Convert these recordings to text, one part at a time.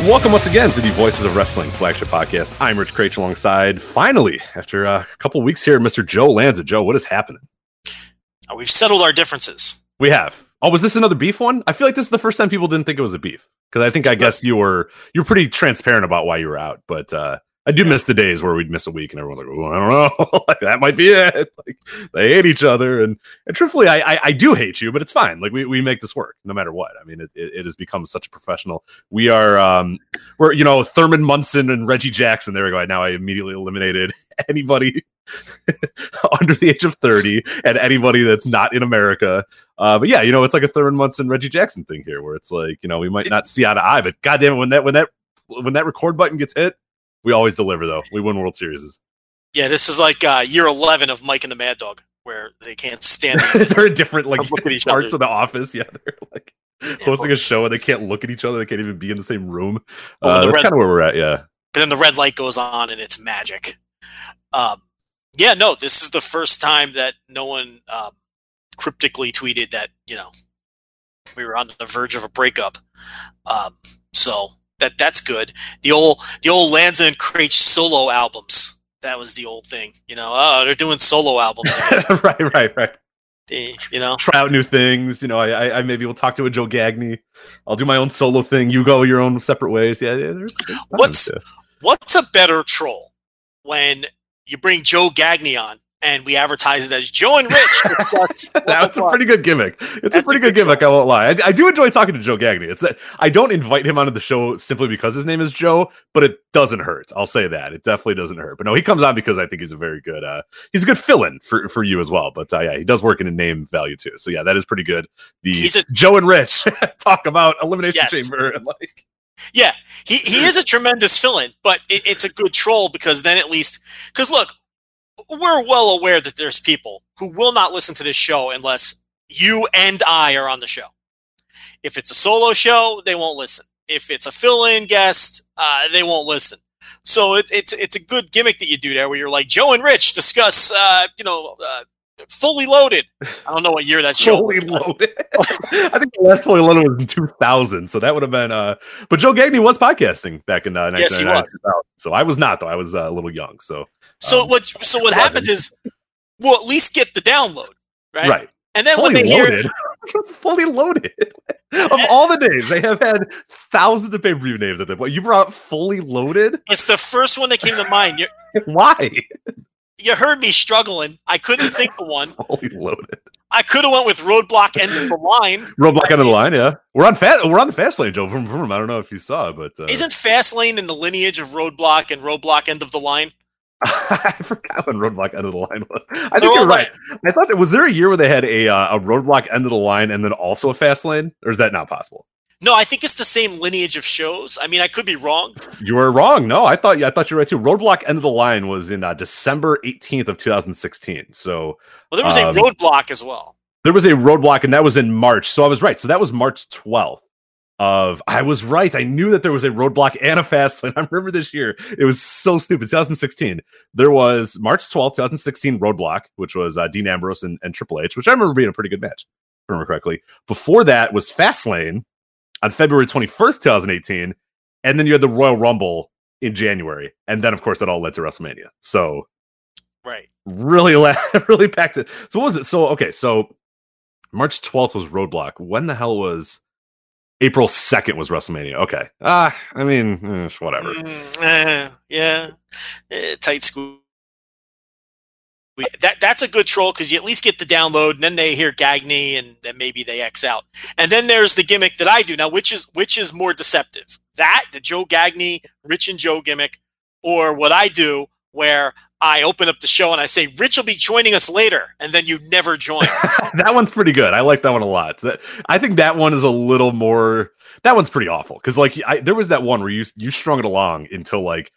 Welcome once again to the Voices of Wrestling flagship podcast. I'm Rich Kraetsch alongside, finally, after a couple weeks here, Mr. Joe Lanza. Joe, what is happening? Uh, We've settled our differences. We have. Oh, was this another beef one? I feel like this is the first time people didn't think it was a beef because I think I guess you were you're pretty transparent about why you were out. But uh, I do miss the days where we'd miss a week and everyone's like, oh, I don't know, like, that might be it. Like they hate each other, and and truthfully, I, I I do hate you, but it's fine. Like we, we make this work no matter what. I mean, it, it, it has become such a professional. We are um we're you know Thurman Munson and Reggie Jackson. There we go. Now I immediately eliminated anybody under the age of 30 and anybody that's not in America. Uh, but yeah, you know, it's like a Thurman Munson, Reggie Jackson thing here, where it's like, you know, we might not see eye to eye, but goddamn it, when that when that when that record button gets hit, we always deliver though. We win World Series. Yeah, this is like uh, year 11 of Mike and the Mad Dog, where they can't stand they're in different like Look at each parts other. of the office. Yeah, they're like hosting a show and they can't look at each other. They can't even be in the same room. Oh, Uh, the that's kind of where we're at. Yeah. but then the red light goes on and it's magic. Um, yeah, no, this is the first time that no one um, cryptically tweeted that you know we were on the verge of a breakup. Um, so that that's good. The old the old Lanza and Kraetsch solo albums. That was the old thing, you know. Oh, they're doing solo albums. right, right, right. They- you know, try out new things. You know, I, I, I maybe will talk to a Joe Gagne. I'll do my own solo thing. You go your own separate ways. Yeah, yeah. There's, there's What's- yeah. what's a better troll when you bring Joe Gagne on and we advertise it as Joe and Rich? That's a pretty good gimmick. It's That's a a pretty good good gimmick. I won't lie. I, I do enjoy talking to Joe Gagne. It's that I don't invite him onto the show simply because his name is Joe, but it doesn't hurt. I'll say that it definitely doesn't hurt. But no, he comes on because I think he's a very good. uh He's a good fill-in for for you as well. But uh, yeah, he does work in a name value too. So yeah, that is pretty good. The He's a- Joe and Rich talk about elimination Yes. chamber and like Yeah, he, he is a tremendous fill-in, but it, it's a good troll because then at least because look, we're well aware that there's people who will not listen to this show unless you and I are on the show. If it's a solo show, they won't listen. If it's a fill-in guest, uh, they won't listen. So it, it's it's a good gimmick that you do there, where you're like Joe and Rich discuss, uh, you know, uh, fully loaded. I don't know what year that show. fully loaded. I think the last fully loaded was in 2000, so that would have been. uh But Joe Gagne was podcasting back in uh, Yes, he was. So I was not though. I was uh, a little young. So So Um, what? So what happens is we'll at least get the download, right? right, And then when fully they hear, loaded, fully loaded. of all the names, they have had thousands of pay per view names at them. But you brought fully loaded. it's the first one that came to mind. You, Why you heard me struggling. I couldn't think of one. fully loaded? I could have went with Roadblock End of the Line. Roadblock under the line. Yeah, we're on fast. We're on the fast lane, Joe. I don't know if you saw, but uh, Isn't fast lane in the lineage of Roadblock and Roadblock End of the Line? I forgot when Roadblock end of the line was. I think you're right. I thought that was there a year where they had a uh, a roadblock end of the line and then also a fast lane, or is that not possible? No, I think it's the same lineage of shows. I mean, I could be wrong. You were wrong. No, I thought yeah, I thought you were right too. Roadblock end of the line was in uh, December 18th of 2016. So Well, there was Um, a Roadblock as well. there was a roadblock, and that was in March. So I was right. So that was March 12th. Of I was right. I knew that there was a roadblock and a fast lane. I remember this year. It was so stupid. 2016. There was March 12th, 2016 roadblock, which was uh, Dean Ambrose and, and Triple H, which I remember being a pretty good match, if I remember correctly. Before that was Fastlane on February 21st, 2018, and then you had the Royal Rumble in January, and then of course that all led to WrestleMania. So Right. really la- really packed it. So what was it? So okay, so March 12th was Roadblock. When the hell was April 2nd was WrestleMania? Okay. Ah, I mean, eh, whatever. Mm, eh, yeah. Eh, tight squeeze. that that's a good troll because you at least get the download, and then they hear Gagne, and then maybe they X out. And then there's the gimmick that I do now, which is which is more deceptive. That the Joe Gagne, Rich and Joe gimmick, or what I do where I open up the show and I say Rich will be joining us later, and then you never join. that one's pretty good. I like that one a lot. That, I think that one is a little more. That one's pretty awful because like I, there was that one where you you strung it along until like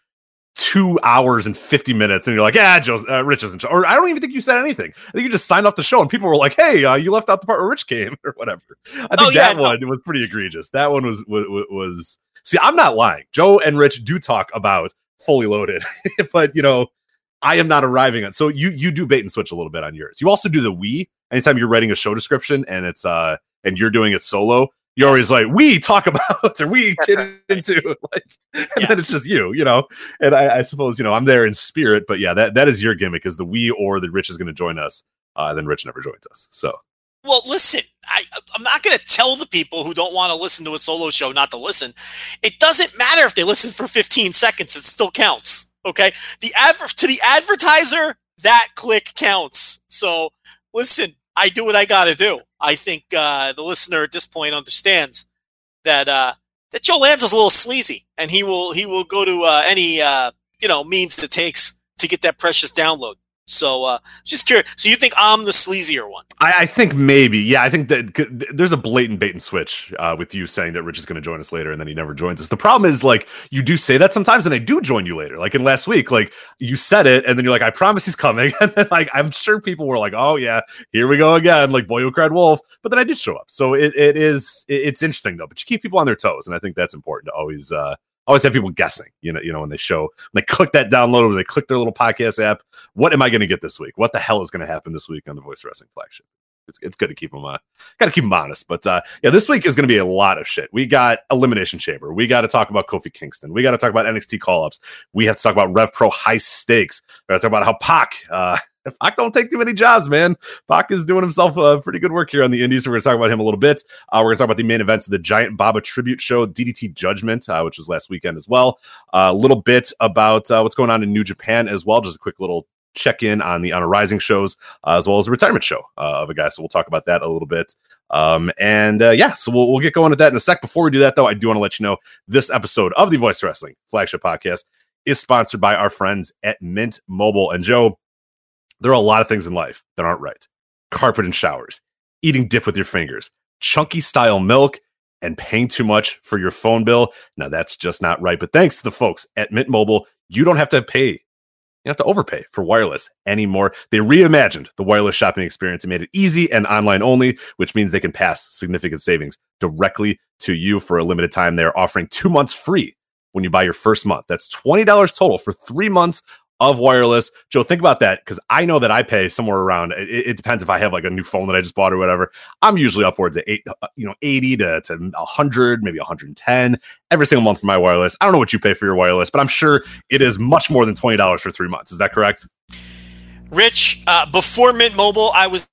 two hours and 50 minutes and you're like yeah Joe, uh, rich isn't or i don't even think you said anything i think you just signed off the show and people were like hey uh, you left out the part where rich came or whatever i think Oh, yeah, that no. one was pretty egregious that one was, was was see i'm not lying joe and rich do talk about fully loaded but you know i am not arriving at so you you do bait and switch a little bit on yours you also do the we anytime you're writing a show description and it's uh and you're doing it solo you're always like we talk about or we get into like and Yeah. then it's just you you know and I, I suppose you know I'm there in spirit, but yeah, that that is your gimmick is the we or the Rich is going to join us, uh, then Rich never joins us. So Well, listen, I, I'm not going to tell the people who don't want to listen to a solo show not to listen. It doesn't matter if they listen for 15 seconds; it still counts. Okay, the adver- to the advertiser, that click counts. So, listen, I do what I got to do. I think uh, the listener at this point understands that uh, that Joe Lanza's a little sleazy, and he will he will go to uh, any uh, you know means it takes to get that precious download. So, uh, just curious. So, you think I'm the sleazier one? I, I think maybe yeah, I think that there's a blatant bait and switch uh, with you saying that Rich is going to join us later and then he never joins us. The problem is like you do say that sometimes and I do join you later. Like in last week, like you said it and then you're like I promise he's coming and then like I'm sure people were like oh yeah here we go again like boy who cried wolf but then I did show up. So it, it is it- it's interesting though. But you keep people on their toes and I think that's important to always uh always have people guessing, you know, you know, when they show when they click that download or they click their little podcast app, what am I going to get this week? What the hell is going to happen this week on the Voice Wrestling flagship? It's, it's good to keep them uh, got to keep them honest. But uh, yeah, this week is going to be a lot of shit. We got Elimination Chamber. We got to talk about Kofi Kingston. We got to talk about NXT call ups. We have to talk about Rev Pro high stakes. We got to talk about how Pac. Uh, Pac don't take too many jobs, man. Pac is doing himself uh, pretty good work here on the Indies. We're going to talk about him a little bit. Uh, we're going to talk about the main events of the Giant Baba tribute show, DDT Judgment, uh, which was last weekend as well. A little bit about uh, what's going on in New Japan as well. Just a quick little check in on the On a Rising shows, uh, as well as a retirement show uh, of a guy. So we'll talk about that a little bit. Um, and uh, yeah, so we'll, we'll get going with that in a sec. Before we do that, though, I do want to let you know this episode of the Voice Wrestling flagship podcast is sponsored by our friends at Mint Mobile. And Joe, there are a lot of things in life that aren't right carpet and showers, eating dip with your fingers, chunky style milk, and paying too much for your phone bill. Now, that's just not right. But thanks to the folks at Mint Mobile, you don't have to pay. You don't have to overpay for wireless anymore. They reimagined the wireless shopping experience and made it easy and online only, which means they can pass significant savings directly to you for a limited time. They're offering two months free when you buy your first month. That's $20 total for three months of wireless. Joe, think about that because I know that I pay somewhere around. It, it depends if I have like a new phone that I just bought or whatever. I'm usually upwards of eight, uh, you know, eighty to to hundred, maybe 110 every single month for my wireless. I don't know what you pay for your wireless, but I'm sure it is much more than twenty dollars for three months. Is that correct? Rich, uh, before Mint Mobile, I was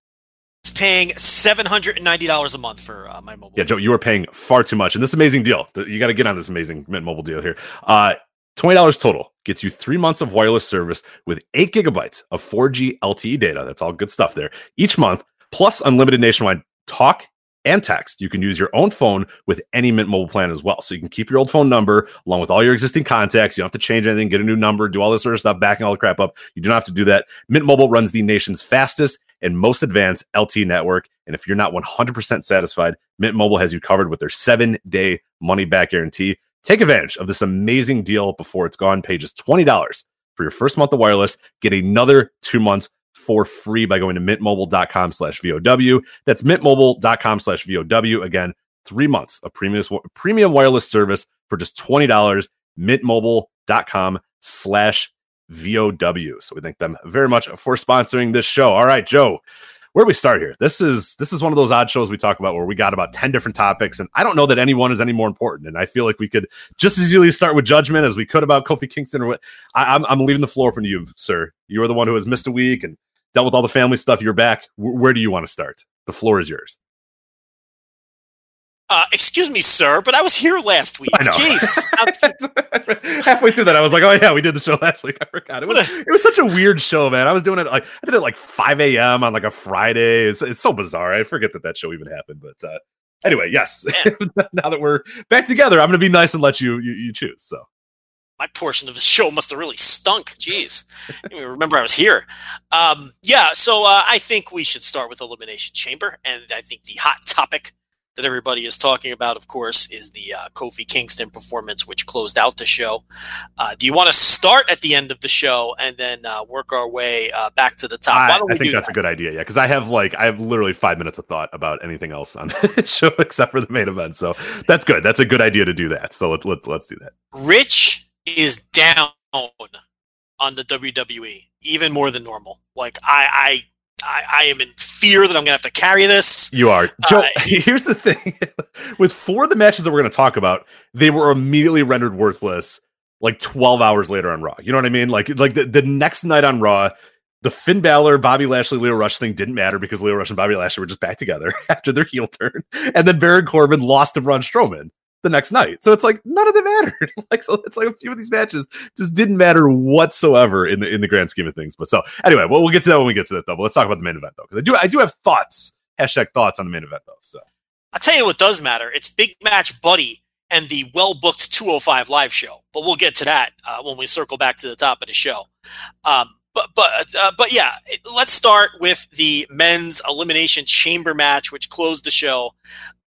paying seven hundred and ninety dollars a month for uh, my mobile. Yeah, Joe, you are paying far too much. And this amazing deal. You got to get on this amazing Mint Mobile deal here. Uh, $20 total gets you three months of wireless service with eight gigabytes of 4G LTE data. That's all good stuff there each month, plus unlimited nationwide talk and text. You can use your own phone with any Mint Mobile plan as well. So you can keep your old phone number along with all your existing contacts. You don't have to change anything, get a new number, do all this sort of stuff, backing all the crap up. You don't have to do that. Mint Mobile runs the nation's fastest and most advanced LTE network. And if you're not 100% satisfied, Mint Mobile has you covered with their seven day money back guarantee. Take advantage of this amazing deal before it's gone. Pay just $20 for your first month of wireless. Get another two months for free by going to mintmobile.com slash VOW. That's mintmobile.com slash VOW. Again, three months of premium, premium wireless service for just $20. Mintmobile.com slash VOW. So we thank them very much for sponsoring this show. All right, Joe, where do we start here? This is this is one of those odd shows we talk about where we got about 10 different topics, and I don't know that any one is any more important. And I feel like we could just as easily start with judgment as we could about Kofi Kingston or what I, I'm I'm leaving the floor to you, sir. You are the one who has missed a week and dealt with all the family stuff. You're back. Wh- where do you want to start? The floor is yours. Uh, excuse me, sir, but I was here last week. I know. Jeez. Halfway through that, I was like, "Oh yeah, we did the show last week." I forgot. It was it was such a weird show, man. I was doing it like I did it like 5 a.m. on like a Friday. It's it's so bizarre. I forget that that show even happened. But uh, anyway, yes. now that we're back together, I'm going to be nice and let you, you you choose. So my portion of the show must have really stunk. Jeez, I remember I was here. Um, yeah, so uh, I think we should start with Elimination Chamber, and I think the hot topic that everybody is talking about, of course, is the uh, Kofi Kingston performance, which closed out the show. Uh, do you want to start at the end of the show and then uh, work our way uh, back to the top? I, I think that's that? a good idea. Yeah, because I have like I have literally five minutes of thought about anything else on the show except for the main event. So that's good. That's a good idea to do that. So let, let, let's do that. Rich is down on the WWE even more than normal. Like I, I I, I, am in fear that I'm going to have to carry this. You are. Joe, uh, here's the thing with four of the matches that we're going to talk about, they were immediately rendered worthless like 12 hours later on Raw. You know what I mean? Like, like the, the next night on Raw, the Finn Balor, Bobby Lashley, Lio Rush thing didn't matter because Lio Rush and Bobby Lashley were just back together after their heel turn. And then Baron Corbin lost to Braun Strowman the next night. So it's like none of them mattered. like so it's like a few of these matches just didn't matter whatsoever in the in the grand scheme of things. But so anyway, well we'll get to that when we get to that though. But let's talk about the main event though. Because I do I do have thoughts, hashtag thoughts on the main event though. So I'll tell you what does matter. It's big match buddy and the well booked 205 live show. But we'll get to that uh, when we circle back to the top of the show. Um, but but uh, but yeah, let's start with the men's elimination chamber match, which closed the show.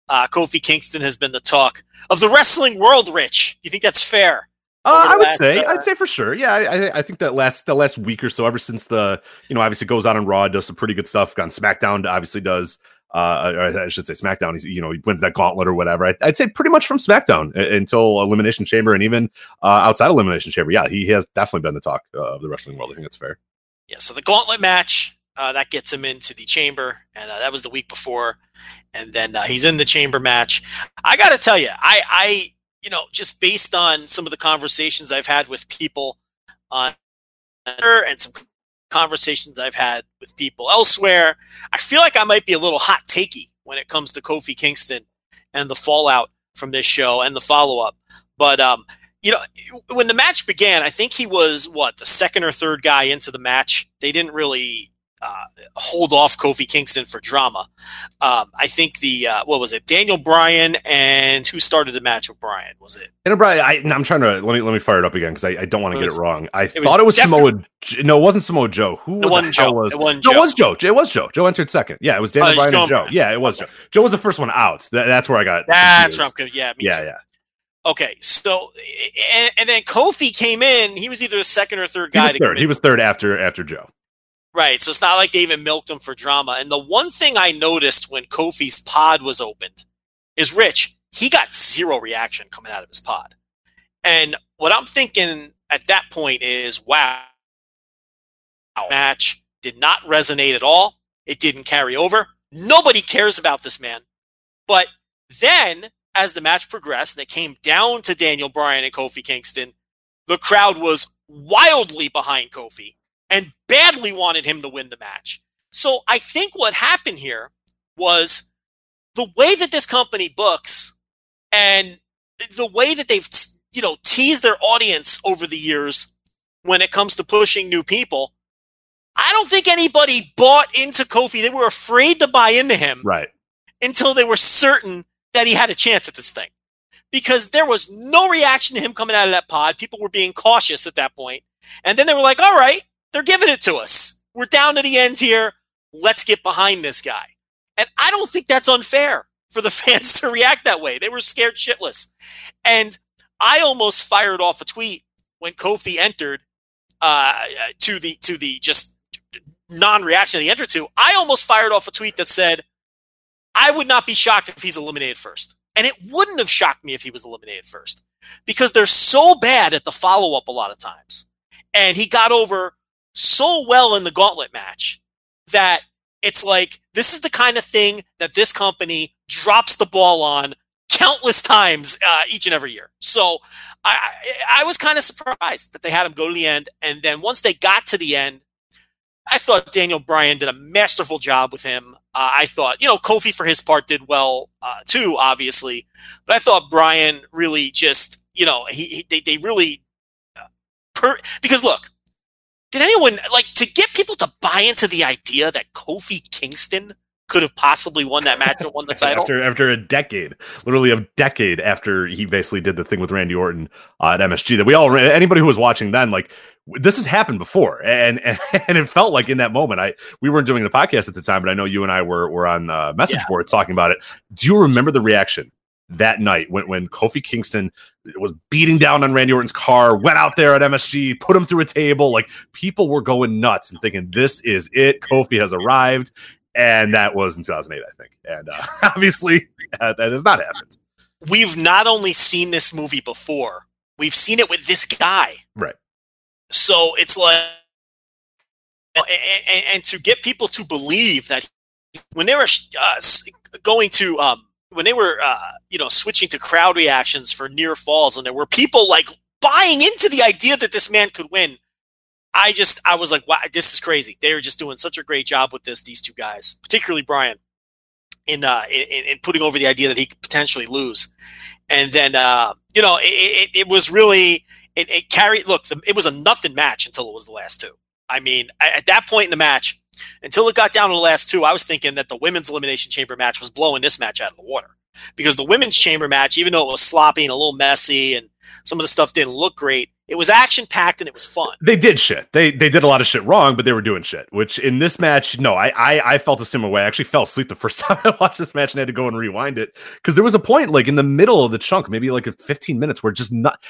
Uh, Kofi Kingston has been the talk of the wrestling world. Rich, you think that's fair? Uh, I would last, say, uh, I'd say for sure. Yeah, I, I, think that last the last week or so, ever since the you know obviously goes out on Raw, does some pretty good stuff. On SmackDown, obviously does. Uh, I should say SmackDown. He's you know he wins that gauntlet or whatever. I, would say pretty much from SmackDown until Elimination Chamber, and even uh, outside Elimination Chamber. Yeah, he has definitely been the talk uh, of the wrestling world. I think that's fair. Yeah. So the gauntlet match uh, that gets him into the chamber, and uh, that was the week before. And then uh, he's in the chamber match. I got to tell you, I, I, you know, just based on some of the conversations I've had with people on and some conversations I've had with people elsewhere, I feel like I might be a little hot takey when it comes to Kofi Kingston and the fallout from this show and the follow up. But um, you know, when the match began, I think he was what the second or third guy into the match. They didn't really uh, hold off Kofi Kingston for drama. Um, I think the uh, what was it? Daniel Bryan and who started the match with Bryan? Was it Daniel Bryan? I, am trying to let me let me fire it up again because I, I, don't want to get it wrong. I it thought was it was Samoa. No, it wasn't Samoa Joe. Who it wasn't Joe. Was, it no, Joe. it was Joe. It was Joe. Joe entered second. Yeah, it was Daniel uh, Bryan and Joe. Yeah, it was okay. Joe. Joe was the first one out. That, that's where I got. That's confused. where I'm good. Yeah, yeah, too. yeah. Okay, so and, and, then Kofi came in. He was either the second or third guy. He was third. He was third after after Joe. Right. So it's not like they even milked him for drama. And the one thing I noticed when Kofi's pod was opened is Rich, he got zero reaction coming out of his pod. And what I'm thinking at that point is, wow, match did not resonate at all. It didn't carry over. Nobody cares about this man. But then, as the match progressed and it came down to Daniel Bryan and Kofi Kingston, the crowd was wildly behind Kofi and badly wanted him to win the match. So I think what happened here was the way that this company books and the way that they've you know teased their audience over the years when it comes to pushing new people. I don't think anybody bought into Kofi. They were afraid to buy into him. Right. Until they were certain that he had a chance at this thing. Because there was no reaction to him coming out of that pod. People were being cautious at that point. And then they were like, all right, they're giving it to us. We're down to the end here. Let's get behind this guy. And I don't think that's unfair for the fans to react that way. They were scared shitless. And I almost fired off a tweet when Kofi entered uh, to the to the just non-reaction he entered to. I almost fired off a tweet that said, "I would not be shocked if he's eliminated first. And it wouldn't have shocked me if he was eliminated first because they're so bad at the follow-up a lot of times. And he got over so well in the gauntlet match that it's like this is the kind of thing that this company drops the ball on countless times uh, each and every year. So I, I was kind of surprised that they had him go to the end, and then once they got to the end, I thought Daniel Bryan did a masterful job with him. Uh, I thought, you know, Kofi for his part did well uh, too, obviously, but I thought Bryan really just, you know, he, he they, they really uh, per, because look, did anyone like to get people to buy into the idea that Kofi Kingston could have possibly won that match and won the title? after after a decade, literally a decade after he basically did the thing with Randy Orton uh, at MSG. That we all anybody who was watching then like this has happened before, and, and and it felt like in that moment. I we weren't doing the podcast at the time, but I know you and I were were on uh, message Yeah. boards talking about it. Do you remember the reaction that night when when Kofi Kingston was beating down on Randy Orton's car, went out there at MSG, put him through a table? Like people were going nuts and thinking, "This is it. Kofi has arrived." And that was in 2008, I think. And uh, obviously, uh, that has not happened. We've not only seen this movie before, we've seen it with this guy. Right. So it's like, and, and, and to get people to believe that when they were uh, going to, um, when they were, uh, you know, switching to crowd reactions for near falls, and there were people like buying into the idea that this man could win. I just, I was like, wow, this is crazy. They are just doing such a great job with this, these two guys, particularly Bryan, in, uh, in, in putting over the idea that he could potentially lose. And then, uh, you know, it, it, it was really, it, it carried, look, the, it was a nothing match until it was the last two. I mean, at that point in the match, until it got down to the last two, I was thinking that the women's elimination chamber match was blowing this match out of the water. Because the women's chamber match, even though it was sloppy and a little messy and some of the stuff didn't look great, it was action packed and it was fun. They did shit. They they did a lot of shit wrong, but they were doing shit. Which in this match, no, I I, I felt a similar way. I actually fell asleep the first time I watched this match and I had to go and rewind it because there was a point like in the middle of the chunk, maybe like a 15 minutes, where just not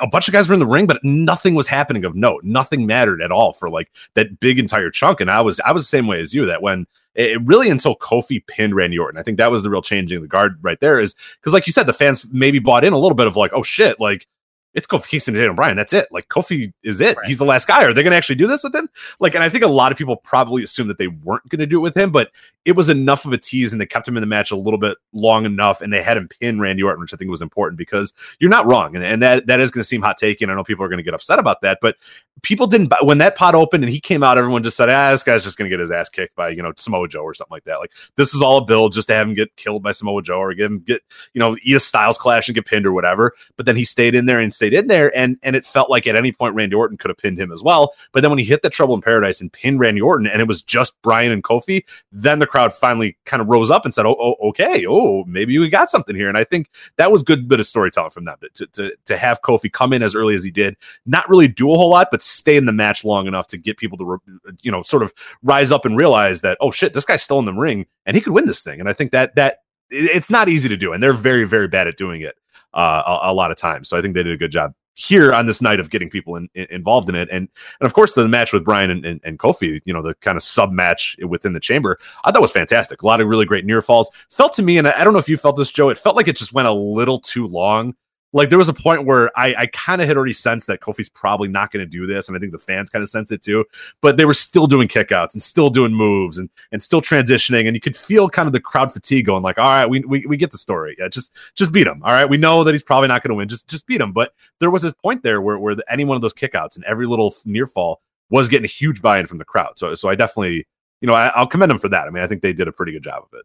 a bunch of guys were in the ring, but nothing was happening of note. Nothing mattered at all for like that big entire chunk. And I was I was the same way as you that when it really until Kofi pinned Randy Orton. I think that was the real changing of the guard right there. Is because, like you said, the fans maybe bought in a little bit of like, oh shit, like it's Kofi Kingston and Daniel Bryan. That's it. Like Kofi is it. Right. He's the last guy. Are they going to actually do this with him? Like, and I think a lot of people probably assumed that they weren't going to do it with him, but it was enough of a tease and they kept him in the match a little bit long enough and they had him pin Randy Orton, which I think was important because you're not wrong. And, and that, that is going to seem hot take. And I know people are going to get upset about that, but people didn't, when that pot opened and he came out, everyone just said, ah, this guy's just going to get his ass kicked by, you know, Samoa Joe or something like that. Like, this is all a build just to have him get killed by Samoa Joe or get him get, you know, eat a styles clash and get pinned or whatever. But then he stayed in there and stayed in there. And, and it felt like at any point Randy Orton could have pinned him as well. But then when he hit the trouble in paradise and pinned Randy Orton and it was just Bryan and Kofi, then the crowd finally kind of rose up and said, oh, oh okay. Oh, maybe we got something here. And I think that was good bit of storytelling from them to, to, to have Kofi come in as early as he did, not really do a whole lot, but stay in the match long enough to get people to, you know, sort of rise up and realize that, oh shit, this guy's still in the ring and he could win this thing. And I think that, that it's not easy to do. And they're very, very bad at doing it uh, a, a lot of times. So I think they did a good job here on this night of getting people in, in- involved in it. And, and of course, the match with Bryan and, and, and Kofi, you know, the kind of sub match within the chamber, I thought was fantastic. A lot of really great near falls. Felt to me, and I I don't know if you felt this, Joe, it felt like it just went a little too long. Like there was a point where I, I kind of had already sensed that Kofi's probably not going to do this, and I think the fans kind of sensed it too. But they were still doing kickouts and still doing moves and and still transitioning, and you could feel kind of the crowd fatigue going like, all right, we we, we get the story, yeah, just just beat him. All right, we know that he's probably not going to win, just just beat him. But there was a point there where where the, any one of those kickouts and every little near fall was getting a huge buy-in from the crowd. So so I definitely you know I, I'll commend them for that. I mean I think they did a pretty good job of it.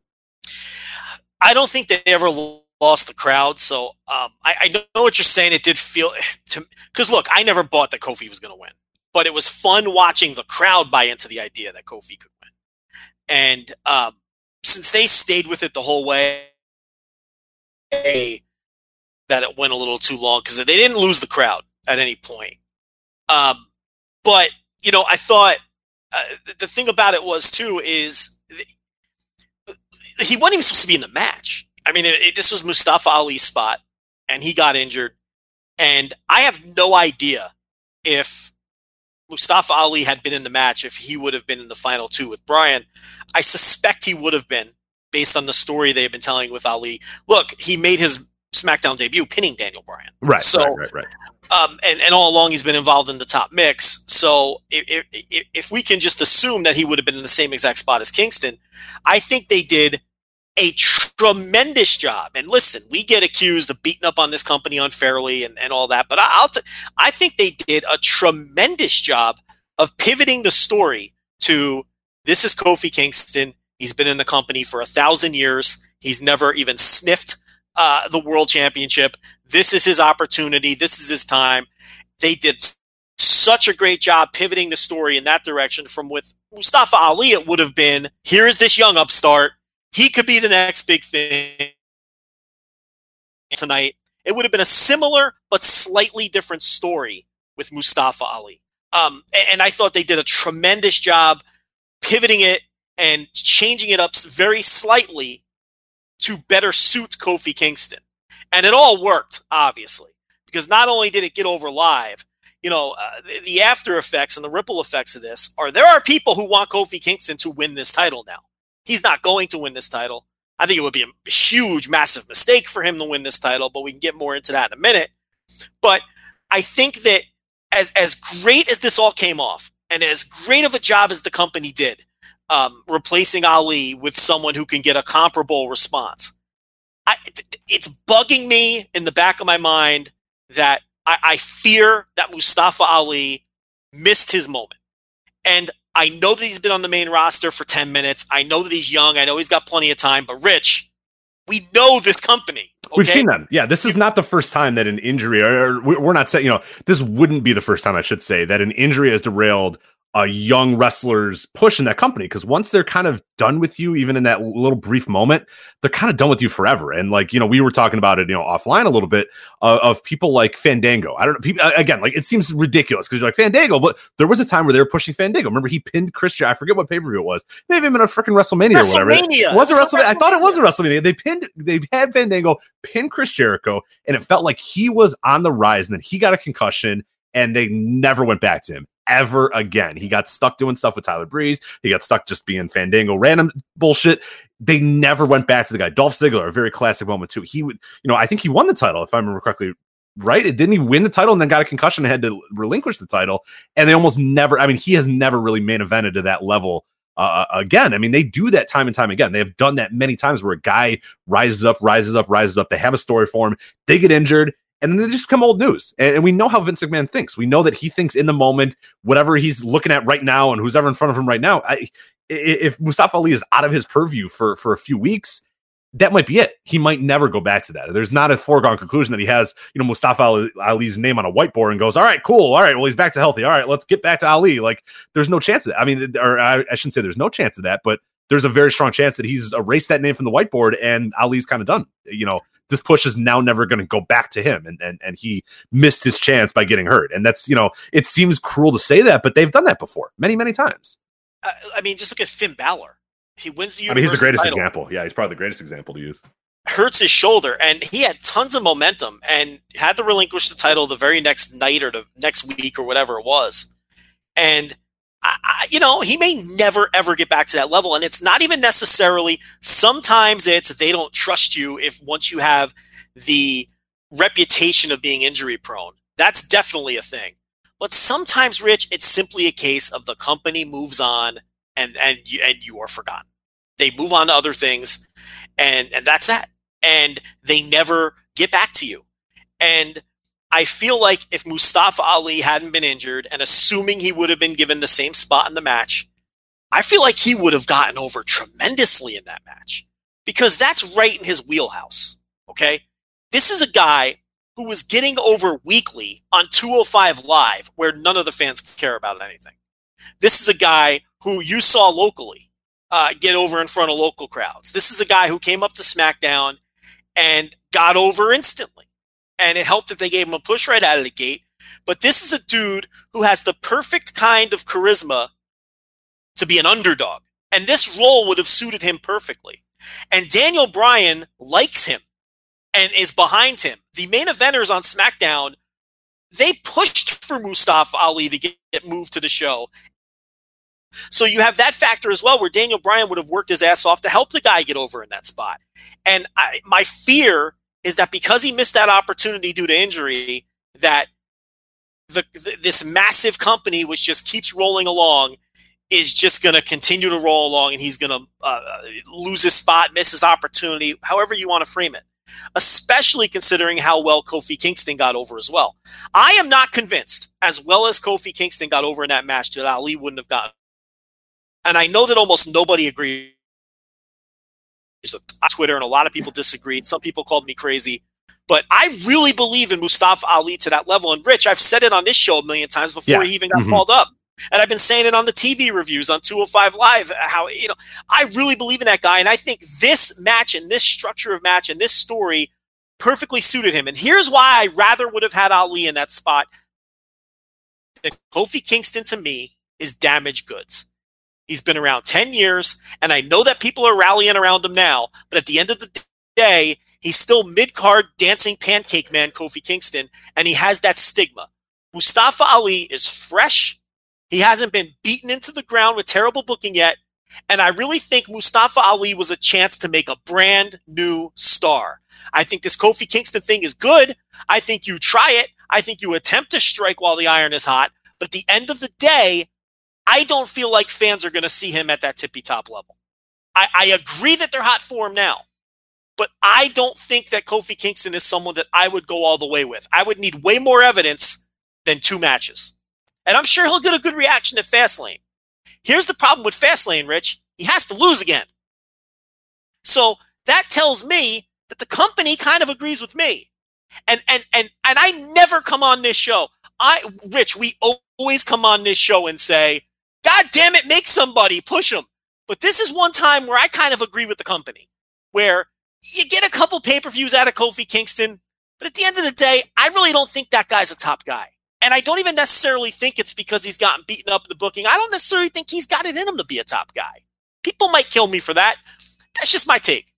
I don't think they ever lost the crowd. So um, I, I know what you're saying. It did feel to because look, I never bought that Kofi was going to win, but it was fun watching the crowd buy into the idea that Kofi could win. And um, since they stayed with it the whole way, that it went a little too long because they didn't lose the crowd at any point. Um, but you know, I thought uh, the, the thing about it was too is he wasn't even supposed to be in the match. I mean, it, it, this was Mustafa Ali's spot, and he got injured. And I have no idea if Mustafa Ali had been in the match, if he would have been in the final two with Bryan. I suspect he would have been, based on the story they have been telling with Ali. Look, he made his SmackDown debut pinning Daniel Bryan. Right. So- right. Right. Right. Um, and, and all along he's been involved in the top mix. So if, if, if we can just assume that he would have been in the same exact spot as Kingston, I think they did a tremendous job. And listen, we get accused of beating up on this company unfairly and, and all that, but I, I'll t- I think they did a tremendous job of pivoting the story to this is Kofi Kingston. He's been in the company for a thousand years. He's never even sniffed uh, the world championship. This is his opportunity. This is his time. They did such a great job pivoting the story in that direction from with Mustafa Ali. It would have been here is this young upstart. He could be the next big thing tonight. It would have been a similar but slightly different story with Mustafa Ali. Um, and I thought they did a tremendous job pivoting it and changing it up very slightly to better suit Kofi Kingston. And it all worked, obviously, because not only did it get over live, you know, uh, the, the after effects and the ripple effects of this are there are people who want Kofi Kingston to win this title now. He's not going to win this title. I think it would be a huge, massive mistake for him to win this title, but we can get more into that in a minute. But I think that as as great as this all came off, and as great of a job as the company did, um, replacing Ali with someone who can get a comparable response, I, it's bugging me in the back of my mind that I, I fear that Mustafa Ali missed his moment, and I know that he's been on the main roster for 10 minutes. I know that he's young. I know he's got plenty of time. But Rich, we know this company. Okay? We've seen them. Yeah, this is not the first time that an injury, or, or we're not saying, you know, this wouldn't be the first time, I should say, that an injury has derailed a young wrestlers push in that company because once they're kind of done with you, even in that little brief moment, they're kind of done with you forever. And like you know, we were talking about it, you know, offline a little bit uh, of people like Fandango. I don't know, people again, like it seems ridiculous because you're like Fandango, but there was a time where they were pushing Fandango. Remember, he pinned Christian. I forget what pay per view it was. Maybe even a freaking WrestleMania, WrestleMania or whatever. It was a WrestleMania. I thought it was a WrestleMania. They pinned, they had Fandango pin Chris Jericho, and it felt like he was on the rise, and then he got a concussion, and they never went back to him ever again. He got stuck doing stuff with Tyler Breeze. He got stuck just being Fandango random bullshit. They never went back to the guy. Dolph Ziggler, a very classic moment too. He would, you know, I think he won the title if I remember correctly. Right? It Didn't he win the title and then got a concussion and had to relinquish the title? And they almost never. I mean, he has never really main evented to that level. Uh, again, I mean, they do that time and time again. They have done that many times where a guy rises up, rises up, rises up. They have a story for him. They get injured, and then they just become old news. And, and, we know how Vince McMahon thinks. We know that he thinks in the moment, whatever he's looking at right now, and who's ever in front of him right now. I, if Mustafa Ali is out of his purview for for a few weeks, that might be it. He might never go back to that. There's not a foregone conclusion that he has, you know, Mustafa Ali's name on a whiteboard and goes, "All right, cool. All right, well, he's back to healthy. All right, let's get back to Ali." Like, there's no chance of that. I mean, or I, I shouldn't say there's no chance of that, but there's a very strong chance that he's erased that name from the whiteboard and Ali's kind of done. You know, this push is now never going to go back to him and, and and he missed his chance by getting hurt. And that's you know it seems cruel to say that but they've done that before many many times. Uh, i mean just look at finn Balor. he wins the i mean he's the greatest title, example. Yeah he's probably the greatest example to use. Hurts his shoulder and he had tons of momentum and had to relinquish the title the very next night or the next week or whatever it was. And I, you know, he may never ever get back to that level. And it's not even necessarily, sometimes it's they don't trust you if once you have the reputation of being injury prone. That's definitely a thing. But sometimes, Rich, it's simply a case of the company moves on and, and, you, and you are forgotten. They move on to other things and, and that's that. And they never get back to you. And I feel like if Mustafa Ali hadn't been injured and assuming he would have been given the same spot in the match, I feel like he would have gotten over tremendously in that match because that's right in his wheelhouse. Okay. This is a guy who was getting over weekly on 205 Live where none of the fans care about anything. This is a guy who you saw locally uh, get over in front of local crowds. This is a guy who came up to SmackDown and got over instantly and it helped that they gave him a push right out of the gate. But this is a dude who has the perfect kind of charisma to be an underdog. And this role would have suited him perfectly. And Daniel Bryan likes him and is behind him. The main eventers on SmackDown, they pushed for Mustafa Ali to get moved to the show. So you have that factor as well, where Daniel Bryan would have worked his ass off to help the guy get over in that spot. And I, my fear is that because he missed that opportunity due to injury, that the, this massive company, which just keeps rolling along, is just going to continue to roll along, and he's going to uh, lose his spot, miss his opportunity, however you want to frame it. Especially considering how well Kofi Kingston got over as well. I am not convinced, as well as Kofi Kingston got over in that match, that Ali wouldn't have gotten and I know that almost nobody agrees. On Twitter and a lot of people disagreed. Some people called me crazy, but I really believe in Mustafa Ali to that level. And Rich, I've said it on this show a million times before Yeah. he even got Mhm. called up. And I've been saying it on the TV reviews on 205 Live. How, you know, I really believe in that guy. And I think this match and this structure of match and this story perfectly suited him. And here's why I rather would have had Ali in that spot. That Kofi Kingston to me is damaged goods. He's been around 10 years, and I know that people are rallying around him now, but at the end of the day, he's still mid card dancing pancake man Kofi Kingston, and he has that stigma. Mustafa Ali is fresh. He hasn't been beaten into the ground with terrible booking yet. And I really think Mustafa Ali was a chance to make a brand new star. I think this Kofi Kingston thing is good. I think you try it. I think you attempt to strike while the iron is hot. But at the end of the day, I don't feel like fans are going to see him at that tippy top level. I, I agree that they're hot for him now, but I don't think that Kofi Kingston is someone that I would go all the way with. I would need way more evidence than two matches. And I'm sure he'll get a good reaction at Fastlane. Here's the problem with Fastlane, Rich. He has to lose again. So that tells me that the company kind of agrees with me. And and and and I never come on this show. I Rich, we always come on this show and say, God damn it, make somebody push them. But this is one time where I kind of agree with the company, where you get a couple pay per views out of Kofi Kingston, but at the end of the day, I really don't think that guy's a top guy. And I don't even necessarily think it's because he's gotten beaten up in the booking. I don't necessarily think he's got it in him to be a top guy. People might kill me for that. That's just my take.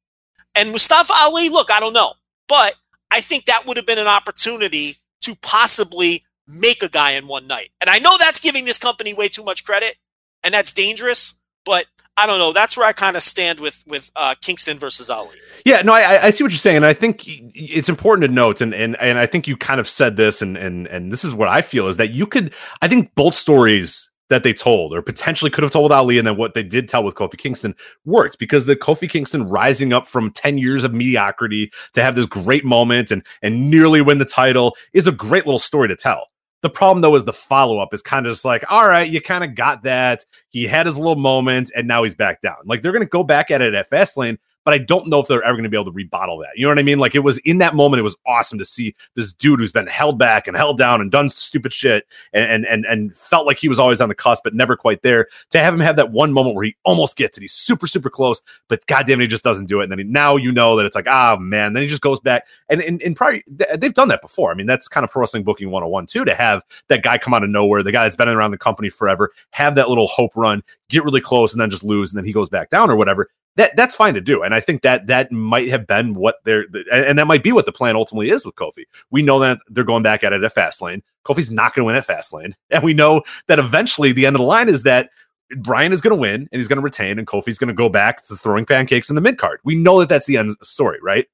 And Mustafa Ali, look, I don't know. But I think that would have been an opportunity to possibly make a guy in one night. And I know that's giving this company way too much credit, and that's dangerous. But I don't know. That's where I kind of stand with with uh, Kingston versus Ali. Yeah, no, I, I see what you're saying, and I think it's important to note, and and and I think you kind of said this, and and and this is what I feel is that you could, I think both stories that they told or potentially could have told Ali, and then what they did tell with Kofi Kingston worked because the Kofi Kingston rising up from ten years of mediocrity to have this great moment and and nearly win the title is a great little story to tell. The problem though is the follow up is kind of just like, all right, you kind of got that. He had his little moment, and now he's back down. Like they're going to go back at it at Fastlane, but I don't know if they're ever going to be able to rebottle that. You know what I mean? Like it was in that moment, it was awesome to see this dude who's been held back and held down and done stupid shit and and and, and felt like he was always on the cusp, but never quite there. To have him have that one moment where he almost gets it, he's super super close, but goddamn, he just doesn't do it. And then he, now you know that it's like, ah man, then he just goes back and and, and probably th- they've done that before. I mean, that's kind of pro wrestling booking 101 too, to have that guy come out of nowhere, the guy that's been around the company forever, have that little hope run, get really close, and then just lose, and then he goes back down or whatever that that's fine to do and i think that that might have been what they're and, that might be what the plan ultimately is with kofi we know that they're going back at it at fastlane kofi's not going to win at fastlane and we know that eventually the end of the line is that Bryan is going to win and he's going to retain, and Kofi's going to go back to throwing pancakes in the mid card. We know that that's the end story, right?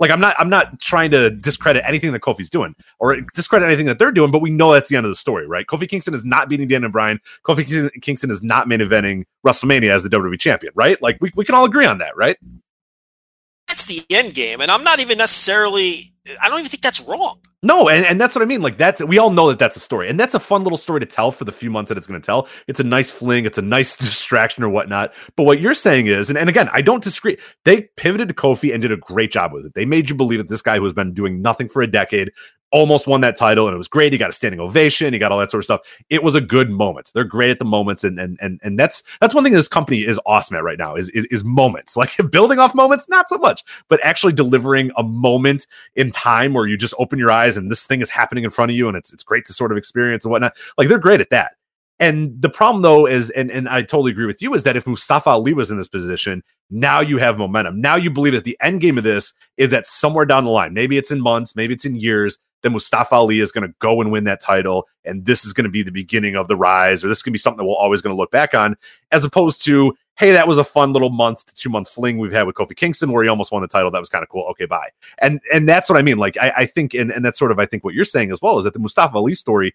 Like I'm not I'm not trying to discredit anything that Kofi's doing or discredit anything that they're doing, but we know that's the end of the story, right? Kofi Kingston is not beating Daniel Bryan. Kofi Kingston- is not main eventing WrestleMania as the WWE champion, right? Like we, we can all agree on that, right? That's the end game, and I'm not even necessarily. I don't even think that's wrong. No, and, and that's what I mean. Like that's we all know that that's a story, and that's a fun little story to tell for the few months that it's going to tell. It's a nice fling, it's a nice distraction or whatnot. But what you're saying is, and, and again, I don't disagree. They pivoted to Kofi and did a great job with it. They made you believe that this guy who has been doing nothing for a decade almost won that title, and it was great. He got a standing ovation, he got all that sort of stuff. It was a good moment. They're great at the moments, and and and and that's that's one thing this company is awesome at right now is is, is moments. Like building off moments, not so much, but actually delivering a moment in time where you just open your eyes and this thing is happening in front of you and it's it's great to sort of experience and whatnot. Like they're great at that. And the problem though is, and, and I totally agree with you, is that if Mustafa Ali was in this position, now you have momentum. Now you believe that the end game of this is that somewhere down the line, maybe it's in months, maybe it's in years, then Mustafa Ali is going to go and win that title. And this is going to be the beginning of the rise, or this can be something that we're always going to look back on, as opposed to, hey, that was a fun little month to two month fling we've had with Kofi Kingston where he almost won the title. That was kind of cool. Okay, bye. And and that's what I mean. Like I, I think, and, and that's sort of I think what you're saying as well is that the Mustafa Ali story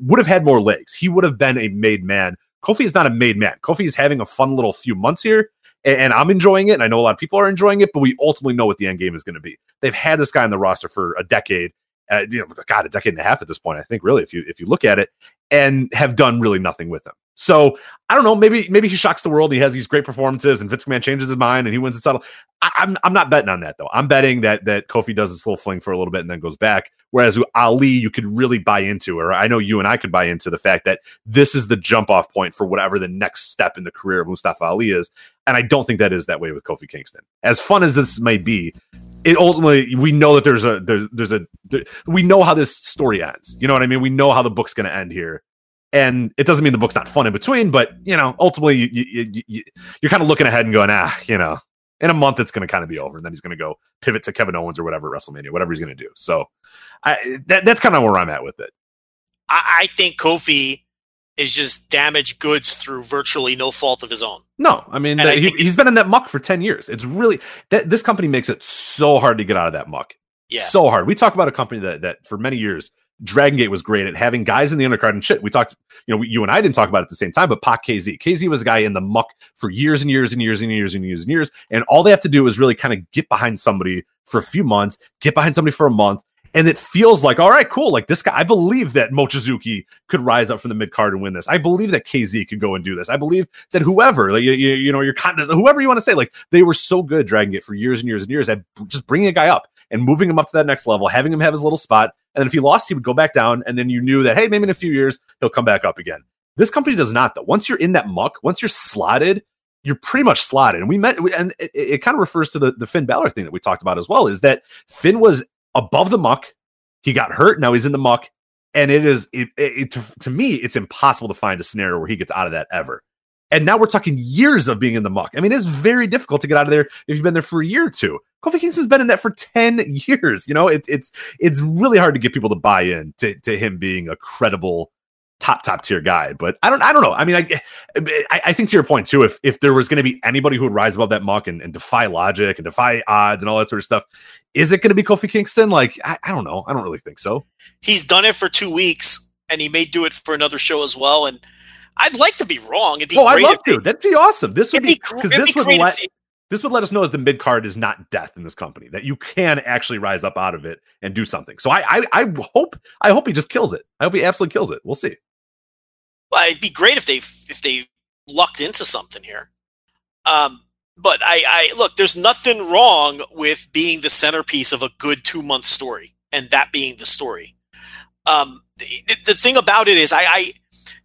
would have had more legs. He would have been a made man. Kofi is not a made man. Kofi is having a fun little few months here. And, and I'm enjoying it, and I know a lot of people are enjoying it, but we ultimately know what the end game is going to be. They've had this guy on the roster for a decade, uh, you know, God, a decade and a half at this point. I think really, if you if you look at it, and have done really nothing with him. So I don't know. Maybe maybe he shocks the world. He has these great performances, and Vince McMahon changes his mind, and he wins the title. I, I'm I'm not betting on that though. I'm betting that that Kofi does this little fling for a little bit and then goes back. Whereas Ali, you could really buy into, or I know you and I could buy into the fact that this is the jump off point for whatever the next step in the career of Mustafa Ali is. And I don't think that is that way with Kofi Kingston. As fun as this may be, it ultimately we know that there's a there's there's a there, we know how this story ends. You know what I mean? We know how the book's going to end here. And it doesn't mean the book's not fun in between, but you know, ultimately you, you, you, you're kind of looking ahead and going, ah, you know, in a month it's going to kind of be over, and then he's going to go pivot to Kevin Owens or whatever at WrestleMania, whatever he's going to do. So, I, that, that's kind of where I'm at with it. I, I think Kofi is just damaged goods through virtually no fault of his own. No, I mean And I he, he's been in that muck for ten years. It's really that this company makes it so hard to get out of that muck. Yeah. so hard. We talk about a company that that for many years, Dragon Gate was great at having guys in the undercard and shit. We talked, you know, we, you and I didn't talk about it at the same time, but Pac Kzy, Kzy was a guy in the muck for years and years and years and years and years and years, and all they have to do is really kind of get behind somebody for a few months, get behind somebody for a month. And it feels like, all right, cool. Like this guy, I believe that Mochizuki could rise up from the mid card and win this. I believe that Kzy could go and do this. I believe that whoever, like you, you, you know, your kind whoever you want to say, like they were so good dragging it for years and years and years at just bringing a guy up and moving him up to that next level, having him have his little spot. And then if he lost, he would go back down. And then you knew that, hey, maybe in a few years, he'll come back up again. This company does not, though. Once you're in that muck, once you're slotted, you're pretty much slotted. And we met, and it, it kind of refers to the, the Finn Balor thing that we talked about as well, is that Finn was above the muck. He got hurt. Now he's in the muck. And it is, it, it, to, to me, it's impossible to find a scenario where he gets out of that ever. And now we're talking years of being in the muck. I mean, it's very difficult to get out of there if you've been there for a year or two. Kofi Kingston's been in that for 10 years. You know, it, it's it's really hard to get people to buy in to, to him being a credible top top tier guy. But I don't I don't know. I mean, I I, I think to your point too, if if there was going to be anybody who would rise above that muck and, and defy logic and defy odds and all that sort of stuff, is it going to be Kofi Kingston? Like, I, I don't know. I don't really think so. He's done it for two weeks, and he may do it for another show as well. And I'd like to be wrong. It'd be Oh, I'd love to. That'd be awesome. This would be, be because this be would let if, this would let us know that the mid card is not death in this company that you can actually rise up out of it and do something so I, I i hope i hope he just kills it i hope he absolutely kills it we'll see well, it'd be great if they if they lucked into something here. Um, but I, I look, there's nothing wrong with being the centerpiece of a good two month story, and that being the story. Um, the, the thing about it is, I, I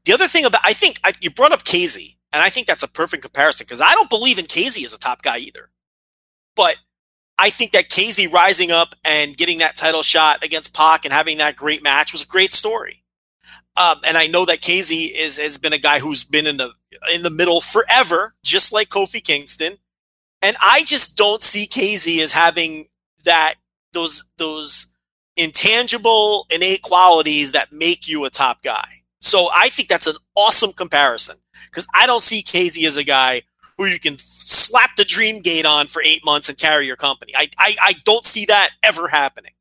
the other thing about I think I, you brought up Kzy, and I think that's a perfect comparison because I don't believe in Kzy as a top guy either. But I think that Kzy rising up and getting that title shot against Pac and having that great match was a great story. Um, and I know that Kzy is has been a guy who's been in the in the middle forever, just like Kofi Kingston. And I just don't see Kzy as having that those those intangible innate qualities that make you a top guy. So I think that's an awesome comparison because I don't see Kzy as a guy who you can slap the dream gate on for eight months and carry your company. I I, I don't see that ever happening.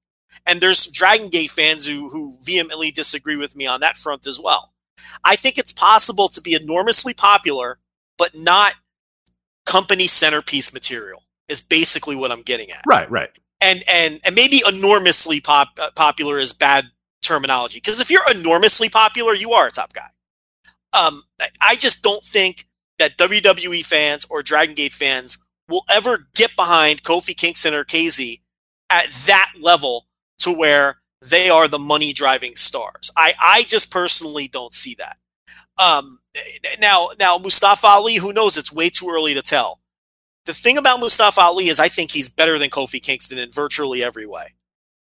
And there's some Dragon Gate fans who who vehemently disagree with me on that front as well. I think it's possible to be enormously popular, but not company centerpiece material. Is basically what I'm getting at. right right And and and maybe enormously pop, uh, popular is bad terminology because if you're enormously popular, you are a top guy. Um, I- I just don't think that WWE fans or Dragon Gate fans will ever get behind Kofi Kingston or Kzy at that level to where they are the money driving stars. I, I just personally don't see that. Um, now, now Mustafa Ali, who knows? It's way too early to tell. The thing about Mustafa Ali is I think he's better than Kofi Kingston in virtually every way.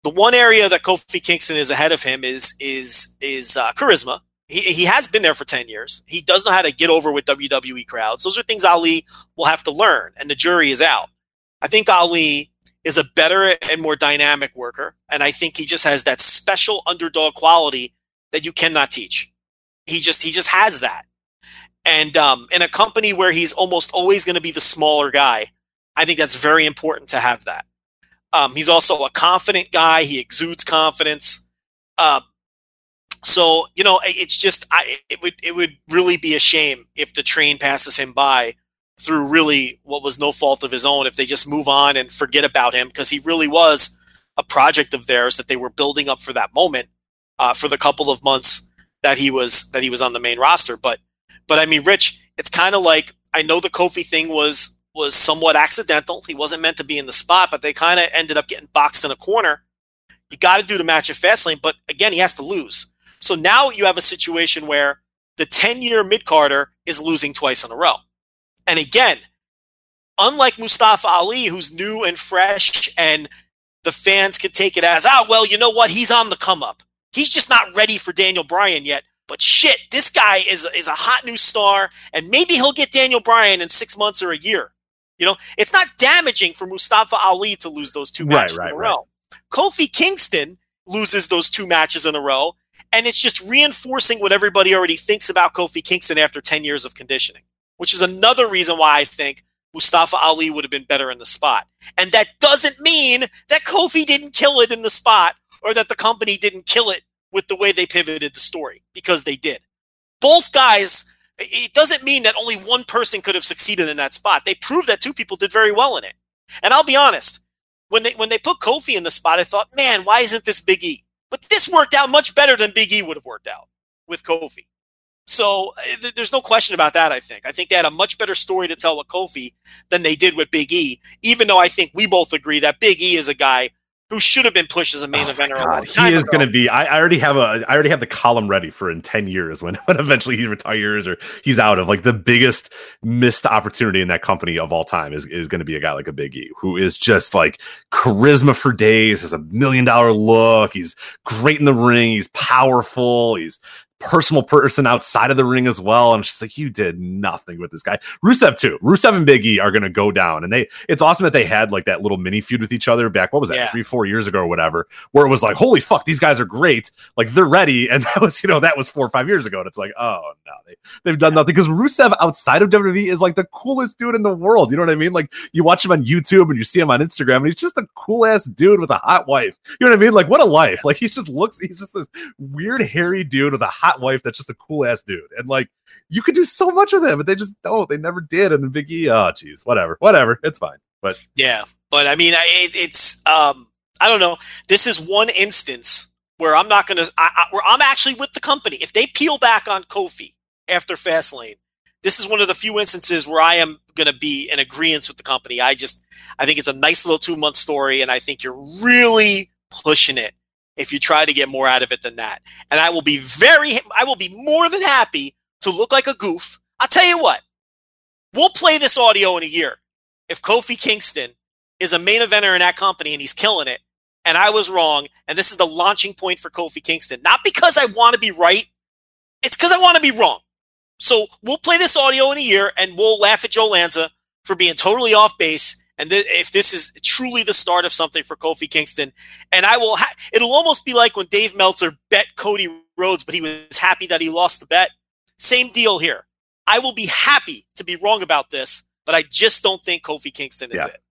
The one area that Kofi Kingston is ahead of him is is is uh, charisma. He, he has been there for 10 years. He does know how to get over with WWE crowds. Those are things Ali will have to learn, and the jury is out. I think Ali is a better and more dynamic worker, and I think he just has that special underdog quality that you cannot teach. He just he just has that. And um, in a company where he's almost always going to be the smaller guy, I think that's very important to have that. Um, he's also a confident guy. He exudes confidence. Um, so you know, it's just I, it would it would really be a shame if the train passes him by through really what was no fault of his own. If they just move on and forget about him because he really was a project of theirs that they were building up for that moment uh, for the couple of months that he was that he was on the main roster. But But I mean, Rich, it's kind of like I know the Kofi thing was was somewhat accidental. He wasn't meant to be in the spot, but they kind of ended up getting boxed in a corner. You got to do the match at Fastlane, but again, he has to lose. So now you have a situation where the 10 year mid carder is losing twice in a row. And again, unlike Mustafa Ali, who's new and fresh, and the fans can take it as, ah, well, you know what? He's on the come up. He's just not ready for Daniel Bryan yet. But shit, this guy is, is a hot new star, and maybe he'll get Daniel Bryan in six months or a year. You know, it's not damaging for Mustafa Ali to lose those two matches right, in a right. row. Kofi Kingston loses those two matches in a row, and it's just reinforcing what everybody already thinks about Kofi Kingston after 10 years of conditioning, which is another reason why I think Mustafa Ali would have been better in the spot. And that doesn't mean that Kofi didn't kill it in the spot or that the company didn't kill it with the way they pivoted the story, because they did. Both guys, it doesn't mean that only one person could have succeeded in that spot. They proved that two people did very well in it. And I'll be honest, when they when they put Kofi in the spot, I thought, man, why isn't this Big E? But this worked out much better than Big E would have worked out with Kofi. So uh, th- there's no question about that. I think. I think they had a much better story to tell with Kofi than they did with Big E. Even though I think we both agree that Big E is a guy who should have been pushed as a main Oh eventer. God, he is going to be. I, I already have a. I already have the column ready for in ten years when, when eventually he retires or he's out of like the biggest missed opportunity in that company of all time is is going to be a guy like a Big E who is just like charisma for days, has a million dollar look. He's great in the ring. He's powerful. He's personal person outside of the ring as well. And she's like, you did nothing with this guy. Rusev too. Rusev and Big E are going to go down, and they. It's awesome that they had like that little mini feud with each other back. What was that? Yeah. Three, four years ago or whatever, where it was like, holy fuck, these guys are great. Like they're ready, and that was you know that was four or five years ago, and it's like, oh no, they they've done nothing because Rusev outside of WWE is like the coolest dude in the world. You know what I mean? Like you watch him on YouTube and you see him on Instagram, and he's just a cool ass dude with a hot wife. You know what I mean? Like what a life! Like he just looks, he's just this weird hairy dude with a hot wife that's just a cool ass dude, and like you could do so much with him, but they just don't. They never did. And the Big E, oh geez, whatever, whatever, it's fine. But Yeah, but I mean, I, it, it's um, I don't know. This is one instance where I'm not gonna. I, I, where I'm actually with the company. If they peel back on Kofi after Fastlane, this is one of the few instances where I am gonna be in agreement with the company. I just, I think it's a nice little two month story, and I think you're really pushing it if you try to get more out of it than that. And I will be very, I will be more than happy to look like a goof. I'll tell you what. We'll play this audio in a year if Kofi Kingston is a main eventer in that company and he's killing it, and I was wrong, and this is the launching point for Kofi Kingston, not because I want to be right, it's because I want to be wrong. So we'll play this audio in a year and we'll laugh at Joe Lanza for being totally off base. And th- if this is truly the start of something for Kofi Kingston, and I will, ha- it'll almost be like when Dave Meltzer bet Cody Rhodes, but he was happy that he lost the bet. Same deal here. I will be happy to be wrong about this, but I just don't think Kofi Kingston is Yeah. it.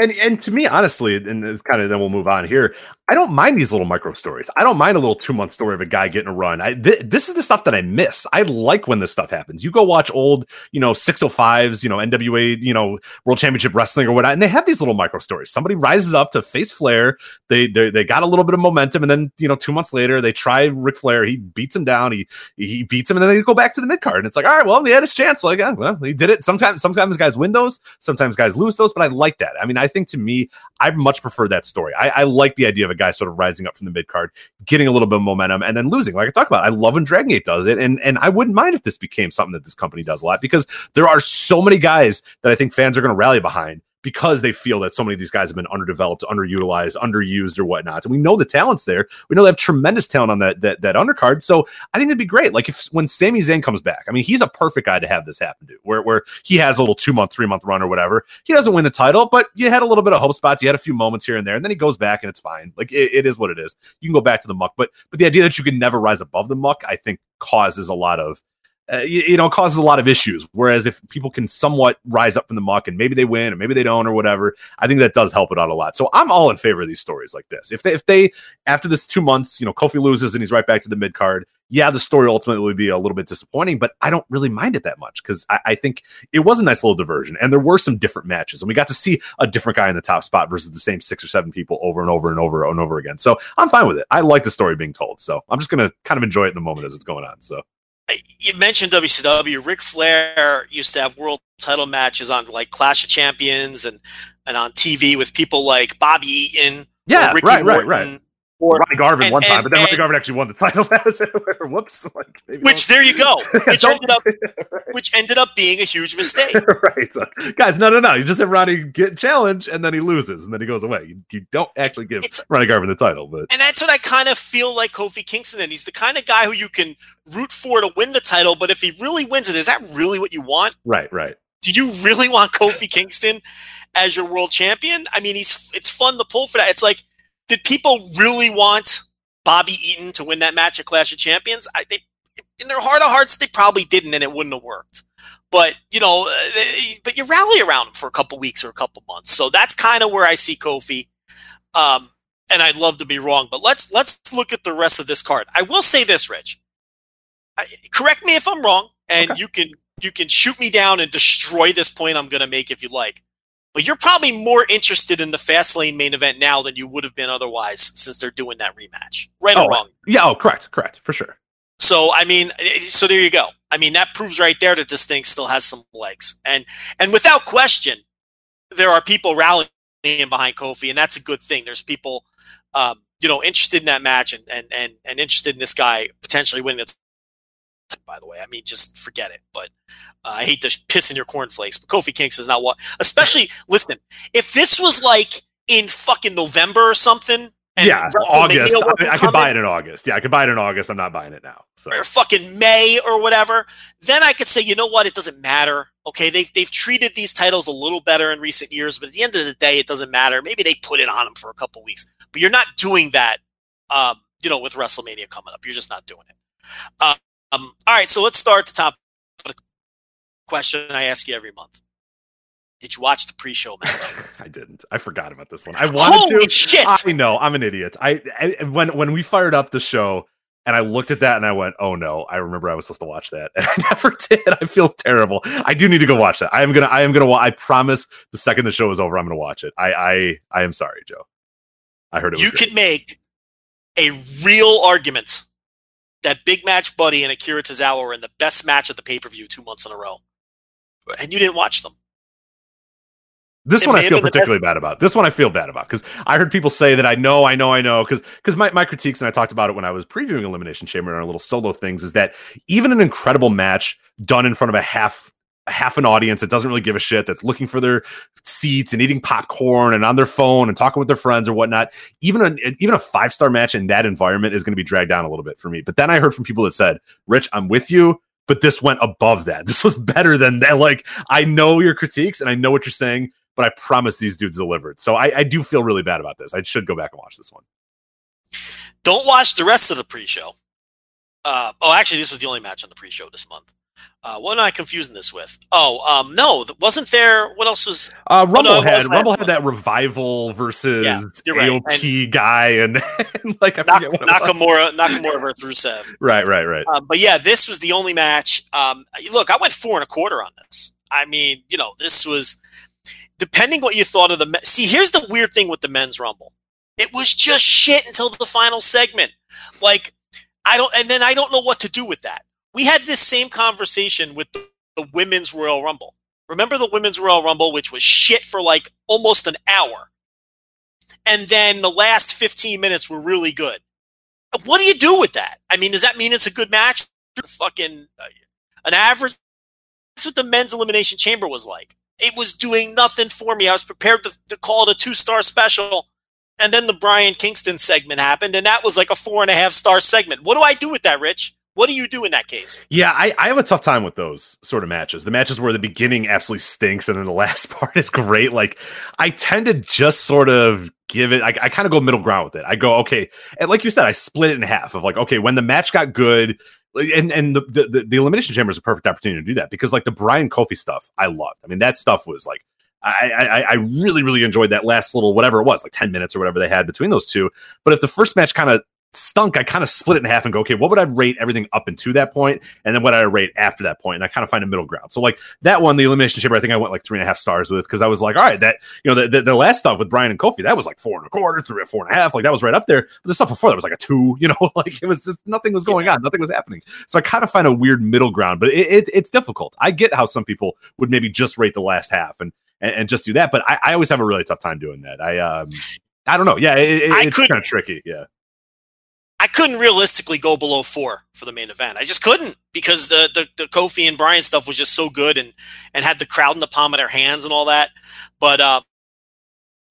And and to me, honestly, and it's kind of then we'll move on here. I don't mind these little micro stories. I don't mind a little two month story of a guy getting a run. I th- this is the stuff that I miss. I like when this stuff happens. You go watch old, you know, 605s, you know, NWA, you know, World Championship Wrestling or whatnot, and they have these little micro stories. Somebody rises up to face Flair. They they they got a little bit of momentum, and then you know, two months later, they try Ric Flair. He beats him down. He he beats him, and then they go back to the mid card. And it's like, all right, well, he had his chance. Like, yeah, well, he did it. Sometimes sometimes guys win those, sometimes guys lose those, but I like that. I mean, I think to me, I much prefer that story. I, I like the idea of a sort of rising up from the mid card, getting a little bit of momentum, and then losing. Like I talk about, I love when Dragon Gate does it, and and I wouldn't mind if this became something that this company does a lot because there are so many guys that I think fans are going to rally behind because they feel that so many of these guys have been underdeveloped, underutilized, underused, or whatnot. And we know the talent's there. We know they have tremendous talent on that that that undercard. So I think it'd be great. Like if when Sami Zayn comes back, I mean, he's a perfect guy to have this happen to, where where he has a little two month, three month run or whatever. He doesn't win the title, but you had a little bit of hope spots. You had a few moments here and there, and then he goes back and it's fine. Like it, it is what it is. You can go back to the muck, but but the idea that you can never rise above the muck, I think, causes a lot of uh, you, you know, causes a lot of issues. Whereas if people can somewhat rise up from the muck and maybe they win or maybe they don't or whatever, I think that does help it out a lot. So I'm all in favor of these stories like this. If they, if they after this two months, you know, Kofi loses and he's right back to the mid card. Yeah, the story ultimately would be a little bit disappointing, but I don't really mind it that much because I, I think it was a nice little diversion and there were some different matches and we got to see a different guy in the top spot versus the same six or seven people over and over and over and over again. So I'm fine with it. I like the story being told. So I'm just gonna kind of enjoy it in the moment as it's going on. So you mentioned WCW. Ric Flair used to have world title matches on like Clash of Champions and and on TV with people like Bobby Eaton, Yeah, Ricky right, right, Morton, right. Or Ronnie Garvin and- one time, and- but then Ronnie Garvin actually won the title. That was whoops. Like, maybe which there you go, which ended up which ended up being a huge mistake. right, So, guys. No, no, no. You just have Ronnie get challenged, and then he loses, and then he goes away. You, you don't actually give It's- Ronnie Garvin the title, but And that's what I kind of feel like Kofi Kingston. And he's the kind of guy who you can root for to win the title. But if he really wins it, is that really what you want? right, right. Do you really want Kofi Kingston as your world champion? I mean, he's it's fun to pull for that. It's like, did people really want Bobby Eaton to win that match at Clash of Champions? I, they, in their heart of hearts, they probably didn't, and it wouldn't have worked. But you know, uh, they- but you rally around him for a couple weeks or a couple months. So that's kind of where I see Kofi. Um, and I'd love to be wrong, but let's let's look at the rest of this card. I will say this, Rich. I, correct me if I'm wrong, and Okay. you can you can shoot me down and destroy this point I'm going to make if you like. But you're probably more interested in the Fastlane main event now than you would have been otherwise, since they're doing that rematch. Right Oh, or wrong? Yeah. Oh, correct, correct, for sure. So I mean, so there you go. I mean, that proves right there that this thing still has some legs, and and without question, there are people rallying behind Kofi, and that's a good thing. There's people, um, you know, interested in that match and and and and interested in this guy potentially winning it. By the way, I mean, just forget it. But uh, I hate to piss in your cornflakes, but Kofi Kingston is not what. Especially, listen, if this was like in fucking November or something. and yeah, August. I, I could buy it in August. Yeah, I could buy it in August. I'm not buying it now. So or fucking May or whatever, then I could say, you know what, it doesn't matter. Okay, they've they've treated these titles a little better in recent years, but at the end of the day, it doesn't matter. Maybe they put it on them for a couple weeks, but you're not doing that. Um, you know, with WrestleMania coming up, you're just not doing it. Um, um, all right, so let's start at the top. of the Question I ask you every month: Did you watch the pre-show match? I didn't. I forgot about this one. I wanted Holy to. shit! I know. I'm an idiot. I, I when when we fired up the show and I looked at that and I went, "Oh no!" I remember I was supposed to watch that and I never did. I feel terrible. I do need to go watch that. I am gonna. I am gonna. wa- I promise. The second the show is over, I'm gonna watch it. I I I am sorry, Joe. I heard it. You great. can make a real argument that Big Match Buddy and Akira Tozawa were in the best match at the pay per view two months in a row, and you didn't watch them. This It one I feel particularly bad about. This one I feel bad about because I heard people say that I know, I know, I know. Because because my, my critiques and I talked about it when I was previewing Elimination Chamber and our little solo things is that even an incredible match done in front of a half half an audience that doesn't really give a shit that's looking for their seats and eating popcorn and on their phone and talking with their friends or whatnot even a even a five star match in that environment is going to be dragged down a little bit for me but then i heard from people that said rich i'm with you but this went above that this was better than that like i know your critiques and i know what you're saying but I promise these dudes delivered. So I, I do feel really bad about this. I should go back and watch this one. Don't watch the rest of the pre-show. Uh, oh, actually, this was the only match on the pre-show this month. Uh, what am I confusing this with? Oh, um, no, wasn't there? What else was? Uh, Rumble no, had that Rumble had that revival versus Yeah, you're right. AOP guy and, and like I Nak-. Nakamura, Nakamura versus Rusev. Right, right, right. Um, but yeah, this was the only match. Um, look, I went four and a quarter on this. I mean, you know, this was depending what you thought of the. Me- See, here's the weird thing with the men's rumble. It was just shit until the final segment. Like, I don't, and then I don't know what to do with that. We had this same conversation with the, women's Royal Rumble. Remember the women's Royal Rumble, which was shit for like almost an hour, and then the last 15 minutes were really good. What do you do with that? I mean, does that mean it's a good match? Fucking uh, an average. That's what the men's elimination chamber was like. It was doing nothing for me. I was prepared to, to call it a two star special, and then the Bryan Kingston segment happened, and that was like a four and a half star segment. What do I do with that, Rich? What do you do in that case? Yeah, I, I have a tough time with those sort of matches. The matches where the beginning absolutely stinks and then the last part is great. Like, I tend to just sort of give it, I, I kind of go middle ground with it. I go, okay. And like you said, I split it in half of like, okay, when the match got good, and and the, the, the elimination chamber is a perfect opportunity to do that because like the Bryan Kofi stuff, I loved. I mean, that stuff was like, I, I I really really enjoyed that last little whatever it was, like ten minutes or whatever they had between those two. But if the first match kind of stunk, I kind of split it in half and go, okay, what would I rate everything up into that point, and then what I rate after that point, and I kind of find a middle ground. So like that one, the elimination chamber, I think I went like three and a half stars with because I was like, all right, that you know the, the, the last stuff with Bryan and Kofi, that was like four and a quarter, three or four and a half, like that was right up there. But the stuff before that was like a two, you know, like it was just nothing was going on, nothing was happening. So I kind of find a weird middle ground, but it, it, it's difficult. I get how some people would maybe just rate the last half and and, and just do that, but I, I always have a really tough time doing that. I um I don't know. Yeah, it, it's kind of tricky. Yeah. I couldn't realistically go below four for the main event. I just couldn't because the, the the Kofi and Bryan stuff was just so good and and had the crowd in the palm of their hands and all that. But uh,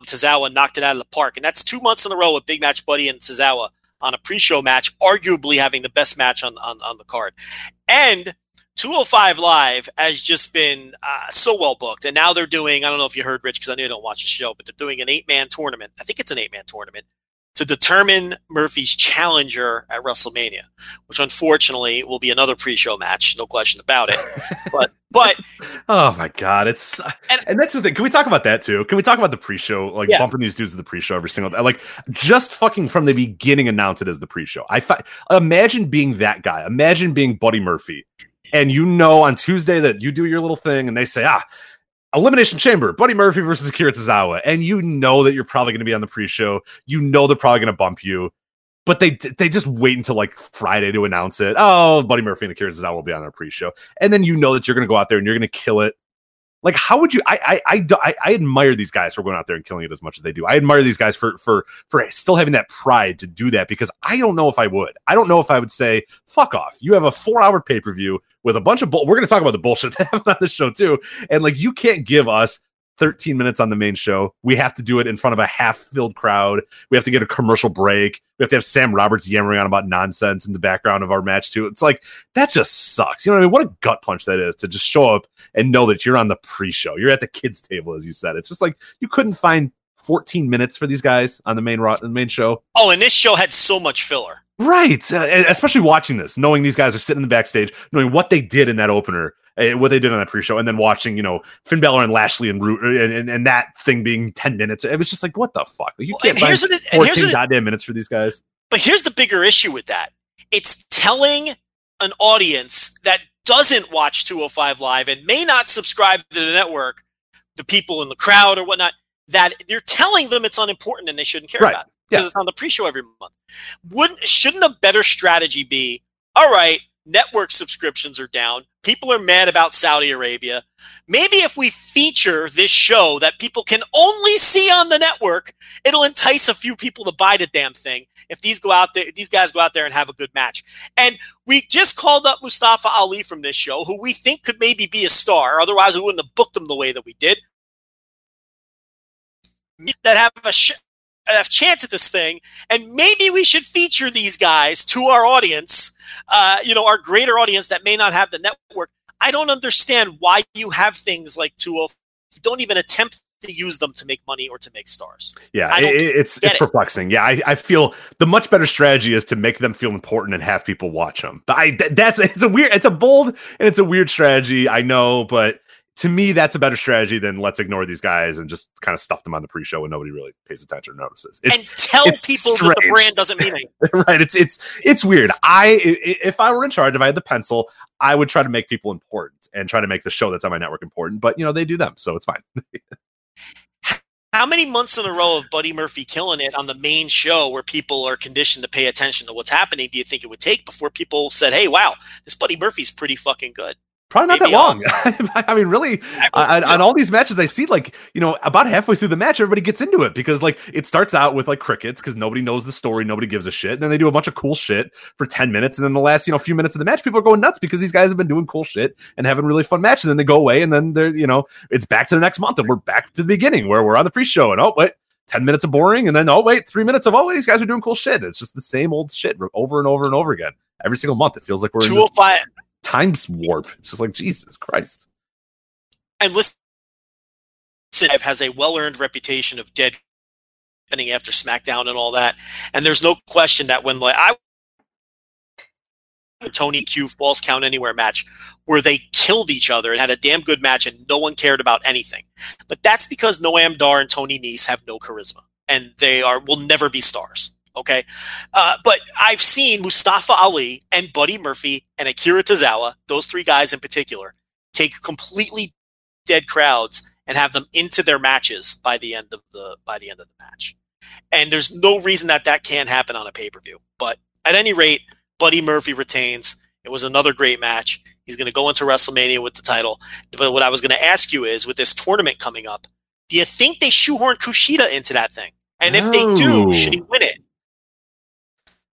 Tozawa knocked it out of the park, and that's two months in a row with Big Match Buddy and Tozawa on a pre-show match, arguably having the best match on on, on the card. And 205 Live has just been uh, so well booked, and now they're doing. I don't know if you heard Rich because I know you don't watch the show, but they're doing an eight-man tournament. I think it's an eight-man tournament to determine Murphy's challenger at WrestleMania, which unfortunately will be another pre-show match, no question about it. but but Oh my god, it's and, And- that's the thing. Can we talk about that too? Can we talk about the pre-show, like Yeah. bumping these dudes to the pre-show every single day? like just fucking from the beginning announce it as the pre-show. I fi- imagine being that guy. Imagine being Buddy Murphy, and you know on Tuesday that you do your little thing, and they say ah. Elimination Chamber, Buddy Murphy versus Akira Tozawa, and you know that you're probably going to be on the pre-show. You know they're probably going to bump you, but they they just wait until like Friday to announce it. Oh, Buddy Murphy and Akira Tozawa will be on our pre-show, and then you know that you're going to go out there and you're going to kill it. Like, how would you? I, I I I admire these guys for going out there and killing it as much as they do. I admire these guys for for for still having that pride to do that because I don't know if I would. I don't know if I would say, "Fuck off." You have a four hour pay per view with a bunch of bull. We're going to talk about the bullshit that happened on this show too, and like you can't give us 13 minutes on the main show. We have to do it in front of a half filled crowd. We have to get a commercial break. We have to have Sam Roberts yammering on about nonsense in the background of our match, too. It's like, that just sucks. You know what I mean? What a gut punch that is to just show up and know that you're on the pre show. You're at the kids' table, as you said. It's just like you couldn't find 14 minutes for these guys on the main, ro- the main show. oh, and this show had so much filler. Right. Uh, especially watching this, knowing these guys are sitting in the backstage, knowing what they did in that opener, Eh, what they did on that pre-show, and then watching, you know, Finn Balor and Lashley and Root and, eh, and, and that thing being 10 minutes. It was just like, what the fuck? You can't and find here's what it- and here's 14 what it- goddamn minutes for these guys. But here's the bigger issue with that. It's telling an audience that doesn't watch 205 Live and may not subscribe to the network, the people in the crowd or whatnot, that you're telling them it's unimportant and they shouldn't care Right. about it because Yeah. it's on the pre-show every month. Wouldn't shouldn't a better strategy be? All right, network subscriptions are down. People are mad about Saudi Arabia. Maybe if we feature this show that people can only see on the network, it'll entice a few people to buy the damn thing. If these go out there, these guys go out there and have a good match. And we just called up Mustafa Ali from this show, who we think could maybe be a star. Otherwise, we wouldn't have booked him the way that we did. That have a sh- have chance at this thing, and maybe we should feature these guys to our audience. Uh, you know, our greater audience that may not have the network. I don't understand why you have things like 20. Don't even attempt to use them to make money or to make stars. Yeah, it, it's it's it. perplexing. Yeah, I, I feel the much better strategy is to make them feel important and have people watch them. But I th- that's it's a weird, it's a bold and it's a weird strategy. I know, but to me, that's a better strategy than let's ignore these guys and just kind of stuff them on the pre-show and nobody really pays attention or notices. It's and tell it's people that the brand doesn't mean anything. right. It's it's it's weird. I i- if I were in charge, if I had the pencil, I would try to make people important and try to make the show that's on my network important. But you know, they do them, so it's fine. How many months in a row of Buddy Murphy killing it on the main show where people are conditioned to pay attention to what's happening do you think it would take before people said, hey, wow, this Buddy Murphy's pretty fucking good? Probably not Maybe that long. I mean, really, uh, on, on all these matches, I see like you know about halfway through the match, everybody gets into it because like it starts out with like crickets because nobody knows the story, nobody gives a shit, and then they do a bunch of cool shit for ten minutes, and then the last you know few minutes of the match, people are going nuts because these guys have been doing cool shit and having really fun matches, and then they go away, and then they're you know it's back to the next month, and we're back to the beginning where we're on the pre-show, and oh wait. 10 minutes of boring, and then oh, wait, three minutes of oh, these guys are doing cool shit. It's just the same old shit over and over and over again. Every single month, it feels like we're in this 205 time warp. It's just like, Jesus Christ. and listen, has a well-earned reputation of dead after SmackDown and all that. And there's no question that when like I Tony Q falls count anywhere match where they killed each other and had a damn good match and no one cared about anything. But that's because Noam Dar and Tony Nese have no charisma and they are will never be stars. Okay, uh, but I've seen Mustafa Ali and Buddy Murphy and Akira Tozawa, those three guys in particular, take completely dead crowds and have them into their matches by the end of the by the end of the match. And there's no reason that that can't happen on a pay per view. But at any rate, Buddy Murphy retains. It was another great match. He's going to go into WrestleMania with the title. But what I was going to ask you is, with this tournament coming up, do you think they shoehorn Kushida into that thing? And if they do, should he win it?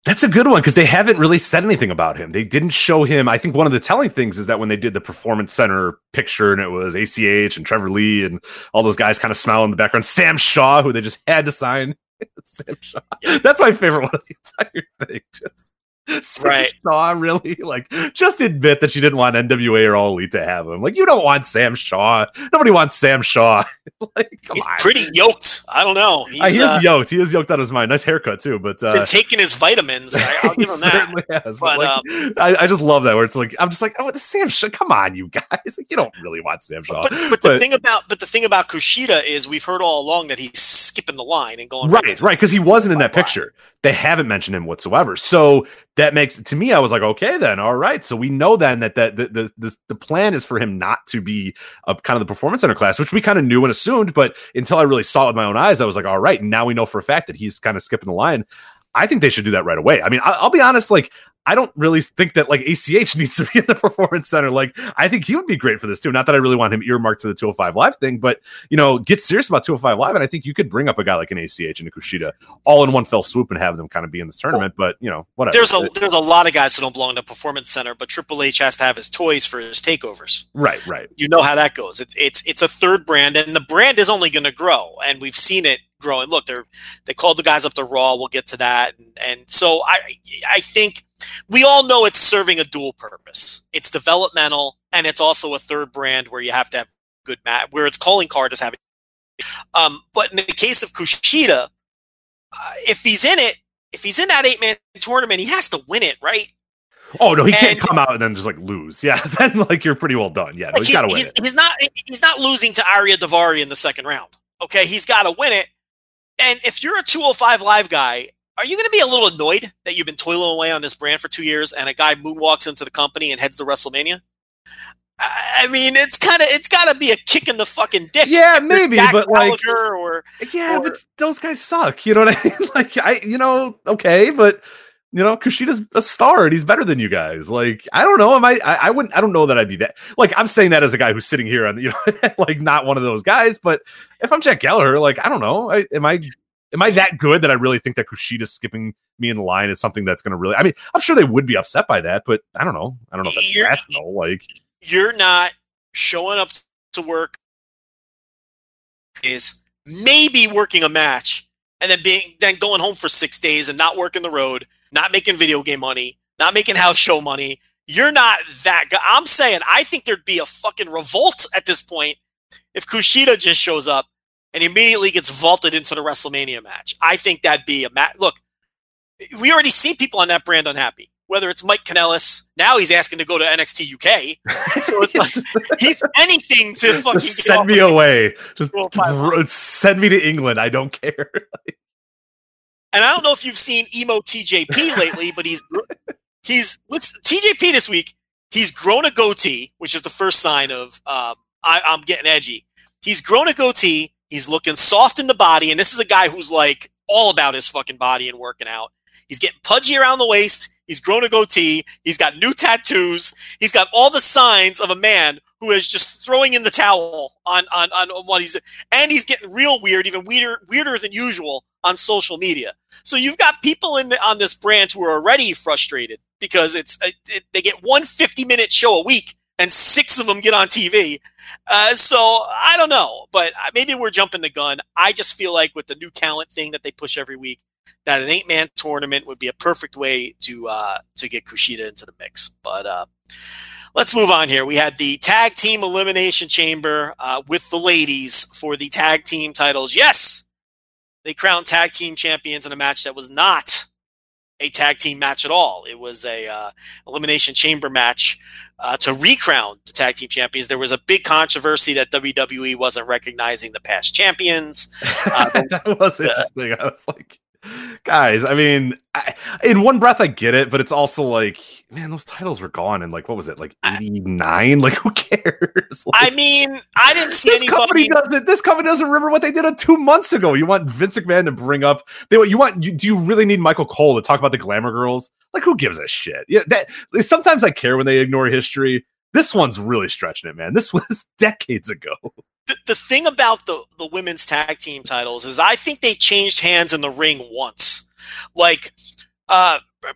That's a good one because they haven't really said anything about him. They didn't show him. I think one of the telling things is that when they did the performance center picture and it was ACH and Trevor Lee and all those guys kind of smiling in the background, Sam Shaw, who they just had to sign. Sam Shaw. That's my favorite one of the entire thing. Just Sam Right. Shaw, really? Like, just admit that you didn't want NWA or All Elite to have him. Like, you don't want Sam Shaw. Nobody wants Sam Shaw. like, come He's on. pretty yoked. I don't know. He's Uh, he is uh, yoked. He is yoked out of his mind. Nice haircut too, but uh, been taking his vitamins. I, I'll give him that. has. But, But, um, I, I just love that where it's like I'm just like, oh, the Sam Shaw. Come on, you guys. Like, you don't really want Sam Shaw. But, but the thing about but the thing about Kushida is we've heard all along that he's skipping the line and going right, right, because he wasn't in that picture. They haven't mentioned him whatsoever. So that makes to me, I was like, okay, then, all right. So we know then that that the the, the, the plan is for him not to be a kind of the performance center class, which we kind of knew and assumed. But until I really saw it with my own eyes, I was like, all right. Now we know for a fact that he's kind of skipping the line. I think they should do that right away. I mean, I, I'll be honest, like. I don't really think that like ACH needs to be in the performance center. Like, I think he would be great for this too. Not that I really want him earmarked for the 205 Live thing, but you know, get serious about 205 Live. And I think you could bring up a guy like an ACH and a Kushida all in one fell swoop and have them kind of be in this tournament. But you know, whatever. There's a there's a lot of guys who don't belong to Performance Center, but Triple H has to have his toys for his takeovers. right, right. You know how that goes. It's it's it's a third brand, and the brand is only going to grow, and we've seen it grow. And look, they're they called the guys up to Raw. We'll get to that, and, and so I I think we all know it's serving a dual purpose. It's developmental, and it's also a third brand where you have to have good match. Where its calling card is having. Um, but in the case of Kushida, uh, if he's in it, if he's in that eight man tournament, he has to win it, right? Oh no, he can't come out and then just like lose. Yeah, then like you're pretty well done. Yeah, no, he's he's, got to win he's, it. he's not he's not losing to Ariya Daivari in the second round. Okay, he's got to win it. And if you're a 205 live guy, are you going to be a little annoyed that you've been toiling away on this brand for two years and a guy moonwalks into the company and heads to WrestleMania? I mean, it's kind of it's got to be a kick in the fucking dick. Yeah, maybe, Jack but, like- or Yeah, or- but those guys suck. You know what I mean? Like I, you know, okay, but you know, Kushida's a star and he's better than you guys. Like I don't know. Am I? I, I wouldn't. I don't know that I'd be that. Like I'm saying that as a guy who's sitting here and you know, like not one of those guys. But if I'm Jack Gallagher, like I don't know. I, am I? Am I that good that I really think that Kushida skipping me in line is something that's going to really? I mean, I'm sure they would be upset by that, but I don't know. I don't know if that's You're- rational. Like you're not showing up to work is maybe working a match and then being then going home for six days and not working the road, not making video game money, not making house show money. You're not that guy. I'm saying I think there'd be a fucking revolt at this point if Kushida just shows up and immediately gets vaulted into the WrestleMania match. I think that'd be a match. Look, we already see people on that brand unhappy. Whether it's Mike Kanellis, now he's asking to go to NXT UK. So it's like he's anything to fucking just send me away. Just Well, fine. br- send me to England. I don't care. And I don't know if you've seen emo TJP lately, but he's he's let's TJP this week. He's grown a goatee, which is the first sign of um, I, I'm getting edgy. He's grown a goatee. He's looking soft in the body, and this is a guy who's like all about his fucking body and working out. He's getting pudgy around the waist. He's grown a goatee. He's got new tattoos. He's got all the signs of a man who is just throwing in the towel on on on what he's and he's getting real weird, even weirder weirder than usual on social media. So you've got people in the, on this brand who are already frustrated because it's it, they get one 50 minute show a week and six of them get on TV. Uh, so I don't know, but uh, maybe we're jumping the gun. I just feel like with the new talent thing that they push every week, that an eight man tournament would be a perfect way to uh, to get Kushida into the mix. But uh, let's move on here. We had the tag team elimination chamber uh, with the ladies for the tag team titles. Yes, they crowned tag team champions in a match that was not a tag team match at all. It was a uh, elimination chamber match uh, to recrown the tag team champions. There was a big controversy that WWE wasn't recognizing the past champions. Uh, that was interesting. I was like, guys. I mean, I, in one breath, I get it, but it's also like, man, those titles were gone in like what was it, like eighty nine? Like, who cares? I mean, I didn't see this company doesn't. This company doesn't remember what they did uh, two months ago. You want Vince McMahon to bring up? They want you want? You, do you really need Michael Cole to talk about the Glamour Girls? Like, who gives a shit? Yeah, that sometimes I care when they ignore history. This one's really stretching it, man. This was decades ago. The, the thing about the the women's tag team titles is I think they changed hands in the ring once. Like, uh, uh,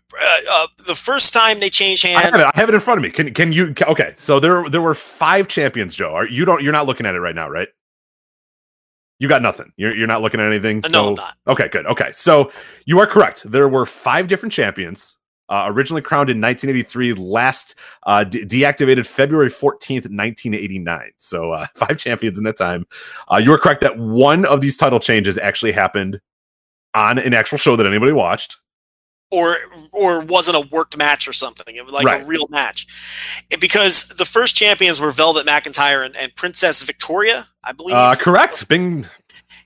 uh, the first time they changed I hands, have it. I have it in front of me. Can can you? ca- Okay, so there there were five champions. Joe, are you don't? You're not looking at it right now, right? You got nothing. You're you're not looking at anything. Uh, no, I'm not. Okay, good. Okay, so you are correct. There were five different champions. Uh, originally crowned in 1983, last uh, de- deactivated February 14th, 1989. So uh, five champions in that time. Uh, you are correct that one of these title changes actually happened on an actual show that anybody watched. or or wasn't a worked match or something. It was like Right. a real match. It- because the first champions were Velvet McIntyre and, and Princess Victoria, I believe. Uh, correct. Bing,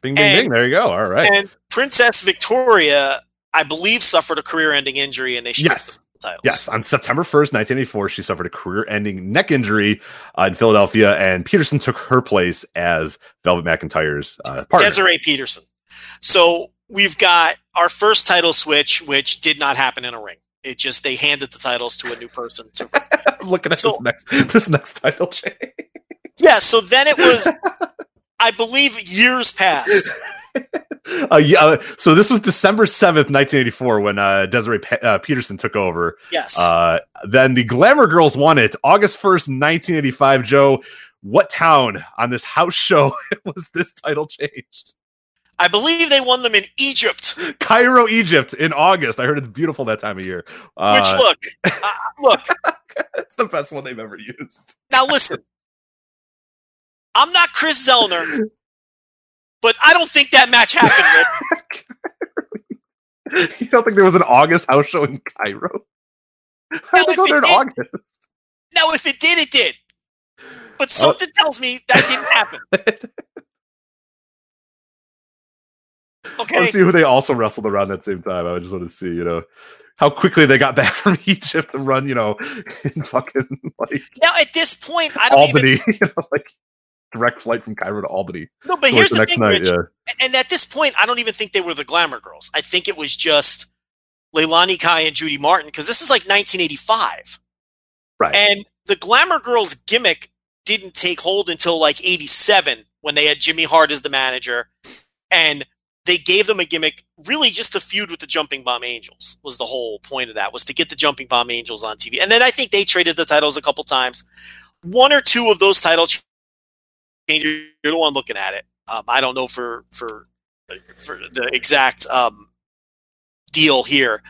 bing, bing, And- bing. There you go. All right. And Princess Victoria, I believe, suffered a career-ending injury, and they stripped Yes. the titles. Yes, on September 1st, 1984, she suffered a career ending neck injury uh, in Philadelphia, and Peterson took her place as Velvet McIntyre's uh, partner. Desiree Peterson. So we've got our first title switch, which did not happen in a ring. It just they handed the titles to a new person. To, I'm looking at So- this next this next title change. yeah. So then it was, I believe, years passed. Uh, yeah, so this was December 7th, 1984, when uh, Desiree Pe- uh, Peterson took over. Yes. Uh, then the Glamour Girls won it August 1st, 1985. Joe, what town on this house show was this title changed? I believe they won them in Egypt. Cairo, Egypt, in August. I heard it's beautiful that time of year. Uh, Which look, uh, look. it's the best one they've ever used. Now listen, I'm not Kris Zellner, but I don't think that match happened. Rick. you don't think there was an August house show in Cairo? How Now, if it in did- August? Now, if it did, it did. Oh. But something tells me that didn't happen. I Okay. want to see who they also wrestled around that same time. I just want to see, you know, how quickly they got back from Egypt to run, you know, in fucking like Now, at this point, I don't even. Albany, you know, like direct flight from Cairo to Albany. No, but here's the the, thing, night, Rich. yeah. And at this point, I don't even think they were the Glamour Girls. I think it was just Leilani Kai and Judy Martin because this is like 1985. Right. And the Glamour Girls gimmick didn't take hold until like 87 when they had Jimmy Hart as the manager. And they gave them a gimmick really just to feud with the Jumping Bomb Angels was the whole point of that was to get the Jumping Bomb Angels on TV. And then I think they traded the titles a couple times. One or two of those title ch- you're the one looking at it. Um, I don't know for for for the exact um, deal here,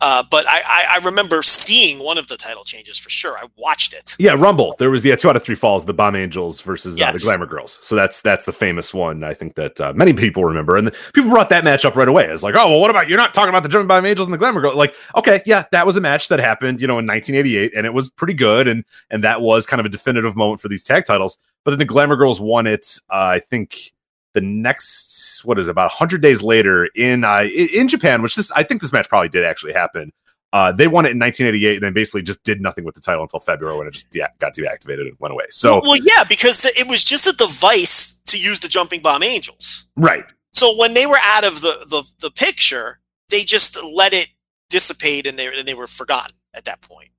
uh, but I, I, I remember seeing one of the title changes for sure. I watched it. Yeah, Rumble. There was yeah two out of three falls, the Bomb Angels versus uh, the Glamour Girls. So that's that's the famous one. I think that uh, many people remember, and people brought that match up right away. It's like, oh well, what about you're not talking about the Jumping Bomb Angels and the Glamour Girls? Like, okay, yeah, that was a match that happened, you know, in 1988, and it was pretty good, and and that was kind of a definitive moment for these tag titles. But then the Glamour Girls won it. Uh, I think the next what is it, about 100 days later in uh, in Japan, which this I think this match probably did actually happen. Uh, they won it in 1988 and then basically just did nothing with the title until February when it just de- got deactivated and went away. So, well, yeah, because it was just a device to use the Jumping Bomb Angels. right. So when they were out of the the, the picture, they just let it dissipate and they and they were forgotten at that point.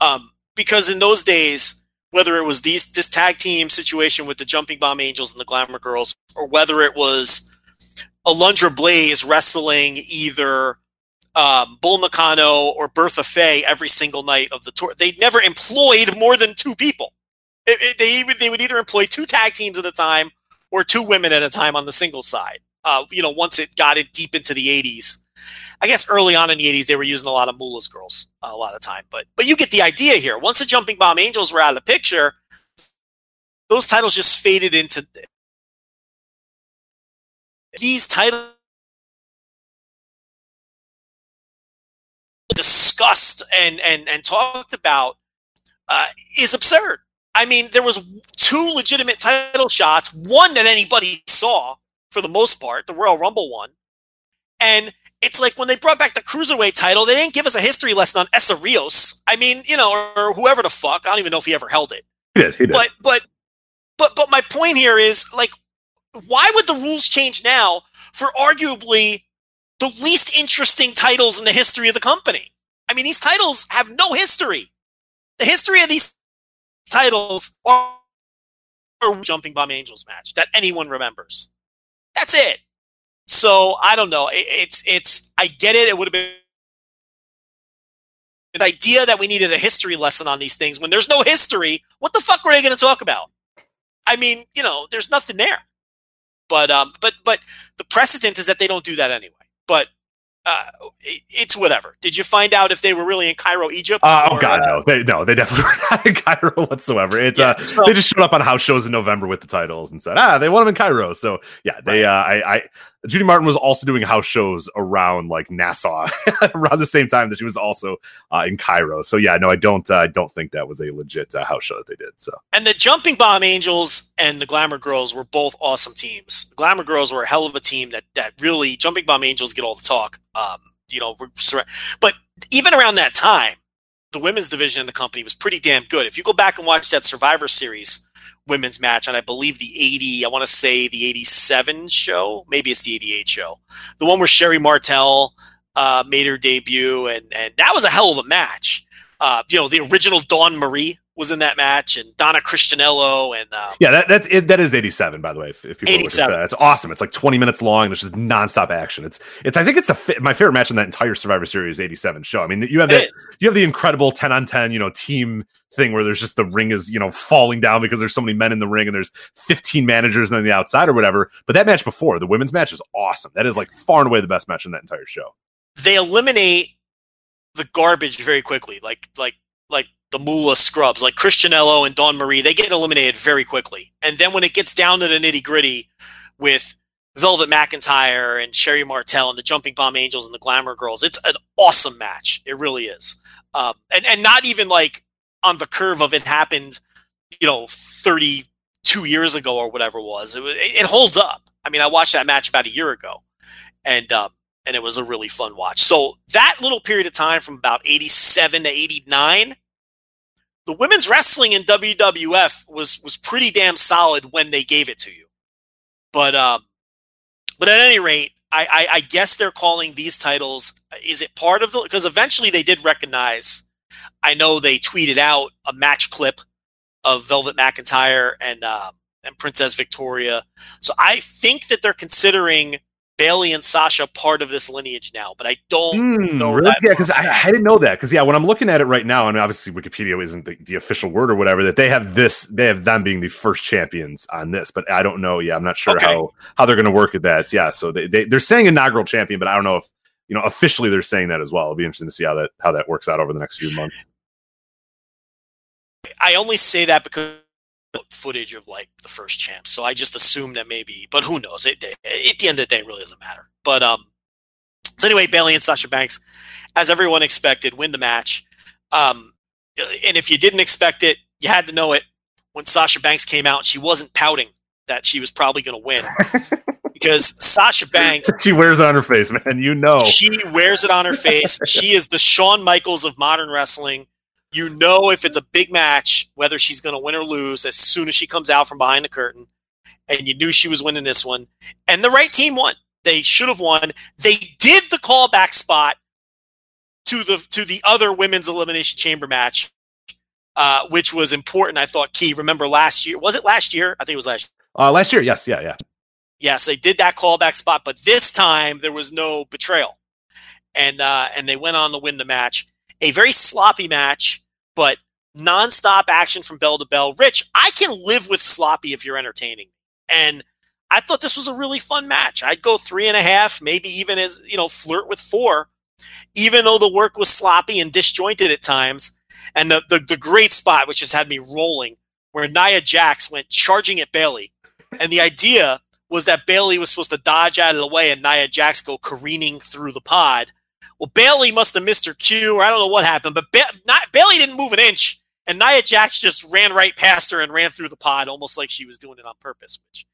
Um, because in those days, whether it was these this tag team situation with the Jumping Bomb Angels and the Glamour Girls, or whether it was Alundra Blaze wrestling either um, Bull Nakano or Bertha Faye every single night of the tour, they never employed more than two people. It- it- they would they would either employ two tag teams at a time or two women at a time on the single side. Uh, you know, once it got it deep into the 80s. I guess early on in the 80s they were using a lot of Moolah's girls uh, a lot of time, but but you get the idea here. Once the Jumping Bomb Angels were out of the picture, those titles just faded into these titles discussed and and and talked about uh, is absurd. I mean, there was two legitimate title shots, one that anybody saw for the most part, the Royal Rumble one, and it's like when they brought back the cruiserweight title, they didn't give us a history lesson on Essa Rios. I mean, you know, or, or whoever the fuck. I don't even know if he ever held it. He did. He did. But but but but my point here is like, why would the rules change now for arguably the least interesting titles in the history of the company? I mean, these titles have no history. The history of these titles are, are Jumping Bomb Angels match that anyone remembers. That's it. So I don't know. It, it's it's. I get it. It would have been the idea that we needed a history lesson on these things when there's no history. What the fuck were they going to talk about? I mean, you know, there's nothing there. But um, but but the precedent is that they don't do that anyway. But uh, it, it's whatever. Did you find out if they were really in Cairo, Egypt? Uh, oh or, God, uh, no! They no, they definitely were not in Cairo whatsoever. It's Yeah, uh, so- they just showed up on house shows in November with the titles and said, ah, they want them in Cairo. So yeah, they uh, I, I Judy Martin was also doing house shows around like Nassau around the same time that she was also uh, in Cairo. So yeah, no, I don't uh, I don't think that was a legit uh, house show that they did. So And the Jumping Bomb Angels and the Glamour Girls were both awesome teams. The Glamour Girls were a hell of a team that that really Jumping Bomb Angels get all the talk. Um, you know, but even around that time, the women's division in the company was pretty damn good. If you go back and watch that Survivor Series women's match, and I believe the 80, I want to say the 87 show, maybe it's the 88 show, the one where Sherri Martel uh, made her debut, and and that was a hell of a match. Uh, you know, the original Dawn Marie was in that match, and Donna Christanello, and uh, yeah, that that's it, that is eighty seven by the way. If, if people are looking for 87. that. it's awesome. It's like twenty minutes long. There's just nonstop action. It's it's I think it's a fi- my favorite match in that entire Survivor Series eighty seven show. I mean, you have that you have the incredible 10 on 10 you know team thing where there's just the ring is you know falling down because there's so many men in the ring and there's 15 managers on the outside or whatever but that match before the women's match is awesome that is like far and away the best match in that entire show they eliminate the garbage very quickly, like like like the Moolah scrubs, like Christanello and Dawn Marie. They get eliminated very quickly, and then when it gets down to the nitty gritty with Velvet McIntyre and Sherri Martel and the Jumping Bomb Angels and the Glamour Girls, it's an awesome match. It really is, um, and and not even like on the curve of it happened, you know, thirty two years ago or whatever it was. It, it, it holds up. I mean, I watched that match about a year ago, and um, and it was a really fun watch. So that little period of time from about 87 to 89, the women's wrestling in WWF was was pretty damn solid when they gave it to you. But um but at any rate, I, I, I guess they're calling these titles. Is it part of the? Because eventually they did recognize. I know they tweeted out a match clip of Velvet McIntyre and uh, and Princess Victoria. So I think that they're considering Bayley and Sasha part of this lineage now, but I don't hmm, know really? yeah because I. I didn't know that because yeah when i'm looking at it right now and obviously wikipedia isn't the, the official word or whatever that they have this they have them being the first champions on this but i don't know yeah i'm not sure Okay. how how they're going to work at that yeah so they, they they're saying inaugural champion but i don't know if you know officially they're saying that as well it'll be interesting to see how that how that works out over the next few months I only say that because footage of like the first champ, so I just assume that maybe, but who knows? It, it- at the end of the day, it really doesn't matter. But um, so anyway, Bayley and Sasha Banks, as everyone expected, win the match. Um, and if you didn't expect it, you had to know it when Sasha Banks came out. She wasn't pouting that she was probably going to win because Sasha Banks she wears it on her face man you know she wears it on her face. she is the Shawn Michaels of modern wrestling. You know if it's a big match, whether she's going to win or lose as soon as she comes out from behind the curtain. And you knew she was winning this one. And the right team won. They should have won. They did the callback spot to the to the other women's elimination chamber match, uh, which was important. I thought key. Remember last year? Was it last year? I think it was last Year. uh last year yes yeah yeah Yes, they did that callback spot, but this time there was no betrayal, and uh, and they went on to win the match. A very sloppy match, but nonstop action from bell to bell. Rich, I can live with sloppy if you're entertaining, and I thought this was a really fun match. I'd go three and a half, maybe even as you know, flirt with four, even though the work was sloppy and disjointed at times. And the the, the great spot, which has had me rolling, where Nia Jax went charging at Bayley, and the idea was that Bayley was supposed to dodge out of the way and Nia Jax go careening through the pod. Well, Bayley must have missed her cue, or I don't know what happened, but ba- not, Bayley didn't move an inch, and Nia Jax just ran right past her and ran through the pod, almost like she was doing it on purpose. Which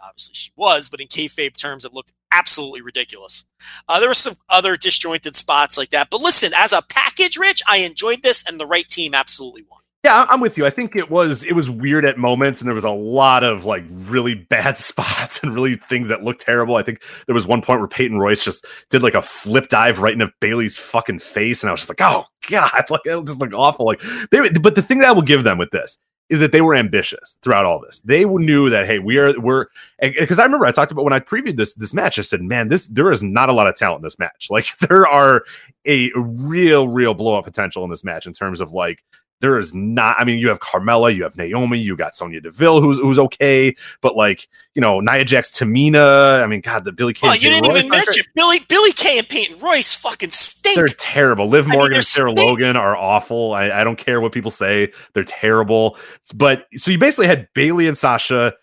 obviously she was, but in kayfabe terms, it looked absolutely ridiculous. Uh, there were some other disjointed spots like that. But listen, as a package, Rich, I enjoyed this, and the right team absolutely won. Yeah, I'm with you. I think it was it was weird at moments, and there was a lot of like really bad spots and really things that looked terrible. I think there was one point where Peyton Royce just did like a flip dive right into Bayley's fucking face, and I was just like, oh god, like it just looked awful. Like they, but the thing that I will give them with this is that they were ambitious throughout all this. They knew that hey, we are we're because I remember I talked about when I previewed this this match. I said, man, this there is not a lot of talent in this match. Like there are a real real blow up potential in this match in terms of like there is not. I mean, you have Carmella, you have Naomi, you got Sonya Deville, who's who's okay, but like you know Nia Jax, Tamina. I mean, God, the Billie Kay. Oh, you didn't Royce even mention Billie Billie Kay and Peyton Royce. Fucking stink. They're terrible. Liv Morgan I mean, and Sarah stink. Logan are awful. I, I don't care what people say. They're terrible. But so you basically had Bayley and Sasha,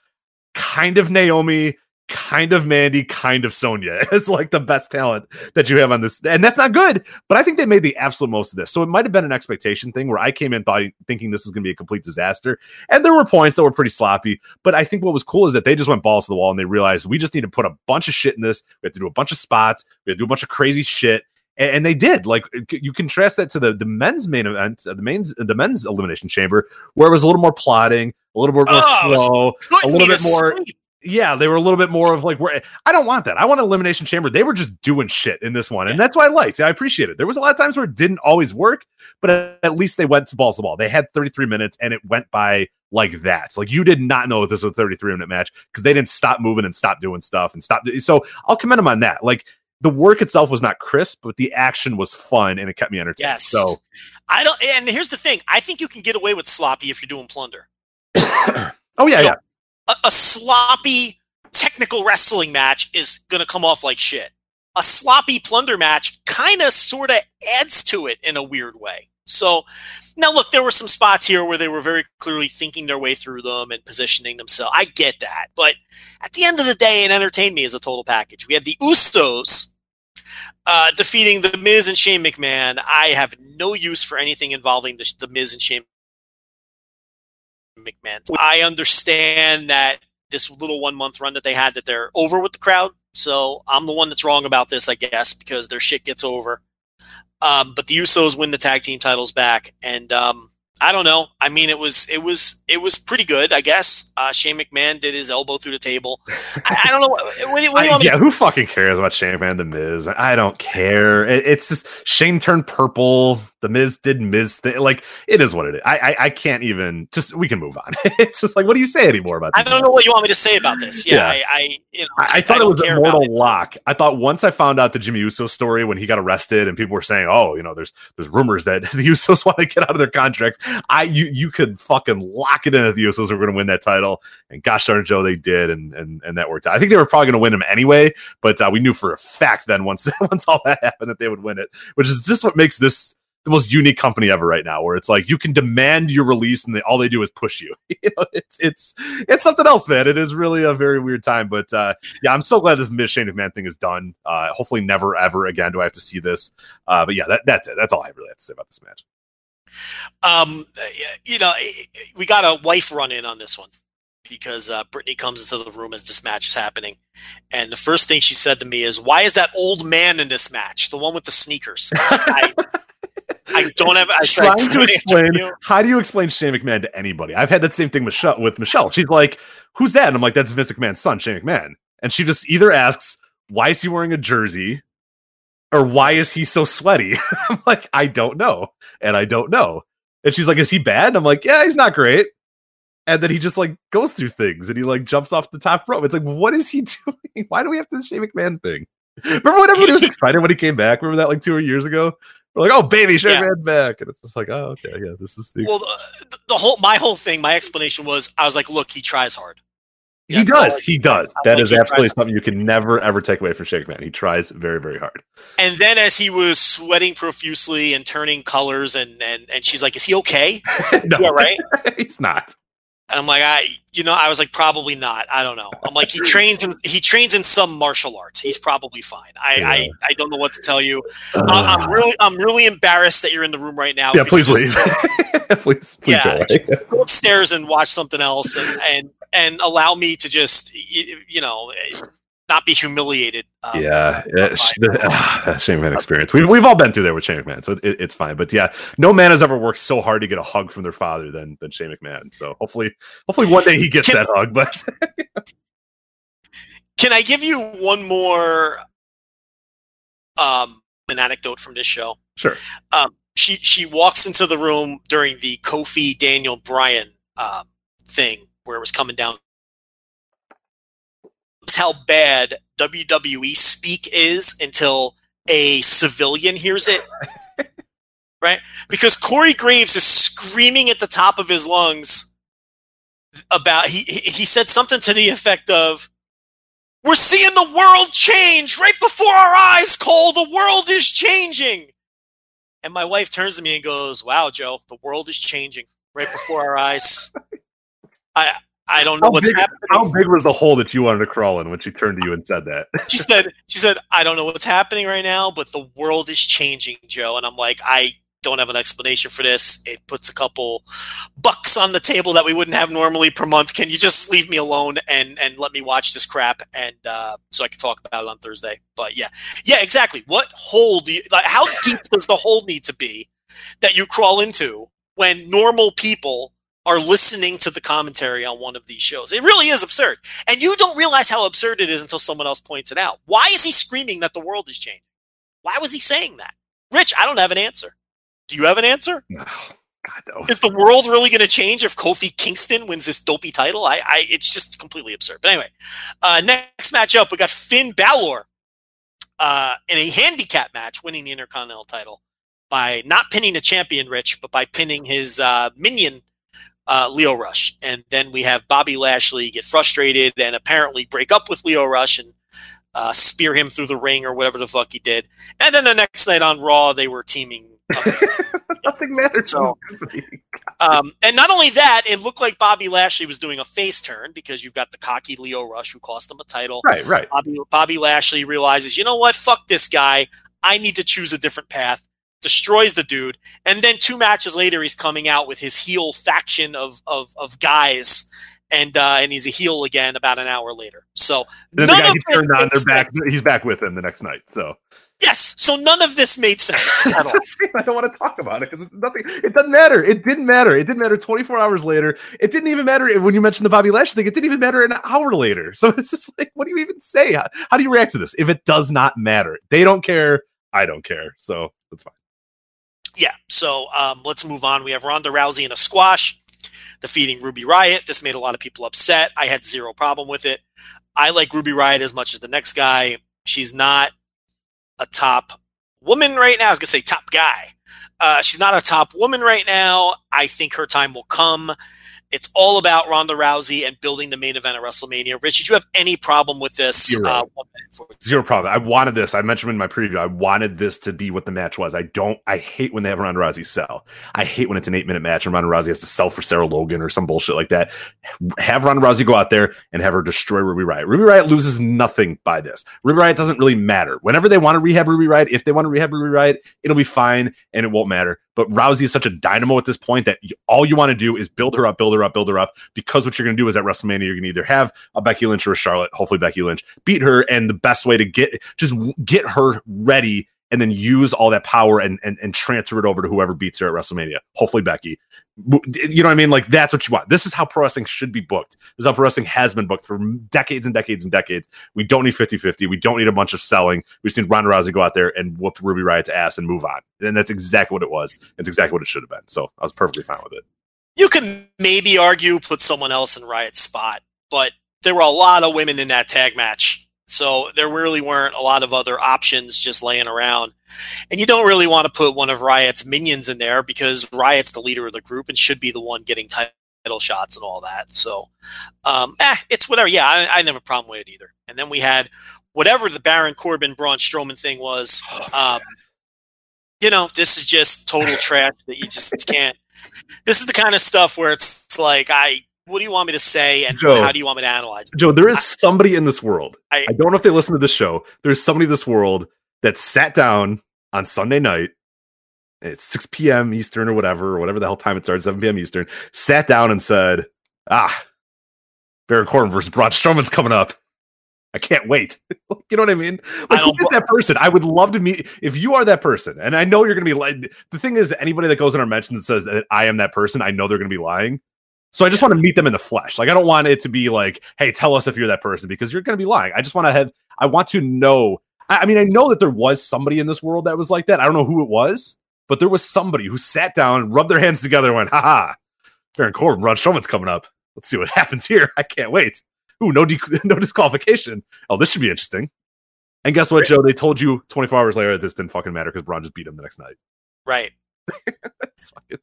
kind of Naomi, kind of Mandy, kind of Sonya as like the best talent that you have on this. And that's not good, but I think they made the absolute most of this. So it might have been an expectation thing where I came in by thinking this was going to be a complete disaster. And there were points that were pretty sloppy, but I think what was cool is that they just went balls to the wall and they realized we just need to put a bunch of shit in this. We have to do a bunch of spots. We have to do a bunch of crazy shit. And, they did. Like you contrast that to the, the men's main event, uh, the men's the men's elimination chamber, where it was a little more plotting, a little more, more oh, slow, a little bit more. Sleep yeah, they were a little bit more of like where I don't want that. I want an elimination chamber. They were just doing shit in this one, and that's why I liked. It. I appreciate it. There was a lot of times where it didn't always work, but at least they went to balls to ball. They had 33 minutes, and it went by like that. Like you did not know that this was a 33 minute match because they didn't stop moving and stop doing stuff and stop. So I'll commend them on that. Like the work itself was not crisp, but the action was fun and it kept me entertained. Yes. So I don't. And here's the thing: I think you can get away with sloppy if you're doing plunder. oh yeah, yeah. A, a sloppy technical wrestling match is going to come off like shit. A sloppy plunder match kind of sort of adds to it in a weird way. So now look, there were some spots here where they were very clearly thinking their way through them and positioning themselves. I get that. But at the end of the day, it entertained me as a total package. We had the Usos uh, defeating the Miz and Shane McMahon. I have no use for anything involving the, the Miz and Shane McMahon. I understand that this little one month run that they had that they're over with the crowd. So I'm the one that's wrong about this, I guess, because their shit gets over. Um, but the Usos win the tag team titles back, and um, I don't know. I mean, it was it was it was pretty good, I guess. Uh, Shane McMahon did his elbow through the table. I, I don't know. What, what, what I, yeah, who fucking cares about Shane McMahon, the Miz? I don't care. It, it's just Shane turned purple. The Miz did Miz thing. Like it is what it is. I, I, I can't even. Just we can move on. it's just like what do you say anymore about? This I don't know what you want me to say about this. Yeah, yeah. I, I, you know, I, I thought it was a mortal lock. I thought once I found out the Jimmy Uso story when he got arrested and people were saying, oh, you know, there's there's rumors that the Usos want to get out of their contracts. I you you could fucking lock it in that the Usos were going to win that title, and gosh darn Joe, they did, and and and that worked out. I think they were probably going to win them anyway, but uh, we knew for a fact then once once all that happened that they would win it, which is just what makes this the most unique company ever right now, where it's like you can demand your release and they, all they do is push you. you know, it's it's it's something else, man. It is really a very weird time, but uh, yeah, I'm so glad this Miz Shane McMahon thing is done. Uh, hopefully, never ever again do I have to see this. Uh, but yeah, that, that's it. That's all I really have to say about this match. Um, you know, we got a wife run in on this one because uh, Brittany comes into the room as this match is happening, and the first thing she said to me is, "Why is that old man in this match? The one with the sneakers?" I, I don't have. I trying to explain. How do you explain Shane McMahon to anybody? I've had that same thing Michelle, with Michelle. She's like, "Who's that?" And I'm like, "That's Vince McMahon's son, Shane McMahon." And she just either asks, "Why is he wearing a jersey?" or "Why is he so sweaty?" I'm like, "I don't know," and I don't know. And she's like, "Is he bad?" And I'm like, "Yeah, he's not great." And then he just like goes through things and he like jumps off the top rope. It's like, what is he doing? Why do we have this Shane McMahon thing? Remember when everybody was excited when he came back? Remember that like two or years ago? We're like, oh baby, Shane yeah. back, and it's just like, oh okay, yeah, this is the well. The, the, whole my whole thing, my explanation was, I was like, look, he tries hard. He does. He does. That is absolutely something you can never ever take away from Shake Man. He tries very very hard. And then as he was sweating profusely and turning colors, and and and she's like, "Is he okay? no, yeah, right? He's not." And I'm like, I, you know, I was like, probably not. I don't know. I'm like, he trains in he trains in some martial arts. He's probably fine. I, yeah. I, I don't know what to tell you. Uh, I'm really, I'm really embarrassed that you're in the room right now. Yeah, please leave. please, please, yeah, go, upstairs and watch something else. And and and allow me to just y- you know not be humiliated. um, yeah, by- sh- the, ah, Shane McMahon experience. We've we've all been through there with Shane McMahon, so it, it's fine. But yeah, no man has ever worked so hard to get a hug from their father than than Shane McMahon. So hopefully, hopefully one day he gets Can- that hug. But Can I give you one more um, an anecdote from this show? sure, um, she she walks into the room during the Kofi Daniel Bryan um, thing where it was coming down. How bad WWE speak is until a civilian hears it, right? Because Corey Graves is screaming at the top of his lungs about he he he said something to the effect of. We're seeing the world change right before our eyes, Cole. The world is changing. And my wife turns to me and goes, "Wow, Joe, the world is changing right before our eyes." I I don't know How what's big- happening. how big was the hole that you wanted to crawl in when she turned to you and said that? She said, "She said I don't know what's happening right now, but the world is changing, Joe." And I'm like, I don't have an explanation for this. It puts a couple bucks on the table that we wouldn't have normally per month. Can you just leave me alone and and let me watch this crap and uh, so I can talk about it on Thursday? But yeah, yeah, exactly. What hole do you like? How deep does the hole need to be that you crawl into when normal people are listening to the commentary on one of these shows? It really is absurd, and you don't realize how absurd it is until someone else points it out. Why is he screaming that the world is changing? Why was he saying that? Rich, I don't have an answer. Do you have an answer? Oh, God, no. Is the world really going to change if Kofi Kingston wins this dopey title? I, I it's just completely absurd. But anyway, uh, next matchup we got Finn Balor uh, in a handicap match, winning the Intercontinental title by not pinning the champion, Rich, but by pinning his uh, minion. Uh, Lio Rush, and then we have Bobby Lashley get frustrated and apparently break up with Lio Rush and uh, spear him through the ring or whatever the fuck he did. And then the next night on Raw, they were teaming up Nothing matters. So- um, and not only that, it looked like Bobby Lashley was doing a face turn because you've got the cocky Lio Rush who cost him a title. right, right. Bobby, Bobby Lashley realizes, you know what? Fuck this guy. I need to choose a different path. Destroys the dude, and then two matches later, he's coming out with his heel faction of of, of guys, and uh, and he's a heel again about an hour later. So then the none guy of this turned on, they're back. sense. He's back with him the next night. So Yes, so none of this made sense at all. I don't want to talk about it because nothing. It doesn't matter. It didn't matter. It didn't matter. Twenty four hours later, it didn't even matter when you mentioned the Bobby Lashley thing. It didn't even matter an hour later. So it's just like, what do you even say? How, how do you react to this? If it does not matter, they don't care. I don't care. So. Yeah, so um, let's move on. We have Ronda Rousey in a squash defeating Ruby Riott. This made a lot of people upset. I had zero problem with it. I like Ruby Riott as much as the next guy. She's not a top woman right now. I was gonna say top guy. Uh, she's not a top woman right now. I think her time will come. It's all about Ronda Rousey and building the main event of WrestleMania. Rich, did you have any problem with this? Zero. Uh, one minute for- Zero problem. I wanted this. I mentioned in my preview. I wanted this to be what the match was. I don't. I hate when they have Ronda Rousey sell. I hate when it's an eight minute match and Ronda Rousey has to sell for Sarah Logan or some bullshit like that. Have Ronda Rousey go out there and have her destroy Ruby Riott. Ruby Riott loses nothing by this. Ruby Riott doesn't really matter. Whenever they want to rehab Ruby Riott, if they want to rehab Ruby Riott, it'll be fine and it won't matter. But Rousey is such a dynamo at this point that all you want to do is build her up, build her up, build her up. Because what you're going to do is at WrestleMania, you're going to either have a Becky Lynch or a Charlotte, hopefully Becky Lynch, beat her, and the best way to get just get her ready and then use all that power and, and and transfer it over to whoever beats her at WrestleMania. Hopefully Becky. You know what I mean? Like that's what you want. This is how pro wrestling should be booked. This is how pro wrestling has been booked for decades and decades and decades. We don't need 50-50. We don't need a bunch of selling. We just need Ronda Rousey to go out there and whoop Ruby Riott's ass and move on. And that's exactly what it was. It's exactly what it should have been. So I was perfectly fine with it. You can maybe argue put someone else in Riott's spot, but there were a lot of women in that tag match. So there really weren't a lot of other options just laying around. And you don't really want to put one of Riott's minions in there because Riott's the leader of the group and should be the one getting title shots and all that. So, um, eh, it's whatever. Yeah, I, I didn't have a problem with it either. And then we had whatever the Baron Corbin Braun Strowman thing was. Um, you know, this is just total trash that you just can't. This is the kind of stuff where it's, like, I, what do you want me to say, and Joe. how do you want me to analyze? it? Joe, there is somebody in this world. I, I- don't know if they listen to this show. There's somebody in this world that sat down on Sunday night at 6 p.m. Eastern or whatever, or whatever the hell time it starts, 7 p.m. Eastern, sat down and said, Ah, Baron Corbin versus Braun Strowman's coming up. I can't wait. you know what I mean? I Like, who don't- that person? I would love to meet. If you are that person, and I know you're going to be like, the thing is, anybody that goes in our mentions and says that I am that person, I know they're going to be lying. So I just want to meet them in the flesh. Like I don't want it to be like, hey, tell us if you're that person because you're going to be lying. I just want to have. I want to know. I, I mean, I know that there was somebody in this world that was like that. I don't know who it was, but there was somebody who sat down, rubbed their hands together, and went, "Ha ha, Baron Corbin, Braun Strowman's coming up. Let's see what happens here. I can't wait." Ooh, no, de- no disqualification. Oh, this should be interesting. And guess what, Joe? They told you 24 hours later that this didn't fucking matter because Braun just beat him the next night. Right. Fucking-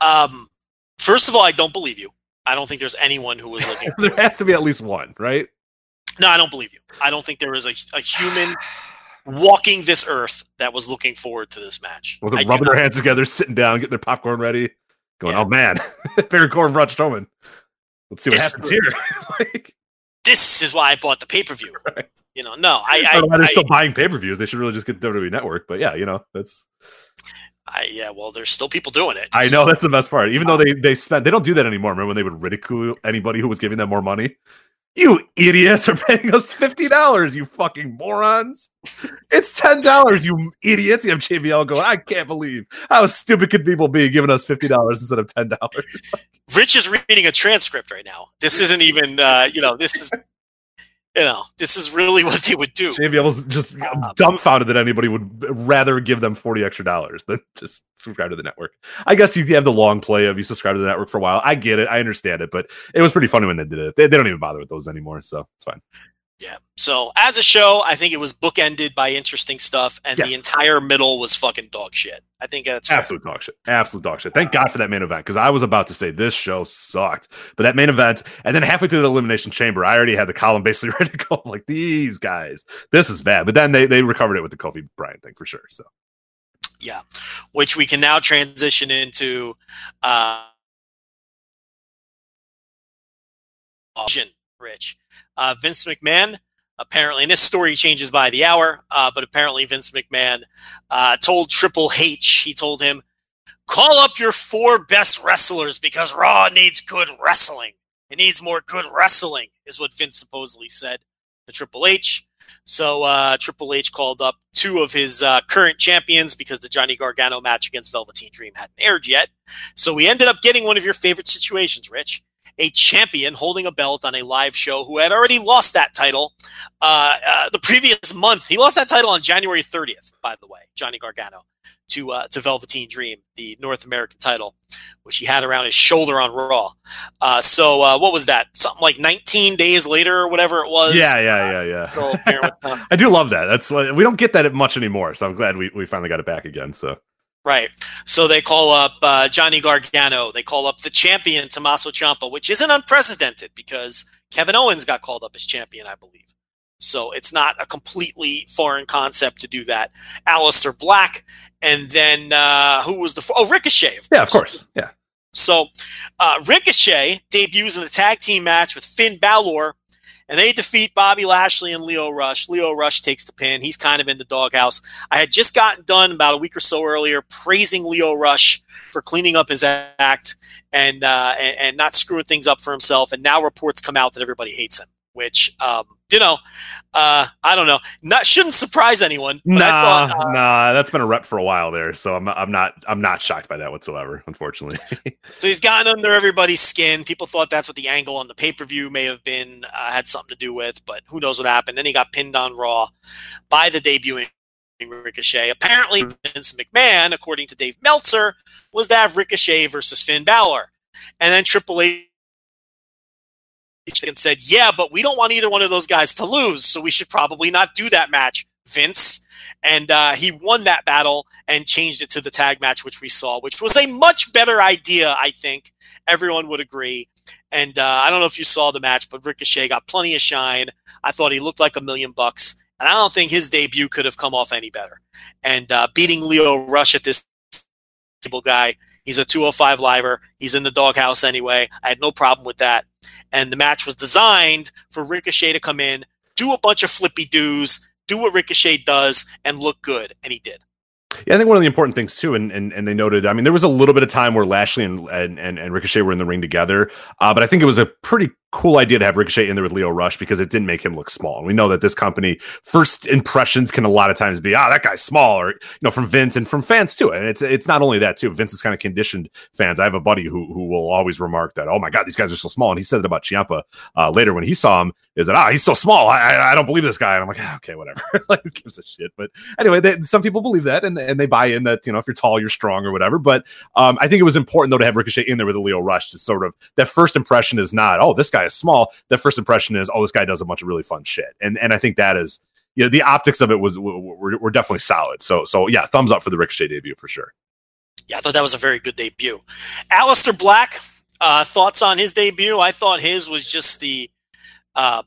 Um, first of all, I don't believe you. I don't think there's anyone who was looking. there has to be at least one, right? no, I don't believe you. I don't think there was a, a human walking this earth that was looking forward to this match. Well, they're I rubbing their hands together, sitting down, getting their popcorn ready, going, Yeah. "Oh man, Baron Corbin, Braun Strowman. Let's see what This- happens here." like, This is why I bought the pay per view. Right. You know, no, I, I, why I, they're I, still buying pay per views. They should really just get WWE Network. But yeah, you know, that's I, yeah. Well, there's still people doing it. I know that's the best part. Even though um, they they spent, they don't do that anymore. Remember when they would ridicule anybody who was giving them more money? You idiots are paying us fifty dollars. You fucking morons! It's ten dollars. You idiots! You have JBL going. I can't believe how stupid could people be giving us fifty dollars instead of ten dollars. Rich is reading a transcript right now. This isn't even, uh, you know, this is, you know, this is really what they would do. JBL's just Um, dumbfounded that anybody would rather give them forty extra dollars than just subscribe to the network. I guess you have the long play of you subscribe to the network for a while. I get it, I understand it, but it was pretty funny when they did it. They, they don't even bother with those anymore, so it's fine. Yeah. So as a show, I think it was bookended by interesting stuff, and Yes. the entire middle was fucking dog shit. I think that's fair. Absolute dog shit. Absolute dog shit. Thank God for that main event because I was about to say this show sucked. But that main event, and then halfway through the Elimination Chamber, I already had the column basically ready to go. I'm like, these guys, this is bad. But then they, they recovered it with the Kofi Bryan thing for sure. So Yeah. Which we can now transition into uh Rich. Uh Vince McMahon apparently and this story changes by the hour, uh, but apparently Vince McMahon uh told Triple H, he told him, call up your four best wrestlers because Raw needs good wrestling. It needs more good wrestling, is what Vince supposedly said to Triple H. So uh, Triple H called up two of his uh, current champions because the Johnny Gargano match against Velveteen Dream hadn't aired yet. So we ended up getting one of your favorite situations, Rich. A champion holding a belt on a live show who had already lost that title uh, uh, the previous month. He lost that title on January 30th, by the way, Johnny Gargano to uh, to Velveteen Dream, the North American title, which he had around his shoulder on Raw. Uh, so uh, what was that? Something like 19 days later or whatever it was. yeah, yeah, yeah, yeah. Still appearing with, uh, I do love that. That's like, we don't get that much anymore. So I'm glad we, we finally got it back again. So Right. So they call up uh, Johnny Gargano. They call up the champion, Tommaso Ciampa, which isn't unprecedented because Kevin Owens got called up as champion, I believe. So it's not a completely foreign concept to do that. Aleister Black, and then uh, who was the oh Ricochet? Of yeah, of course. Yeah. So uh, Ricochet debuts in the tag team match with Finn Balor, and they defeat Bobby Lashley and Lio Rush. Lio Rush takes the pin. He's kind of in the doghouse. I had just gotten done about a week or so earlier praising Lio Rush for cleaning up his act and uh, and, and not screwing things up for himself. And now reports come out that everybody hates him, which um, you know, uh, I don't know, not shouldn't surprise anyone. But Nah, I thought, uh, nah, that's been a rep for a while there. So I'm not, I'm not, I'm not shocked by that whatsoever. Unfortunately. So he's gotten under everybody's skin. People thought that's what the angle on the pay per view may have been, uh, had something to do with, but who knows what happened. Then he got pinned on Raw by the debuting Ricochet. Apparently, Vince McMahon, according to Dave Meltzer, was to have Ricochet versus Finn Balor. And then Triple H and said, Yeah, but we don't want either one of those guys to lose, so we should probably not do that match, Vince. And uh, he won that battle and changed it to the tag match, which we saw, which was a much better idea, I think. Everyone would agree. And uh, I don't know if you saw the match, but Ricochet got plenty of shine. I thought he looked like a million bucks. And I don't think his debut could have come off any better. And uh, beating Lio Rush at this table guy, he's a 205 liver. He's in the doghouse anyway. I had no problem with that. And the match was designed for Ricochet to come in, do a bunch of flippy doos, do what Ricochet does, and look good. And he did. Yeah, I think one of the important things too, and, and and they noted. I mean, there was a little bit of time where Lashley and and and, Ricochet were in the ring together, uh, but I think it was a pretty cool idea to have Ricochet in there with Lio Rush because it didn't make him look small. And we know that this company first impressions can a lot of times be, ah, that guy's small, or you know, from Vince and from fans too. And it's it's not only that too. Vince is kind of conditioned fans. I have a buddy who who will always remark that, oh my god, these guys are so small. And he said it about Ciampa uh, later when he saw him. Is that ah, he's so small? I, I, I don't believe this guy. And I'm like, ah, okay, whatever. like, who gives a shit? But anyway, they, some people believe that, and and they buy in that you know if you're tall, you're strong or whatever. But um, I think it was important though to have Ricochet in there with Lio Rush to sort of that first impression is not, oh, this guy is small. That first impression is, oh, this guy does a bunch of really fun shit. And and I think that is, you know, the optics of it was were, were definitely solid. So so yeah, thumbs up for the Ricochet debut for sure. Yeah, I thought that was a very good debut. Aleister Black, uh, thoughts on his debut? I thought his was just the. Uh,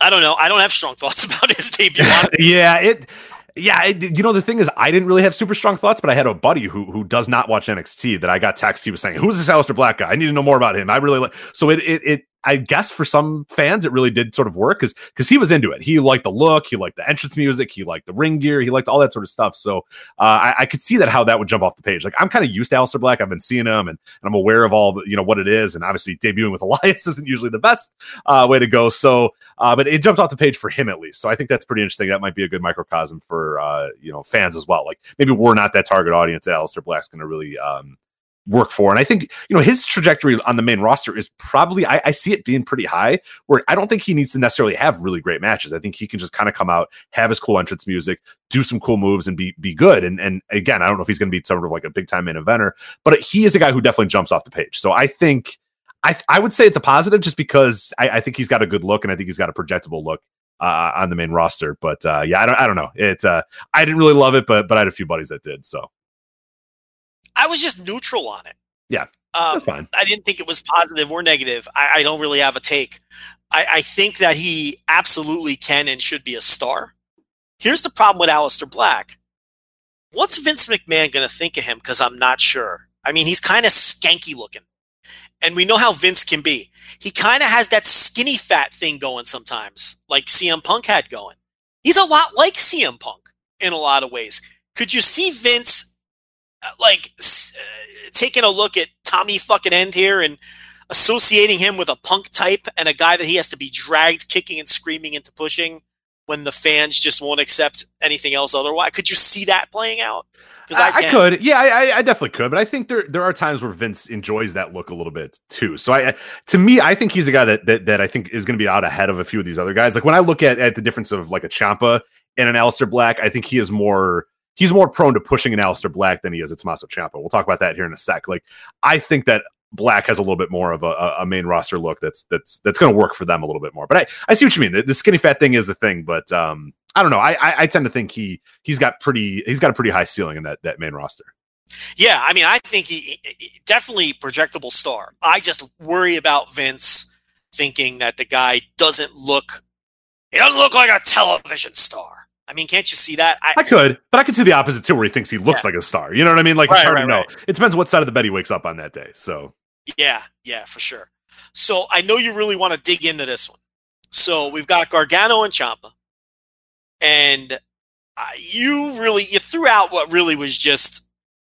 I don't know. I don't have strong thoughts about his debut. yeah, it yeah, you know the thing is, I didn't really have super strong thoughts, but I had a buddy who who does not watch NXT that I got text. He was saying, "Who's this Aleister Black guy? I need to know more about him." I really like. So it it it I guess for some fans, it really did sort of work because because he was into it. He liked the look, he liked the entrance music, he liked the ring gear, he liked all that sort of stuff. So uh, I, I, could see that how that would jump off the page. Like I'm kind of used to Aleister Black. I've been seeing him, and, and, I'm aware of all the, you know what it is. And obviously, debuting with Elias isn't usually the best uh, way to go. So, uh, but it jumped off the page for him at least. So I think that's pretty interesting. That might be a good microcosm for uh, you know fans as well. Like maybe we're not that target audience that Black's going to really um, work for. And I think, you know, his trajectory on the main roster is probably, I, I, see it being pretty high, where I don't think he needs to necessarily have really great matches. I think he can just kind of come out, have his cool entrance music, do some cool moves and be be good. And and again, I don't know if he's going to be sort of like a big time main eventer, but he is a guy who definitely jumps off the page. So I think, I, I would say it's a positive just because I, I think he's got a good look and I think he's got a projectable look. Uh, on the main roster, but uh, yeah, I don't, I don't know. It, uh, I didn't really love it, but but I had a few buddies that did. So I was just neutral on it. Yeah, um, that's fine. I didn't think it was positive or negative. I, I don't really have a take. I, I, think that he absolutely can and should be a star. Here's the problem with Aleister Black. What's Vince McMahon going to think of him? Because I'm not sure. I mean, he's kind of skanky looking. And we know how Vince can be. He kind of has that skinny fat thing going sometimes, like CM Punk had going. He's a lot like CM Punk in a lot of ways. Could you see Vince like uh, taking a look at Tommy fucking End here and associating him with a punk type and a guy that he has to be dragged kicking and screaming into pushing when the fans just won't accept anything else otherwise. Could you see that playing out? Because I, I, I, could, yeah, I, I, definitely could, but I think there there are times where Vince enjoys that look a little bit too. So I, to me, I think he's a guy that that, that I think is going to be out ahead of a few of these other guys. Like when I look at at the difference of like a Ciampa and an Aleister Black, I think he is more he's more prone to pushing an Aleister Black than he is a Tommaso Ciampa. We'll talk about that here in a sec. Like I think that Black has a little bit more of a, a main roster look that's that's that's going to work for them a little bit more. But I, I see what you mean. The, the skinny fat thing is the thing, but um, I don't know. I, I, I tend to think he he's got pretty he's got a pretty high ceiling in that that main roster. Yeah, I mean, I think he, he definitely projectable star. I just worry about Vince thinking that the guy doesn't look he doesn't look like a television star. I mean, can't you see that? I, I could, but I could see the opposite too, where he thinks he looks yeah. like a star. You know what I mean? Like right, it's hard right, to know. Right. It depends what side of the bed he wakes up on that day. So yeah, yeah, for sure. So I know you really want to dig into this one. So we've got Gargano and Ciampa, and you really you threw out what really was just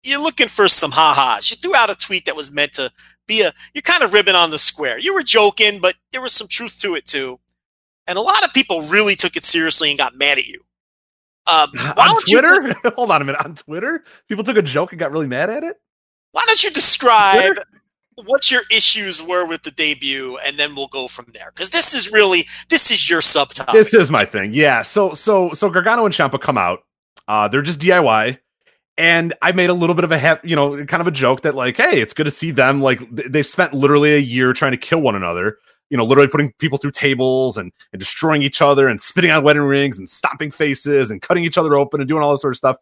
you're looking for some ha-has. You threw out a tweet that was meant to be a you're kind of ribbing on the square. You were joking, but there was some truth to it too. And a lot of people really took it seriously and got mad at you. Um, on Twitter? You, Hold on a minute. On Twitter, people took a joke and got really mad at it. Why don't you describe what your issues were with the debut, and then we'll go from there? Because this is really this is your subtopic. This is my thing. Yeah. So so so Gargano and Ciampa come out. Uh, they're just DIY. And I made a little bit of a, you know, kind of a joke that like, hey, it's good to see them. Like they've spent literally a year trying to kill one another you know, literally putting people through tables and, and destroying each other and spitting on wedding rings and stomping faces and cutting each other open and doing all this sort of stuff.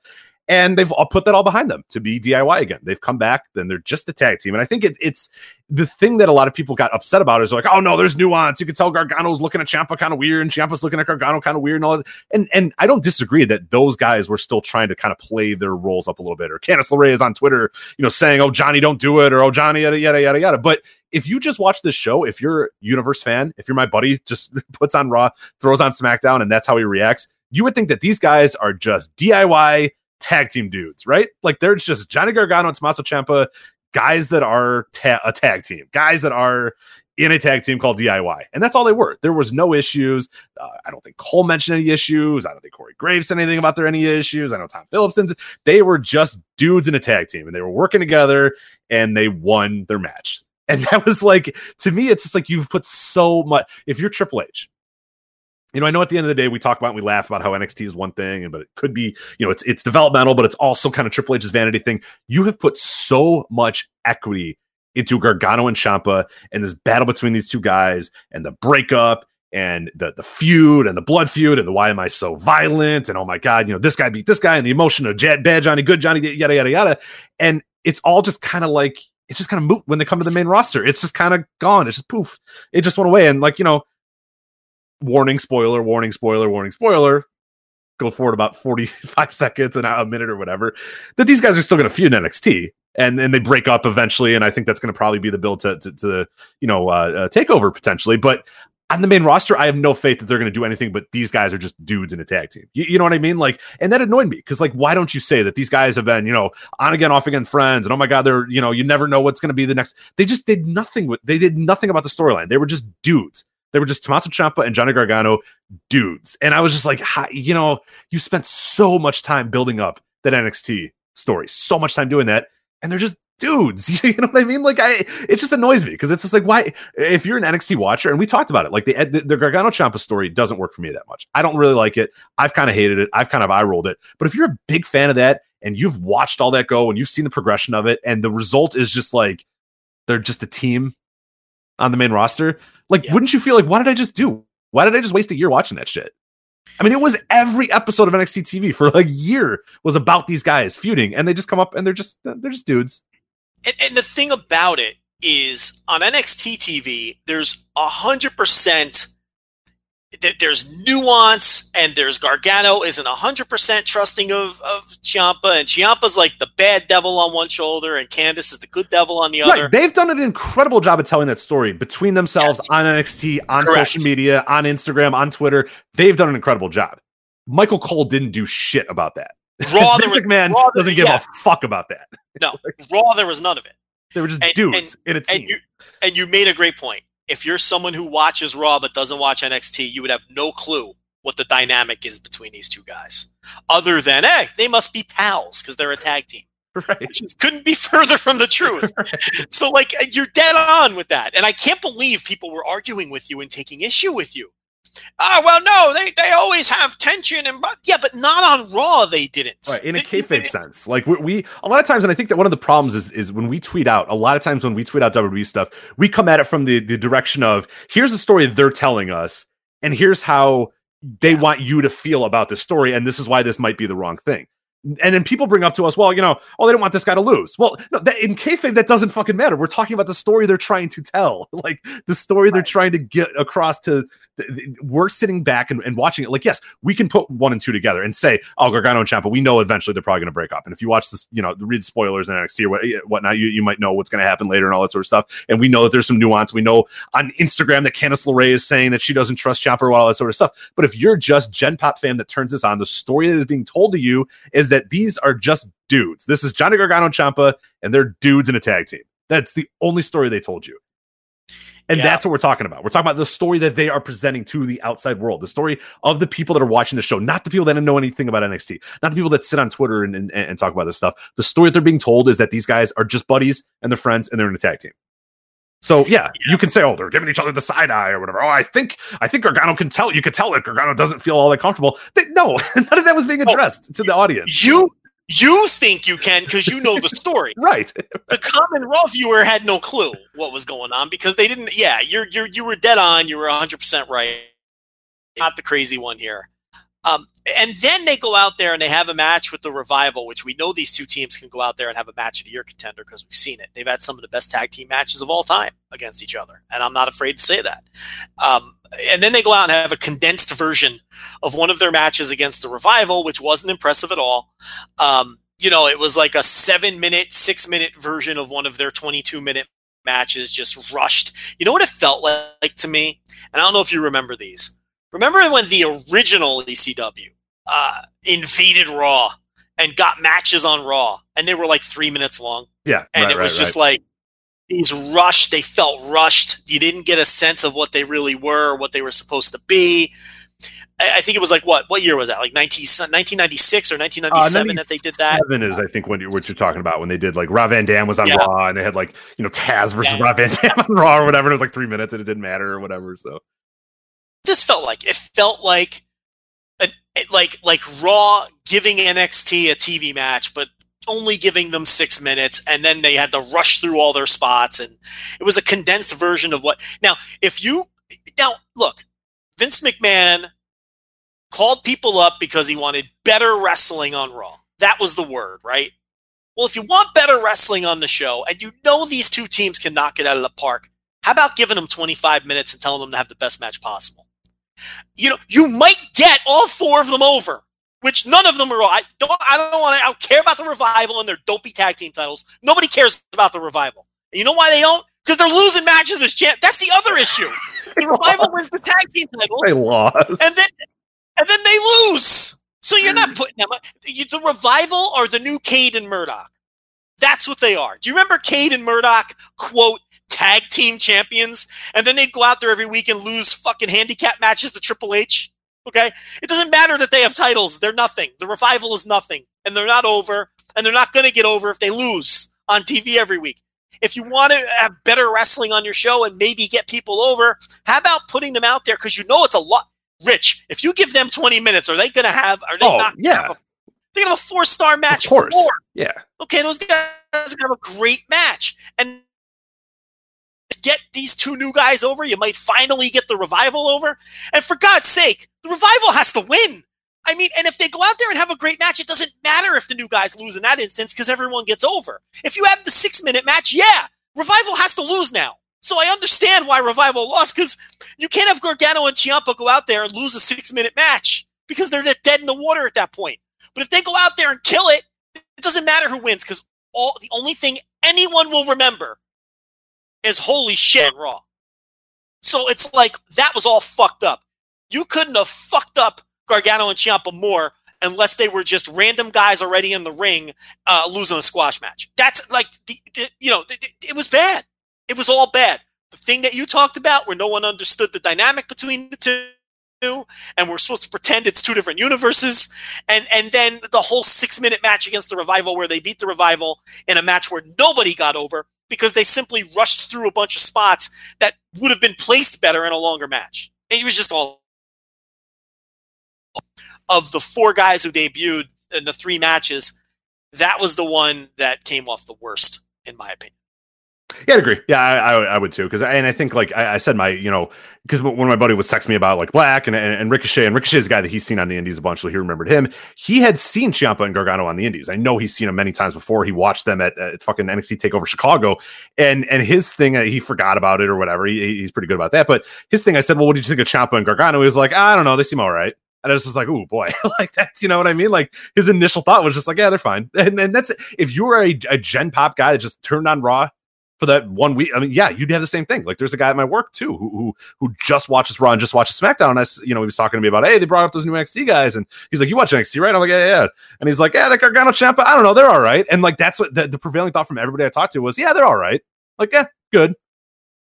And they've all put that all behind them to be DIY again. They've come back, then they're just a tag team. And I think it, it's the thing that a lot of people got upset about is like, oh no, there's nuance. You can tell Gargano's looking at Ciampa kind of weird, and Ciampa's looking at Gargano kind of weird, and all that. And and I don't disagree that those guys were still trying to kind of play their roles up a little bit. Or Candice LeRae is on Twitter, you know, saying, "Oh Johnny, don't do it," or "Oh Johnny, yada yada yada yada." But if you just watch this show, if you're Universe fan, if you're my buddy, just puts on Raw, throws on SmackDown, and that's how he reacts, you would think that these guys are just DIY tag team dudes, right? Like they're just Johnny Gargano and Tommaso Ciampa, guys that are ta- a tag team, guys that are in a tag team called DIY. And that's all they were. There was no issues. Uh, I don't think Cole mentioned any issues. I don't think Corey Graves said anything about there any issues. I know Tom Phillips didn't. They were just dudes in a tag team and they were working together and they won their match. And that was like, to me, it's just like you've put so much. If you're Triple H, you know, I know at the end of the day we talk about and we laugh about how NXT is one thing, but it could be, you know, it's it's developmental, but it's also kind of Triple H's vanity thing. You have put so much equity into Gargano and Ciampa and this battle between these two guys and the breakup and the the feud and the blood feud and the why am I so violent and oh my god, you know, this guy beat this guy and the emotion of bad Johnny, good Johnny, yada yada yada. And it's all just kind of like it's just kind of moot when they come to the main roster. It's just kind of gone. It's just poof. It just went away. And like, you know, warning, spoiler, warning, spoiler, warning, spoiler. Go forward about 45 seconds and a minute or whatever. That these guys are still going to feud in NXT. And then they break up eventually. And I think that's going to probably be the build to, to, to you know, uh, uh, takeover potentially. But on the main roster, I have no faith that they're going to do anything, but these guys are just dudes in a tag team. You, you know what I mean? Like, and that annoyed me because, like, why don't you say that these guys have been, you know, on again, off again friends, and oh my god, they're, you know, you never know what's going to be the next. They just did nothing with. They did nothing about the storyline. They were just dudes. They were just Tommaso Ciampa and Johnny Gargano dudes, and I was just like, you know, you spent so much time building up that NXT story, so much time doing that, and they're just dudes. You know what I mean? Like I, it just annoys me because it's just like why if you're an NXT watcher and we talked about it, like the the, the Gargano Ciampa story doesn't work for me that much. I don't really like it. I've kind of hated it. I've kind of eye rolled it. But if you're a big fan of that and you've watched all that go and you've seen the progression of it and the result is just like they're just a team on the main roster, like Yeah. wouldn't you feel like why did I just do? Why did I just waste a year watching that shit? I mean, it was every episode of NXT TV for like a year was about these guys feuding, and they just come up and they're just they're just dudes. And, and the thing about it is on NXT TV, there's a hundred percent. th- There's nuance, and there's Gargano isn't a hundred percent trusting of of Ciampa, and Ciampa's like the bad devil on one shoulder, and Candice is the good devil on the other. Right. They've done an incredible job of telling that story between themselves Yes. on NXT, on Correct. social media, on Instagram, on Twitter. They've done an incredible job. Michael Cole didn't do shit about that. Raw, there was McMahon Raw, doesn't give yeah. a fuck about that. no Raw. There was none of it. They were just And- dudes in a team. And you and you made a great point. If you're someone who watches Raw but doesn't watch NXT, you would have no clue what the dynamic is between these two guys. Other than, hey, they must be pals because they're a tag team. right. Which is, couldn't be further from the truth. so, like, you're dead on with that. And I can't believe people were arguing with you and taking issue with you. Ah, well, no, they, they always have tension and but yeah, but not on Raw. They didn't. Right, in a kayfabe sense, like we, we a lot of times, and I think that one of the problems is is when we tweet out. A lot of times when we tweet out WWE stuff, we come at it from the the direction of here's the story they're telling us, and here's how they want you to feel about this story, and this is why this might be the wrong thing. And then people bring up to us, well, you know, oh, they don't want this guy to lose. Well, no, that, in kayfabe, that doesn't fucking matter. We're talking about the story they're trying to tell, like the story they're trying to get across to. th- th- We're sitting back and, and watching it. Like, yes, we can put one and two together and say, oh, Gargano and Ciampa, we know eventually they're probably going to break up. And if you watch this, you know, read spoilers in NXT or what, eh, whatnot, you, you might know what's going to happen later and all that sort of stuff. And we know that there's some nuance. We know on Instagram that Candice LeRae is saying that she doesn't trust Ciampa or all that sort of stuff. But if you're just Gen Pop fan that turns this on, the story that is being told to you is that these are just dudes. This is Johnny Gargano and Ciampa, and they're dudes in a tag team. That's the only story they told you. And Yeah. that's what we're talking about. We're talking about the story that they are presenting to the outside world, the story of the people that are watching the show, not the people that don't know anything about NXT, not the people that sit on Twitter and, and, and talk about this stuff. The story that they're being told is that these guys are just buddies and they're friends and they're in a tag team. So yeah, you can say, "Oh, they're giving each other the side eye or whatever." Oh, I think I think Gargano can tell. You could tell that Gargano doesn't feel all that comfortable. They, no, none of that was being oh, addressed to the audience. You you think you can because you know the story. Right. the common raw viewer had no clue what was going on because they didn't yeah you're you're you were dead on you were 100% right not the crazy one here um, and then they go out there and they have a match with the revival which we know these two teams can go out there and have a match of the year contender because we've seen it they've had some of the best tag team matches of all time against each other and i'm not afraid to say that um, and then they go out and have a condensed version of one of their matches against the revival which wasn't impressive at all um, you know, it was like a seven minute, six minute version of one of their 22 minute matches, just rushed. You know what it felt like, like to me? And I don't know if you remember these. Remember when the original ECW uh, invaded Raw and got matches on Raw and they were like three minutes long? Yeah. And right, it was right, just right. like, these rushed. They felt rushed. You didn't get a sense of what they really were, what they were supposed to be. I, I think it was like what? What year was that? Like 19, 1996 or 1997 that they did that. Seven is, I think, when what you're talking about when they did like Rob Van Dam was on Yeah. Raw and they had like you know Taz versus Yeah. Rob Van Dam on Raw or whatever. And it was like three minutes and it didn't matter or whatever. So This felt like it felt like, like like Raw giving NXT a TV match, but only giving them six minutes, and then they had to rush through all their spots, and it was a condensed version of what. Now, if you now look, Vince McMahon called people up because he wanted better wrestling on Raw. That was the word, right? Well, if you want better wrestling on the show, and you know these two teams can knock it out of the park, how about giving them 25 minutes and telling them to have the best match possible? You know, you might get all four of them over, which none of them are. I don't. I don't want to. I don't care about the revival and their dopey tag team titles. Nobody cares about the revival. And you know why they don't? Because they're losing matches as champ. That's the other issue. The revival wins the tag team titles they lost. and then and then they lose. So you're not putting them. The revival are the new Cade and Murdoch. That's what they are. Do you remember Cade and Murdoch quote tag team champions, and then they'd go out there every week and lose fucking handicap matches to Triple H? Okay, it doesn't matter that they have titles; they're nothing. The revival is nothing, and they're not over, and they're not going to get over if they lose on TV every week. If you want to have better wrestling on your show and maybe get people over, how about putting them out there because you know it's a lot. Rich, if you give them 20 minutes, are they going to have? Are they Oh, not? yeah. To have a four star match. Of course. Four. Yeah. Okay, those guys are to have a great match. And get these two new guys over. You might finally get the revival over. And for God's sake, the revival has to win. I mean, and if they go out there and have a great match, it doesn't matter if the new guys lose in that instance because everyone gets over. If you have the six minute match, yeah, revival has to lose now. So I understand why revival lost because you can't have Gargano and Ciampa go out there and lose a six minute match because they're dead in the water at that point. But if they go out there and kill it, it doesn't matter who wins because all the only thing anyone will remember is holy shit Raw. So it's like that was all fucked up. You couldn't have fucked up Gargano and Ciampa more unless they were just random guys already in the ring uh, losing a squash match. That's like the, the, you know it, it- it was bad. It was all bad. The thing that you talked about, where no one understood the dynamic between the two, and we're supposed to pretend it's two different universes, and and then the whole six minute match against the revival, where they beat the revival in a match where nobody got over because they simply rushed through a bunch of spots that would have been placed better in a longer match. It was just all of the four guys who debuted in the three matches. That was the one that came off the worst, in my opinion. Yeah, I'd agree. Yeah, I, I, I would too. Because and I think like I, I said, my you know, because when my buddy was texting me about like Black and, and, and Ricochet, and Ricochet is a guy that he's seen on the Indies a bunch, so he remembered him. He had seen Ciampa and Gargano on the Indies. I know he's seen them many times before. He watched them at, at fucking NXT Takeover Chicago, and and his thing, uh, he forgot about it or whatever. He, he's pretty good about that. But his thing, I said, well, what did you think of Ciampa and Gargano? He was like, I don't know, they seem all right. And I just was like, oh boy!" like that's you know what I mean. Like his initial thought was just like, "Yeah, they're fine." And, and that's if you're a, a Gen Pop guy that just turned on Raw for that one week. I mean, yeah, you'd have the same thing. Like, there's a guy at my work too who who, who just watches Raw and just watches SmackDown. And I, you know, he was talking to me about, hey, they brought up those new NXT guys, and he's like, you watch NXT, right? I'm like, yeah, yeah. yeah. And he's like, yeah, that Gargano Ciampa, I don't know, they're all right. And like, that's what the, the prevailing thought from everybody I talked to was, yeah, they're all right. Like, yeah, good.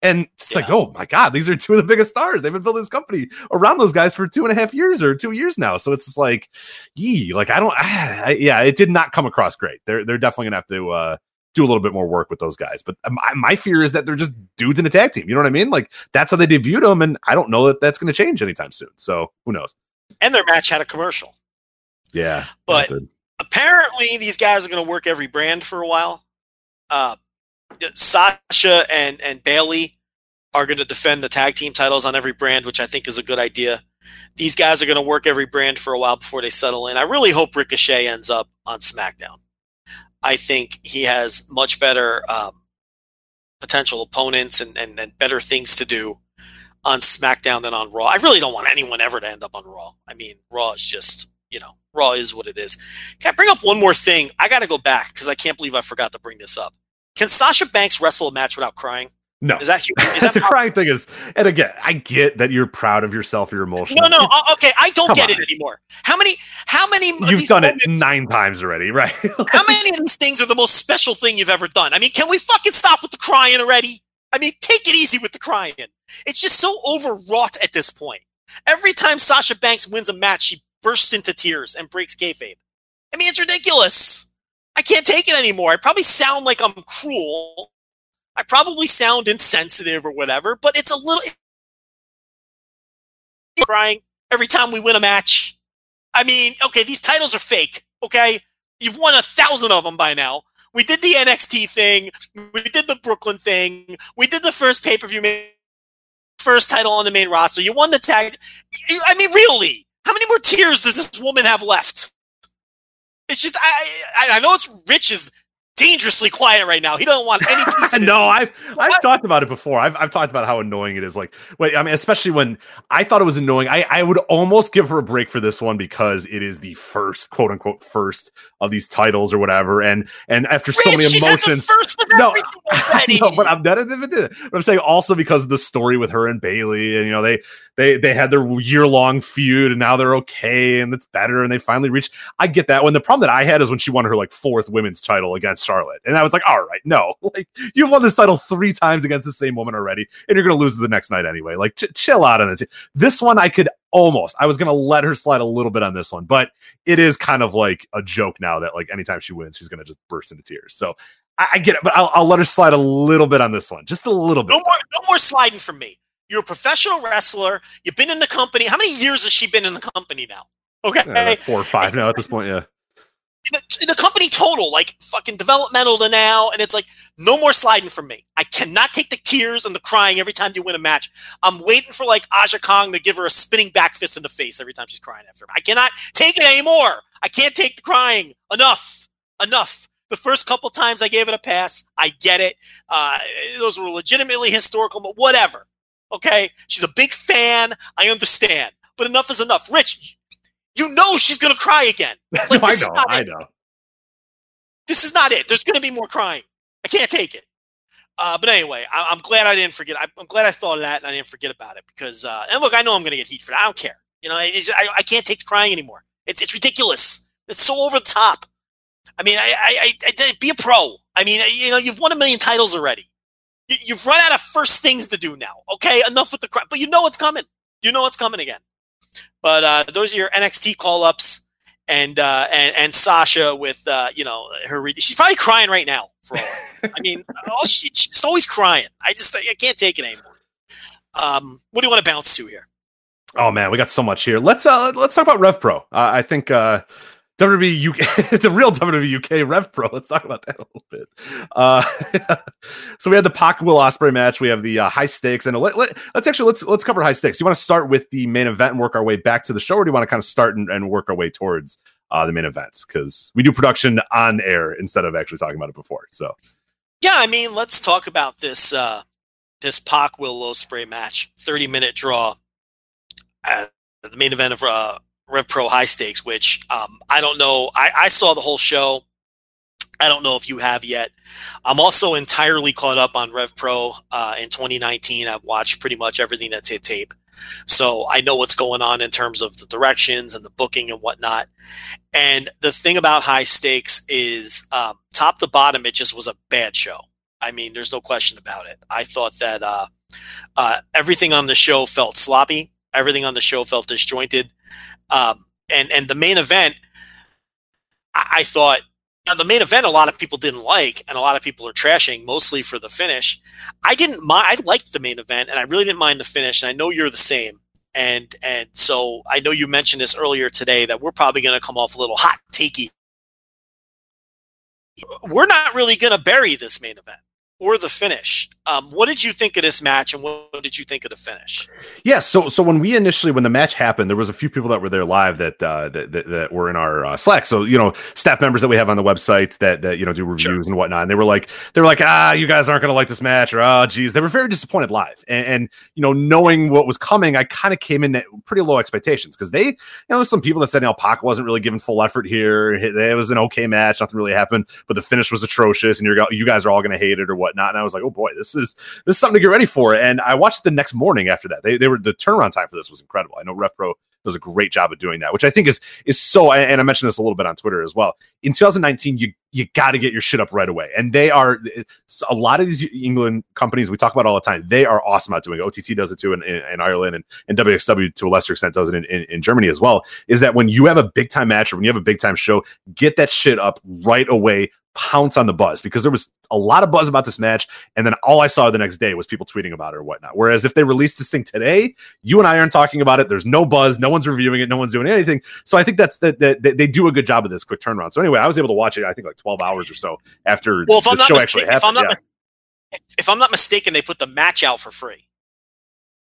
And it's like, oh my god, these are two of the biggest stars. They've been building this company around those guys for two and a half years or two years now. So it's just like, yee, like I don't, I, yeah, it did not come across great. They're they're definitely gonna have to uh, do a little bit more work with those guys. But my, my fear is that they're just dudes in a tag team. You know what I mean? Like that's how they debuted them, and I don't know that that's going to change anytime soon. So who knows? And their match had a commercial. Yeah, But- apparently these guys are going to work every brand for a while. Uh, Sasha and and Bayley are going to defend the tag team titles on every brand, which I think is a good idea. These guys are going to work every brand for a while before they settle in. I really hope Ricochet ends up on SmackDown. I think he has much better um, potential opponents and, and, and better things to do on SmackDown than on Raw. I really don't want anyone ever to end up on Raw. I mean, Raw is just, you know, Raw is what it is. Can I bring up one more thing? I got to go back because I can't believe I forgot to bring this up. Can Sasha Banks wrestle a match without crying? No, Is that hu- is that the crying thing is, and again, I get that you're proud of yourself, you're emotional. No, no. uh, Okay, I don't Come get on. it anymore. How many? How many? You've these done it nine times already, right? How many of these things are the most special thing you've ever done? I mean, can we fucking stop with the crying already? I mean, take it easy with the crying. It's just so overwrought at this point. Every time Sasha Banks wins a match, she bursts into tears and breaks kayfabe. I mean, it's ridiculous. I can't take it anymore. I probably sound like I'm cruel. I probably sound insensitive or whatever, but it's a little crying every time we win a match. I mean, okay, these titles are fake. Okay, you've won a thousand of them by now. We did the NXT thing. We did the Brooklyn thing. We did the first pay per view, first title on the main roster. You won the tag. I mean, really, how many more tears does this woman have left? It's just I I, know it's Rich is dangerously quiet right now. He doesn't want any piece. No, I've I've What? talked about it before. I've I've talked about how annoying it is. Like, wait, I mean, especially when I thought it was annoying. I I would almost give her a break for this one because it is the first quote unquote first of these titles or whatever, and and after so Rich, many had the emotions. Of No, everything know, but I'm not. But I'm saying also because of the story with her and Bayley, and you know they they they had their year long feud, and now they're okay, and it's better, and they finally reached. I get that. When the problem that I had is when she won her like fourth women's title against Charlotte, and I was like, all right, no, like you've won this title three times against the same woman already, and you're gonna lose it the next night anyway. Like ch- chill out on this. This one I could almost. I was gonna let her slide a little bit on this one, but it is kind of like a joke now that like anytime she wins, she's gonna just burst into tears. So. I, I get it, but I'll, I'll let her slide a little bit on this one, just a little bit. No more, no more sliding from me. You're a professional wrestler. You've been in the company. How many years has she been in the company now? Okay, uh, like four or five now at this point. Yeah, in, the, in the company total, like fucking developmental to now, and it's like no more sliding from me. I cannot take the tears and the crying every time you win a match. I'm waiting for like Aja Kong to give her a spinning back fist in the face every time she's crying after. I cannot take it anymore. I can't take the crying. Enough. Enough. The first couple times I gave it a pass, I get it. Uh, those were legitimately historical, but whatever. Okay, she's a big fan. I understand, but enough is enough. Rich, you know she's gonna cry again. Like, I this is know, I it. know. This is not it. There's going to be more crying. I can't take it. Uh, but anyway, I, I'm glad I didn't forget. I, I'm glad I thought of that and I didn't forget about it because. Uh, and look, I know I'm going to get heat for that. I don't care. You know, I, I can't take the crying anymore. It's it's ridiculous. It's so over the top. I mean, I, I, I, I be a pro. I mean, you know, you've won a million titles already. You, you've run out of first things to do now. Okay, enough with the crap. But you know what's coming. You know what's coming again. But uh, those are your NXT call ups and uh, and and Sasha with uh, you know her. Re- she's probably crying right now. For all I. Mean, all she, she's always crying. I just I can't take it anymore. Um, what do you want to bounce to here? Oh man, we got so much here. Let's uh let's talk about Rev Pro. Uh, I think uh WWE UK, the real WWE UK Rev Pro. Let's talk about that a little bit. Uh, so we had the Pac Will Ospreay match. We have the uh, high stakes, and let, let, us actually let's let's cover high stakes. You want to start with the main event and work our way back to the show, or do you want to kind of start and, and work our way towards uh, the main events? Because we do production on air instead of actually talking about it before. So Yeah, I mean, let's talk about this uh, this Pac Will Ospreay match, thirty minute draw at the main event of uh, Rev Pro High Stakes, which um, I don't know. I, I saw the whole show. I don't know if you have yet. I'm also entirely caught up on Rev Pro uh, in 2019. I've watched pretty much everything that's hit tape. So I know what's going on in terms of the directions and the booking and whatnot. And the thing about high stakes is um, top to bottom, it just was a bad show. I mean, there's no question about it. I thought that uh, uh, everything on the show felt sloppy. Everything on the show felt disjointed. Um, and and the main event, I, I thought now the main event a lot of people didn't like, and a lot of people are trashing, mostly for the finish. I didn't mind. I liked the main event, and I really didn't mind the finish. And I know you're the same. And and so I know you mentioned this earlier today that we're probably going to come off a little hot takey. We're not really going to bury this main event or the finish. Um, what did you think of this match, and what, what did you think of the finish? Yeah, so so when we initially when the match happened, there was a few people that were there live that uh, that, that that were in our uh, Slack. So you know, staff members that we have on the website that that you know do reviews Sure. and whatnot. And they were like, they were like, ah, you guys aren't going to like this match, or oh, geez, they were very disappointed live. And, and you know, knowing what was coming, I kind of came in at pretty low expectations because they, you know, there's some people that said, you know, Pac wasn't really giving full effort here. It was an okay match, nothing really happened, but the finish was atrocious, and you're you guys are all going to hate it or whatnot. And I was like, oh boy, this is this is something to get ready for. And I watched the next morning after that. They they were the turnaround time for this was incredible. I know RevPro does a great job of doing that, which I think is is so. And I mentioned this a little bit on Twitter as well. In 2019, you you got to get your shit up right away, and they are a lot of these England companies we talk about all the time. They are awesome at doing. It. OTT does it too in, in, in Ireland, and, and WXW to a lesser extent does it in, in, in Germany as well. Is that when you have a big time match or when you have a big time show, get that shit up right away pounce on the buzz because there was a lot of buzz about this match. And then all I saw the next day was people tweeting about it or whatnot. Whereas if they released this thing today, you and I aren't talking about it. There's no buzz. No one's reviewing it. No one's doing anything. So I think that's that, that, they do a good job of this quick turnaround. So anyway, I was able to watch it, I think like 12 hours or so after well, if the I'm not show mistaken, actually happened. If I'm, not, yeah. if I'm not mistaken, they put the match out for free.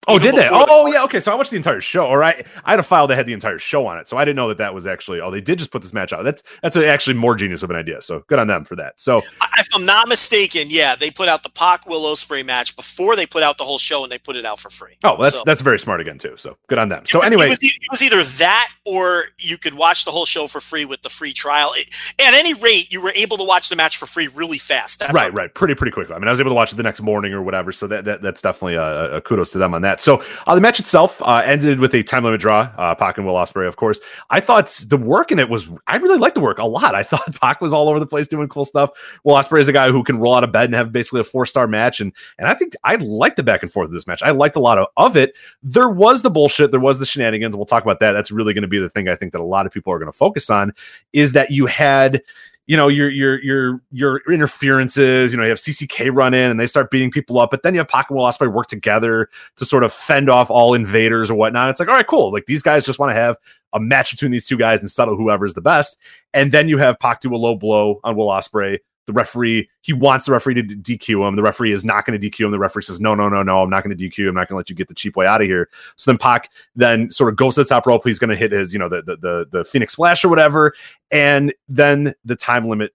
Oh, did they? before the Oh, yeah. Okay, so I watched the entire show. All right, I had a file that had the entire show on it, so I didn't know that that was actually. Oh, they did just put this match out. That's that's actually more genius of an idea. So good on them for that. So If I'm not mistaken, yeah, they put out the Pac Will Ospreay match before they put out the whole show, and they put it out for free. oh, that's So- that's very smart again too. So good on them. So was- anyway, it was, it was either that or you could watch the whole show for free with the free trial. It- at any rate, you were able to watch the match for free really fast. That's right, right, pretty pretty quickly. I mean, I was able to watch it the next morning or whatever. So that, that that's definitely a, a kudos to them on that. So uh, the match itself uh, ended with a time limit draw. Uh, Pac and Will Ospreay, of course. I thought the work in it was. I really liked the work a lot. I thought Pac was all over the place doing cool stuff. Will Ospreay is a guy who can roll out of bed and have basically a four star match, and and I think I liked the back and forth of this match. I liked a lot of, of it. There was the bullshit. There was the shenanigans. We'll talk about that. That's really going to be the thing I think that a lot of people are going to focus on. Is that you had you know your your your your interferences. You know you have CCK run in and they start beating people up, but then you have Pac and Will Ospreay work together to sort of fend off all invaders or whatnot. It's like all right, cool. Like these guys just want to have a match between these two guys and settle whoever's the best. And then you have Pac do a low blow on Will Ospreay. The referee he wants the referee to DQ him. The referee is not going to DQ him. The referee says no, no, no, no. I'm not going to DQ. I'm not going to let you get the cheap way out of here. So then Pac then sort of goes to the top rope. He's going to hit his you know the, the the the Phoenix Splash or whatever. And then the time limit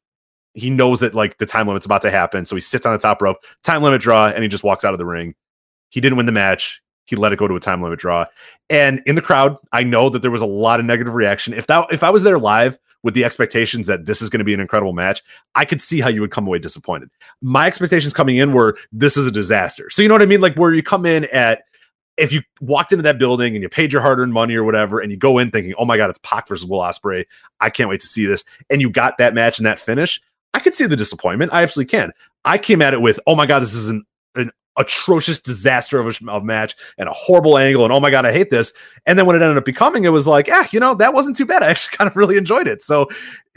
he knows that like the time limit's about to happen. So he sits on the top rope, time limit draw, and he just walks out of the ring. He didn't win the match. He let it go to a time limit draw. And in the crowd, I know that there was a lot of negative reaction. If that if I was there live with the expectations that this is going to be an incredible match, I could see how you would come away disappointed. My expectations coming in were this is a disaster. So you know what I mean? Like where you come in at if you walked into that building and you paid your hard-earned money or whatever, and you go in thinking, "Oh my god, it's Pac versus Will Ospreay," I can't wait to see this, and you got that match and that finish, I could see the disappointment. I absolutely can. I came at it with, "Oh my god, this is an an atrocious disaster of a, of match and a horrible angle, and oh my god, I hate this." And then when it ended up becoming, it was like, "Ah, you know, that wasn't too bad. I actually kind of really enjoyed it." So,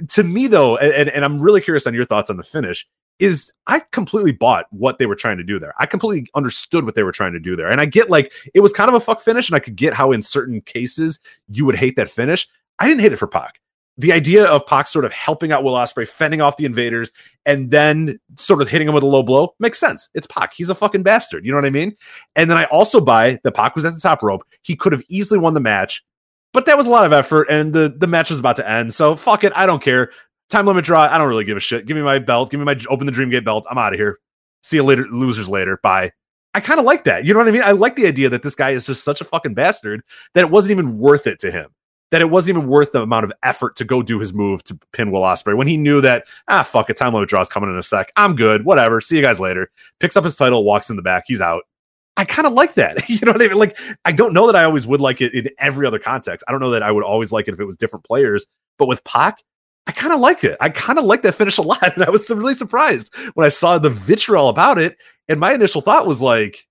to me though, and, and I'm really curious on your thoughts on the finish is I completely bought what they were trying to do there. I completely understood what they were trying to do there. And I get like it was kind of a fuck finish, and I could get how in certain cases you would hate that finish. I didn't hate it for Pac. The idea of Pac sort of helping out Will Ospreay, fending off the invaders, and then sort of hitting him with a low blow makes sense. It's Pac. He's a fucking bastard. You know what I mean? And then I also buy that Pac was at the top rope. He could have easily won the match, but that was a lot of effort, and the the match was about to end. So fuck it. I don't care. Time limit draw. I don't really give a shit. Give me my belt. Give me my open the dream gate belt. I'm out of here. See you later, losers later. Bye. I kind of like that. You know what I mean? I like the idea that this guy is just such a fucking bastard that it wasn't even worth it to him. That it wasn't even worth the amount of effort to go do his move to pin Will Ospreay when he knew that ah fuck a time limit draw is coming in a sec. I'm good. Whatever. See you guys later. Picks up his title, walks in the back. He's out. I kind of like that. you know what I mean? Like I don't know that I always would like it in every other context. I don't know that I would always like it if it was different players. But with Pac, I kind of like it. I kind of like that finish a lot. And I was really surprised when I saw the vitriol about it. And my initial thought was like,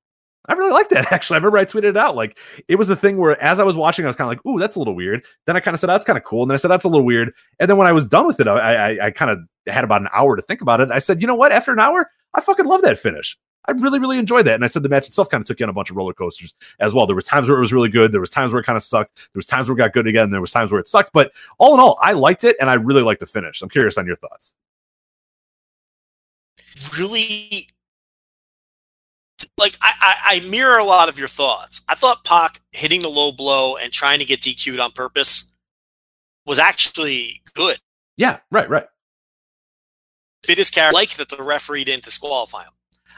I really like that actually. I remember I tweeted it out. Like it was the thing where as I was watching, I was kind of like, ooh, that's a little weird. Then I kind of said, oh, that's kind of cool. And then I said, that's a little weird. And then when I was done with it, I, I, I kind of had about an hour to think about it. I said, you know what? After an hour, I fucking love that finish. I really, really enjoyed that. And I said the match itself kind of took you on a bunch of roller coasters as well. There were times where it was really good. There was times where it kind of sucked. There was times where it got good again. There was times where it sucked. But all in all, I liked it and I really liked the finish. I'm curious on your thoughts. really like I, I, I mirror a lot of your thoughts. I thought Pac hitting the low blow and trying to get DQ'd on purpose was actually good. Yeah, right, right. Fit his character, like that the referee didn't disqualify him.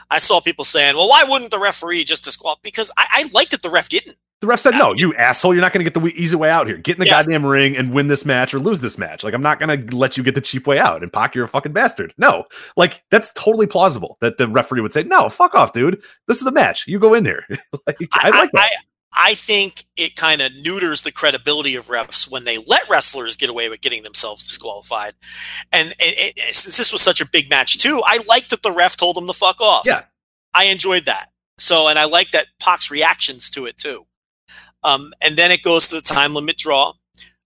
I saw people saying, "Well, why wouldn't the referee just disqualify?" Because I, I like that the ref didn't. The ref said, "No, you asshole! You're not going to get the easy way out here. Get in the Yes. goddamn ring and win this match or lose this match. Like I'm not going to let you get the cheap way out." And Pac, you're a fucking bastard. No, like that's totally plausible that the referee would say, "No, fuck off, dude. This is a match. You go in there." like I, like that. I, I think it kind of neuters the credibility of refs when they let wrestlers get away with getting themselves disqualified. And it, it, since this was such a big match too, I like that the ref told them to fuck off. Yeah. I enjoyed that. So, and I like that Pac's reactions to it too. Um, and then it goes to the time limit draw.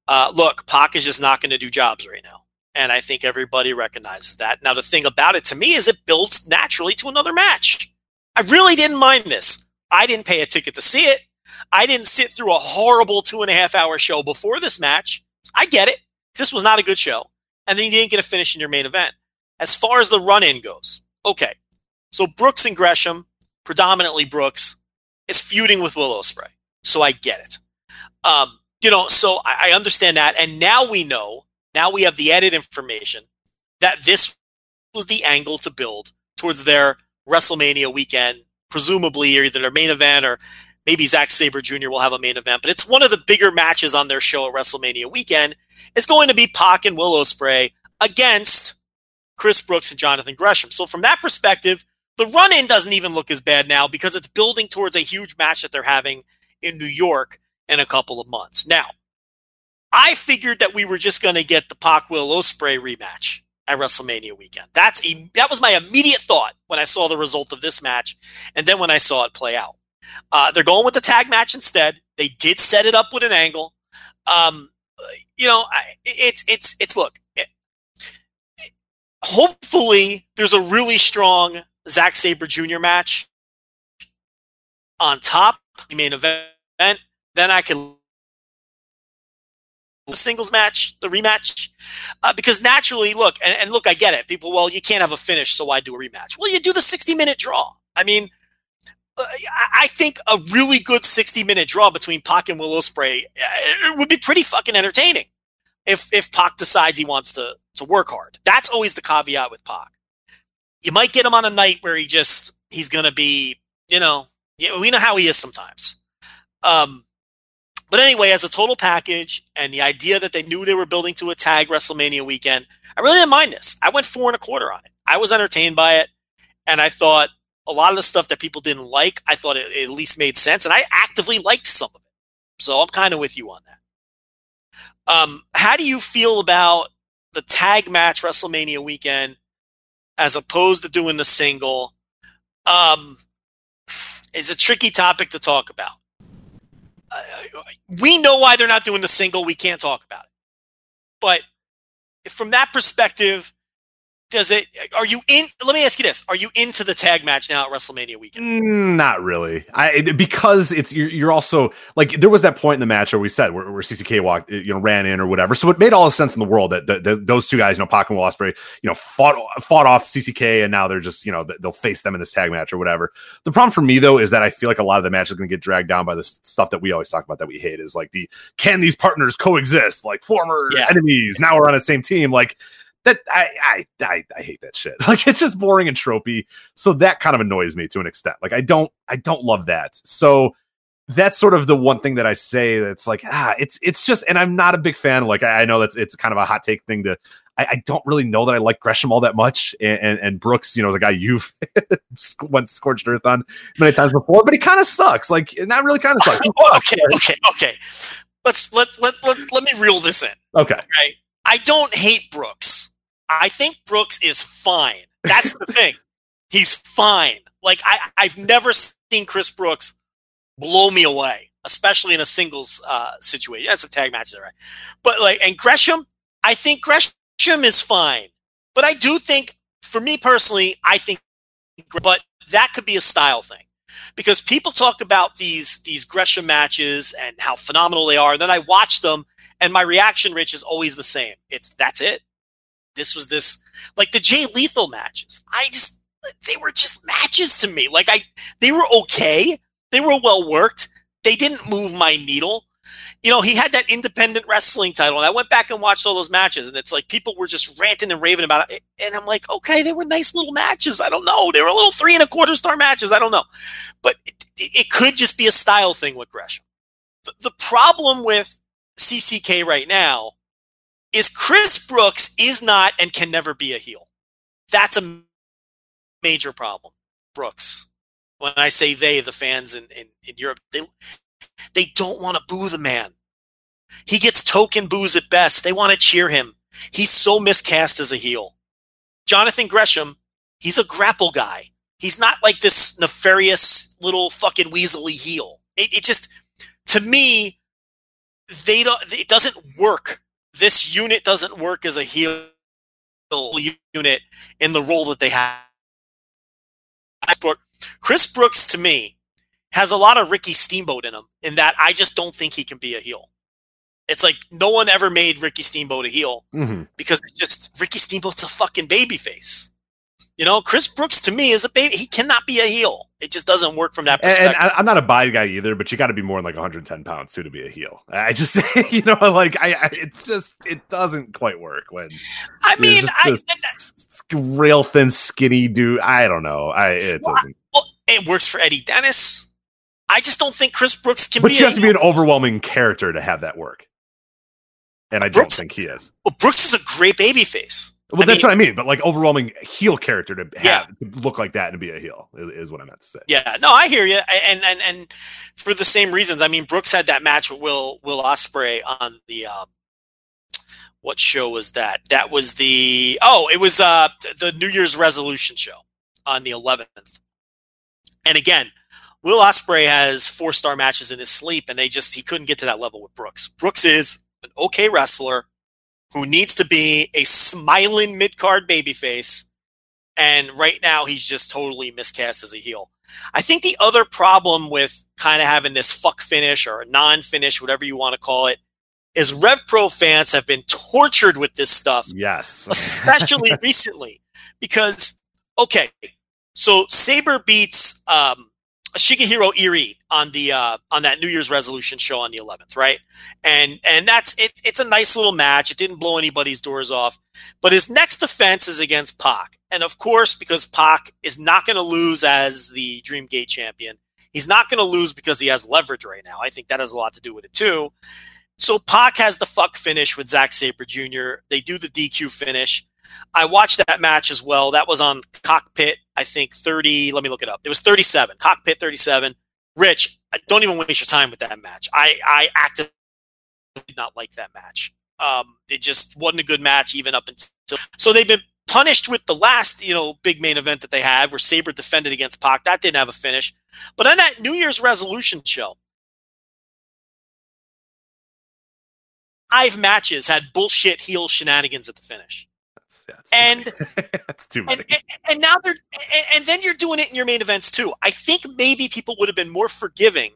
Uh, look, Pac is just not going to do jobs right now. And I think everybody recognizes that. Now, the thing about it to me is it builds naturally to another match. I really didn't mind this. I didn't pay a ticket to see it. I didn't sit through a horrible two and a half hour show before this match. I get it. This was not a good show. And then you didn't get a finish in your main event. As far as the run in goes, okay. So Brooks and Gresham, predominantly Brooks, is feuding with Will Ospreay. So I get it. Um, you know, so I, I understand that. And now we know, now we have the added information that this was the angle to build towards their WrestleMania weekend, presumably either their main event or maybe Zack Sabre Jr. will have a main event. But it's one of the bigger matches on their show at WrestleMania weekend. It's going to be Pac and Will Ospreay against Chris Brooks and Jonathan Gresham. So from that perspective, the run in doesn't even look as bad now because it's building towards a huge match that they're having in New York in a couple of months. Now, I figured that we were just going to get the Pac Will Ospreay rematch at WrestleMania weekend. That's a, that was my immediate thought when I saw the result of this match, and then when I saw it play out. Uh, they're going with the tag match instead. They did set it up with an angle. Um, you know, I, it's it's it's look. It, hopefully, there's a really strong Zack Sabre Jr. match on top main event. Then I can the singles match, the rematch, uh, because naturally, look and, and look, I get it. People, well, you can't have a finish, so why do a rematch? Well, you do the 60 minute draw. I mean, uh, I think a really good 60 minute draw between Pac and Will Ospreay uh, would be pretty fucking entertaining if if Pac decides he wants to to work hard. That's always the caveat with Pac. You might get him on a night where he just he's gonna be, you know, yeah, we know how he is sometimes. Um, but anyway, as a total package, and the idea that they knew they were building to a tag WrestleMania weekend, I really didn't mind this. I went four and a quarter on it. I was entertained by it, and I thought a lot of the stuff that people didn't like, I thought it, it at least made sense, and I actively liked some of it. So I'm kind of with you on that. Um, how do you feel about the tag match WrestleMania weekend as opposed to doing the single? Um, it's a tricky topic to talk about. We know why they're not doing the single. We can't talk about it. But from that perspective, does it? Are you in? Let me ask you this: Are you into the tag match now at WrestleMania weekend? Mm, Not really. I because it's you're, you're also like there was that point in the match where we said where, where CCK walked, you know, ran in or whatever. So it made all the sense in the world that, that, that those two guys, you know, Pac and Will Ospreay, you know, fought fought off CCK and now they're just you know they'll face them in this tag match or whatever. The problem for me though is that I feel like a lot of the match is going to get dragged down by the stuff that we always talk about that we hate is like the can these partners coexist like former Yeah. enemies now we're on the same team like. That I, I I I hate that shit. Like it's just boring and tropey so that kind of annoys me to an extent like i don't i don't love that so that's sort of the one thing that i say that's like ah it's it's just and i'm not a big fan like i, I know that's it's kind of a hot take thing to I, I don't really know that I like Gresham all that much, and, and, and Brooks, you know, is a guy you've went scorched earth on many times before, but he kind of sucks. Like, and that really kind of sucks. okay, okay, okay. Let's let let let let me reel this in. Okay, Right? I don't hate Brooks. I think Brooks is fine. That's the thing. He's fine. Like I I've never seen Chris Brooks blow me away, especially in a singles uh, situation. That's a tag match, right? But like, and Gresham, I think Gresham is fine. But I do think, for me personally, I think, but that could be a style thing because people talk about these these Gresham matches and how phenomenal they are. And then I watch them, and my reaction, Rich, is always the same. It's that's it. This was this like the Jay Lethal matches. I just they were just matches to me. Like I they were okay. They were well worked. They didn't move my needle. You know, he had that independent wrestling title, and I went back and watched all those matches, and it's like people were just ranting and raving about it. And I'm like, okay, they were nice little matches. I don't know. They were little three and a quarter star matches. I don't know. But it, it could just be a style thing with Gresham. the, the problem with CCK right now is Chris Brooks is not and can never be a heel. That's a major problem. Brooks. When I say they, the fans in, in, in Europe, they they don't want to boo the man. He gets token boos at best. They want to cheer him. He's so miscast as a heel. Jonathan Gresham, he's a grapple guy. He's not like this nefarious little fucking weaselly heel. It, it just, to me, they don't. It doesn't work. This unit doesn't work as a heel unit in the role that they have. Chris Brooks, to me, has a lot of Ricky Steamboat in him, in that I just don't think he can be a heel. It's like no one ever made Ricky Steamboat a heel Mm-hmm. because it's just Ricky Steamboat's a fucking baby face. You know, Chris Brooks to me is a baby. He cannot be a heel. It just doesn't work from that perspective. and I, I'm not a body guy either, but you got to be more than like 110 pounds too to be a heel. I just, you know, like I, I it's just it doesn't quite work when I mean, I, rail thin, skinny dude. I don't know. I it Well, doesn't. well, it works for Eddie Dennis. I just don't think Chris Brooks can But be. you have to be an overwhelming character to have that work, and I Brooks- don't think he is. Well, Brooks is a great baby face. Well, I that's mean- what I mean. But like overwhelming heel character to have Yeah. to look like that and be a heel is, is what I meant to say. Yeah, no, I hear you, and and and for the same reasons. I mean, Brooks had that match with Will Will Ospreay on the um, what show was that? That was the oh, it was uh the New Year's resolution show on the 11th. And again, Will Ospreay has four star matches in his sleep, and they just he couldn't get to that level with Brooks. Brooks is an okay wrestler who needs to be a smiling mid card babyface, and right now he's just totally miscast as a heel. I think the other problem with kind of having this fuck finish or a non finish, whatever you want to call it, is Rev Pro fans have been tortured with this stuff Yes. especially recently, because okay, so Sabre beats um, Shigehiro Irie on the uh, on that New Year's resolution show on the 11th, right? And and that's it. It's a nice little match. It didn't blow anybody's doors off, but his next defense is against Pac, and of course, because Pac is not going to lose as the Dreamgate champion, he's not going to lose because he has leverage right now. I think that has a lot to do with it too. So Pac has the fuck finish with Zack Sabre Jr. They do the DQ finish. I watched that match as well. That was on Cockpit, I think 30. Let me look it up. It was 37. Cockpit 37. Rich, don't even waste your time with that match. I, I actively did not like that match. Um, it just wasn't a good match even up until. So they've been punished with the last, you know, big main event that they had where Sabre defended against Pac. That didn't have a finish. But on that New Year's resolution show, five matches had bullshit heel shenanigans at the finish. Yeah, And- that's too many. And, and, and now they're and, and then you're doing it in your main events too. I think maybe people would have been more forgiving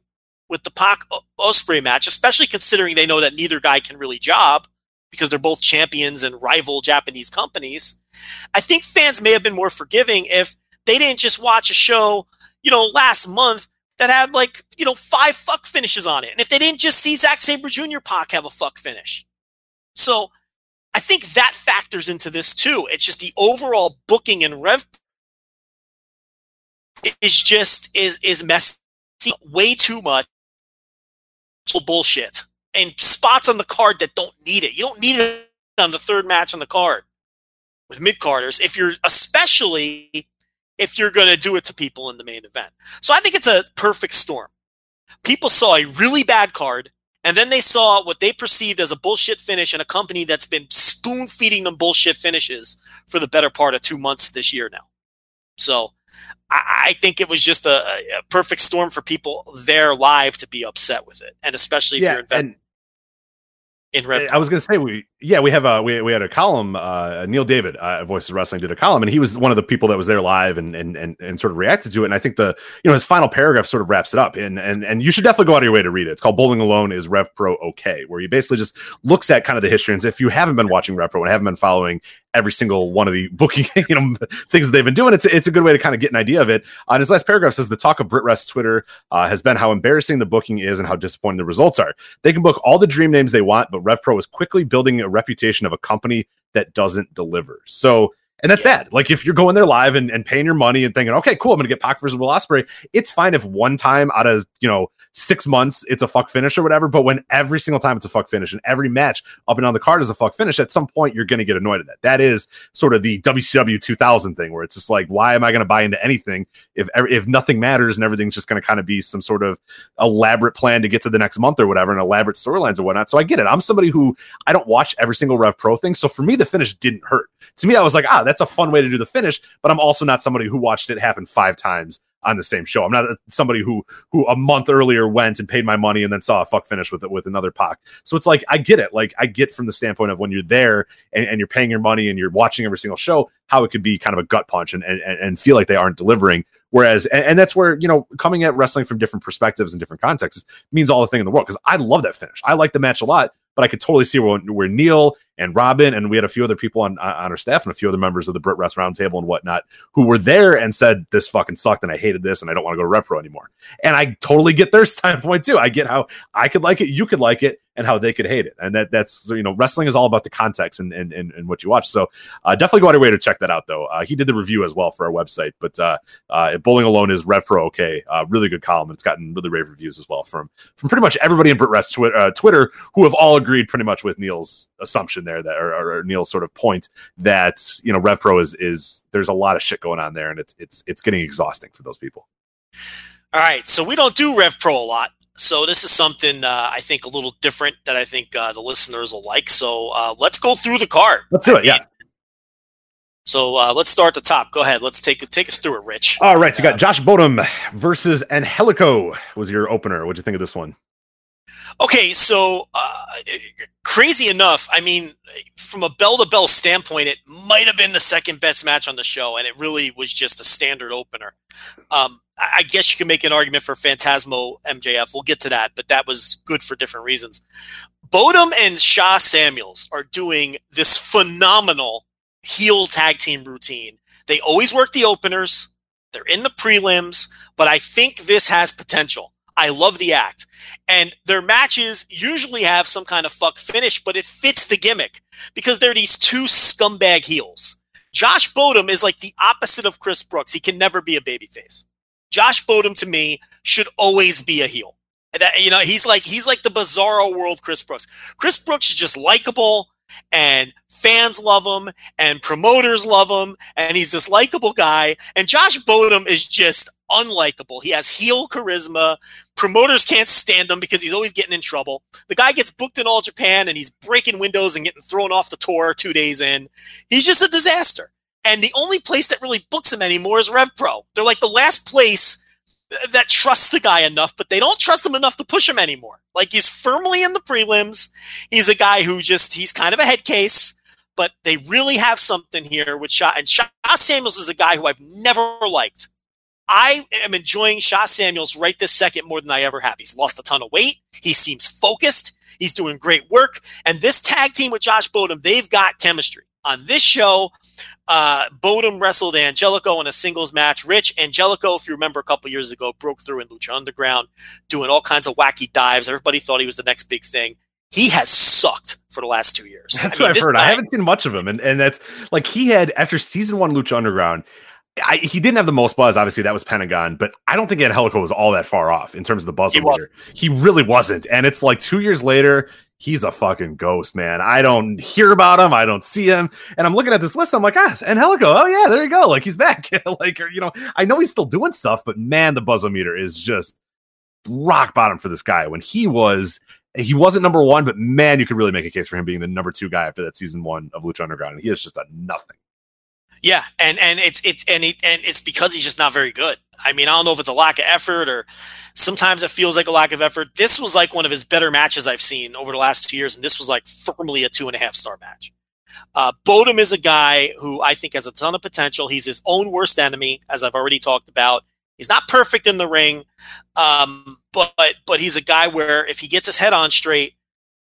with the Pac Ospreay match, especially considering they know that neither guy can really job because they're both champions and rival Japanese companies. I think fans may have been more forgiving if they didn't just watch a show, you know, last month that had like, you know, five fuck finishes on it. And if they didn't just see Zack Sabre Jr. Pac have a fuck finish. So I think that factors into this too. It's just the overall booking and rev is just is is messy way too much bullshit and spots on the card that don't need it. You don't need it on the third match on the card with mid carders if you're especially if you're going to do it to people in the main event. So I think it's a perfect storm. People saw a really bad card and then they saw what they perceived as a bullshit finish in a company that's been spoon feeding them bullshit finishes for the better part of two months this year now. So I, I think it was just a, a perfect storm for people there live to be upset with it, and especially if yeah, you're invested and in Red. I was going to say we yeah we have a we, we had a column uh, Neil David uh, Voices of Wrestling did a column and he was one of the people that was there live and and and, and sort of reacted to it and I think the you know his final paragraph sort of wraps it up and and and you should definitely go out of your way to read it. It's called Bowling Alone is Rev Pro okay where he basically just looks at kind of the history and if you haven't been watching Rev Pro and haven't been following every single one of the booking you know things they've been doing it's it's a good way to kind of get an idea of it. On his last paragraph says the talk of BritWres Twitter uh, has been how embarrassing the booking is and how disappointing the results are. They can book all the dream names they want, but RevPro is quickly building a reputation of a company that doesn't deliver. So And that's bad. Like if you're going there live and, and paying your money and thinking, okay, cool, I'm gonna get Pac versus Will Ospreay. It's fine if one time out of you know six months it's a fuck finish or whatever. But when every single time it's a fuck finish and every match up and down the card is a fuck finish, at some point you're gonna get annoyed at that. That is sort of the WCW 2000 thing where it's just like, why am I gonna buy into anything if if nothing matters and everything's just gonna kind of be some sort of elaborate plan to get to the next month or whatever and elaborate storylines or whatnot. So I get it. I'm somebody who I don't watch every single Rev Pro thing. So for me, the finish didn't hurt. To me, I was like, ah, that's a fun way to do the finish, but I'm also not somebody who watched it happen five times on the same show. I'm not somebody who who a month earlier went and paid my money and then saw a fuck finish with it with another Pac. So it's like I get it. Like I get from the standpoint of when you're there and, and you're paying your money and you're watching every single show, how it could be kind of a gut punch and and, and feel like they aren't delivering. Whereas, and, and, that's where, you know, coming at wrestling from different perspectives and different contexts means all the thing in the world. Cause I love that finish. I like the match a lot, but I could totally see where, where Neil and Robin and we had a few other people on on our staff and a few other members of the BritWres Roundtable and whatnot who were there and said this fucking sucked and I hated this and I don't want to go to Rev Pro anymore. And I totally get their standpoint too. I get how I could like it, you could like it, and how they could hate it. And that that's you know wrestling is all about the context and and, and, and what you watch. So uh, definitely go out of your way to check that out though. Uh, he did the review as well for our website, but uh, uh, Bowling Alone is Rev Pro okay. Uh, really good column. It's gotten really rave reviews as well from from pretty much everybody in BritWres twi- uh, Twitter who have all agreed pretty much with Neil's assumption there that or, or Neil's sort of point that you know RevPro is is there's a lot of shit going on there, and it's it's it's getting exhausting for those people. All right, so we don't do RevPro a lot, so this is something uh, I think a little different that I think uh, the listeners will like. So uh, let's go through the card. Let's do it. Yeah. So uh, let's start at the top. Go ahead. Let's take take us through it, Rich. All right. So you got Josh Bodom versus Angelico was your opener. What'd you think of this one? Okay, so uh, crazy enough, I mean, from a bell to bell standpoint, it might have been the second best match on the show, and it really was just a standard opener. Um, I guess you can make an argument for Phantasmo MJF. We'll get to that, but that was good for different reasons. Bodom and Sha Samuels are doing this phenomenal heel tag team routine. They always work the openers, they're in the prelims, but I think this has potential. I love the act. And their matches usually have some kind of fuck finish, but it fits the gimmick because they're these two scumbag heels. Josh Bodom is like the opposite of Chris Brooks. He can never be a babyface. Josh Bodom to me should always be a heel. That, you know, he's like he's like the bizarro world Chris Brooks. Chris Brooks is just likable and fans love him and promoters love him and he's this likable guy and Josh Bodom is just unlikable. He has heel charisma. Promoters can't stand him because he's always getting in trouble. The guy gets booked in all Japan and he's breaking windows and getting thrown off the tour 2 days in. He's just a disaster. And the only place that really books him anymore is RevPro. They're like the last place that trusts the guy enough, but they don't trust him enough to push him anymore. Like he's firmly in the prelims. He's a guy who just he's kind of a head case, but they really have something here with Sha and Sha Samuels is a guy who I've never liked. I am enjoying Sha Samuels right this second more than I ever have. He's lost a ton of weight. He seems focused. He's doing great work. And this tag team with Josh Bodom, they've got chemistry. On this show, uh, Bodom wrestled Angelico in a singles match. Rich Angelico, if you remember a couple years ago, broke through in Lucha Underground, doing all kinds of wacky dives. Everybody thought he was the next big thing. He has sucked for the last two years. That's I mean, what I've heard. Guy, I haven't seen much of him, and and that's like he had after season one Lucha Underground. I, he didn't have the most buzz. Obviously, that was Pentagon, but I don't think Angelico was all that far off in terms of the buzz. He, he really wasn't. And it's like two years later, he's a fucking ghost, man. I don't hear about him. I don't see him. And I'm looking at this list. I'm like, ah, Angelico. Oh yeah, there you go. Like he's back. like, you know, I know he's still doing stuff, but man, the buzzometer is just rock bottom for this guy. When he was, he wasn't number one, but man, you could really make a case for him being the number two guy after that season one of Lucha Underground. And he is just a nothing. Yeah, and and it's it's and it, and it's because he's just not very good. I mean, I don't know if it's a lack of effort or sometimes it feels like a lack of effort. This was like one of his better matches I've seen over the last two years, and this was like firmly a two and a half star match. Uh, Bodom is a guy who I think has a ton of potential. He's his own worst enemy, as I've already talked about. He's not perfect in the ring, um, but but he's a guy where if he gets his head on straight,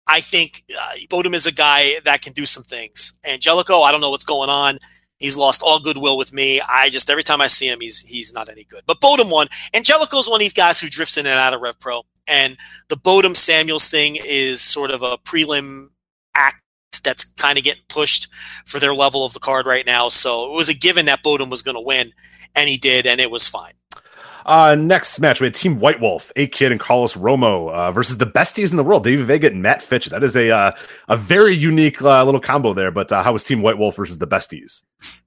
I think uh, Bodom is a guy that can do some things. Angelico, I don't know what's going on. He's lost all goodwill with me. I just every time I see him, he's he's not any good. But Bodom won. Angelico's one of these guys who drifts in and out of Rev Pro. And the Bodom Samuels thing is sort of a prelim act that's kind of getting pushed for their level of the card right now. So it was a given that Bodom was going to win, and he did, and it was fine. Uh, next match, we had Team White Wolf, A Kid and Carlos Romo uh, versus the besties in the world, Davey Vega and Matt Fitch. That is a uh, a very unique uh, little combo there. But uh, how was Team White Wolf versus the besties?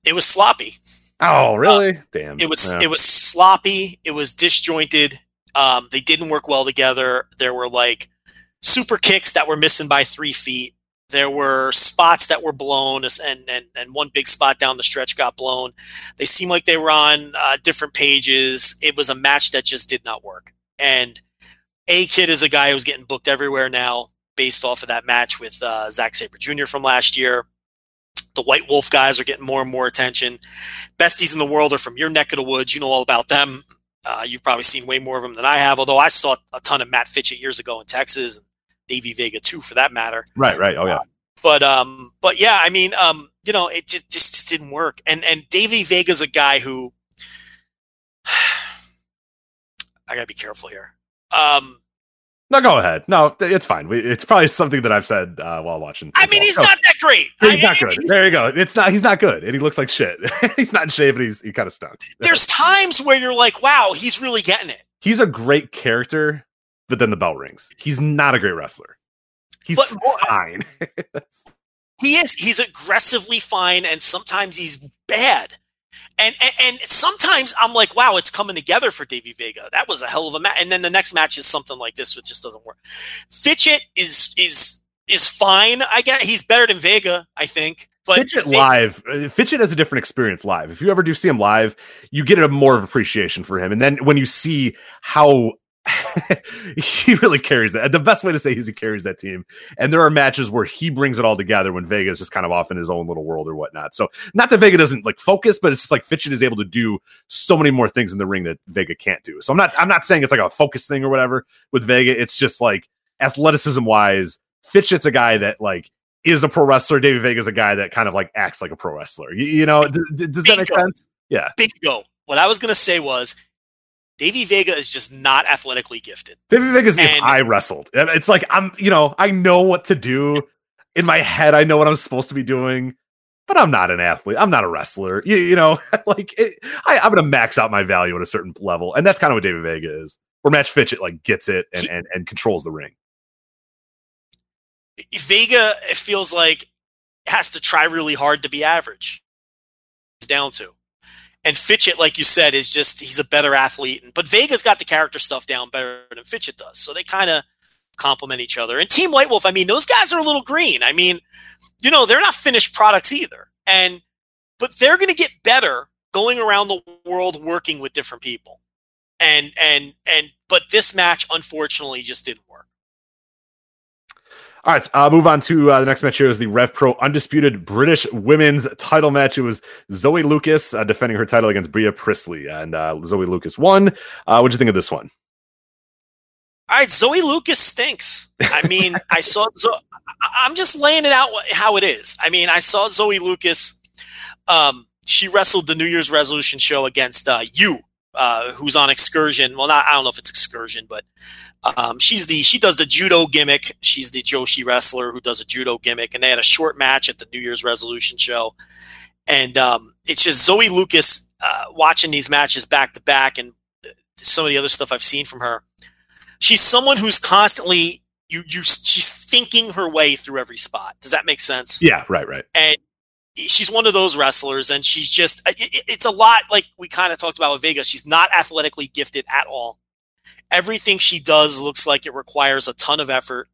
It was sloppy. Oh, really? Damn. It was Yeah. it was sloppy. It was disjointed. Um, they didn't work well together. There were like super kicks that were missing by three feet. There were spots that were blown, and and and one big spot down the stretch got blown. They seemed like they were on uh, different pages. It was a match that just did not work. And A Kid is a guy who's getting booked everywhere now, based off of that match with uh, Zack Sabre Jr. from last year. The White Wolf guys are getting more and more attention besties in the world are from your neck of the woods. You know all about them. Uh, you've probably seen way more of them than I have. Although I saw a ton of Matt Fitchett years ago in Texas, and Davey Vega too, for that matter. right, right. Oh, yeah. But um, but yeah, I mean, um, you know, it just, just didn't work. And and Davey Vega's a guy who I gotta be careful here. Um, No, go ahead. No, it's fine. We, it's probably something that I've said uh, while watching. I mean, he's football. not that great. He's I- not good. There you go. It's not. He's not good, and he looks like shit. he's not in shape, and he's he kind of stunk. There's times where you're like, wow, he's really getting it. he's a great character, but then the bell rings. He's not a great wrestler. He's But fine. He is. He's aggressively fine, and sometimes he's bad. And, and and sometimes I'm like, wow, it's coming together for Davey Vega. That was a hell of a match. And then the next match is something like this, which just doesn't work. Fitchett is is is fine. I guess he's better than Vega, I think. But Fitchett Ve- live. uh, Fitchett has a different experience live. If you ever do see him live, you get a more of appreciation for him. And then when you see how he really carries that, the best way to say is he carries that team. And there are matches where he brings it all together when Vega is just kind of off in his own little world or whatnot. So not that Vega doesn't like focus, but it's just like Fitchett is able to do so many more things in the ring that Vega can't do. So I'm not I'm not saying it's like a focus thing or whatever with Vega. It's just like athleticism wise, Fitchett's a guy that like is a pro wrestler. Davey Vega's a guy that kind of like acts like a pro wrestler. You, you know, d- d- does that make sense? Yeah. bingo. What I was gonna say was Davey Vega is just not athletically gifted. Davey Vega's if I wrestled. It's like I'm, you know, I know what to do. In my head, I know what I'm supposed to be doing, but I'm not an athlete. I'm not a wrestler. You, you know, like it, I, I'm gonna max out my value at a certain level, and that's kind of what David Vega is. Where Mat Fitchett like gets it and, and and controls the ring. Vega, it feels like, has to try really hard to be average. He's down to. And Fitchett, like you said, is just he's a better athlete. But Vega's got the character stuff down better than Fitchett does. So they kind of complement each other. And Team White Wolf, I mean, those guys are a little green. I mean, you know, they're not finished products either. And but they're gonna get better going around the world working with different people. And and and but this match unfortunately just didn't work. All right, uh, move on to uh, the next match here is the Rev Pro Undisputed British Women's Title match. It was Zoe Lucas uh, defending her title against Bea Priestley, and uh, Zoe Lucas won. Uh, what'd you think of this one? All right, Zoe Lucas stinks. I mean, I saw. Zo- I- I'm just laying it out how it is. I mean, I saw Zoe Lucas. Um, she wrestled the New Year's resolution show against uh, you, uh, who's on excursion. Well, not I don't know if it's excursion, but um, she's the she does the judo gimmick. She's the Joshi wrestler who does a judo gimmick, and they had a short match at the New Year's resolution show. And um, it's just Zoe Lucas uh, watching these matches back to back, and some of the other stuff I've seen from her she's someone who's constantly you you she's thinking her way through every spot. Does that make sense? Yeah, right, right. And she's one of those wrestlers, and she's just it- it's a lot like we kind of talked about with Vega. She's not athletically gifted at all. Everything she does looks like it requires a ton of effort.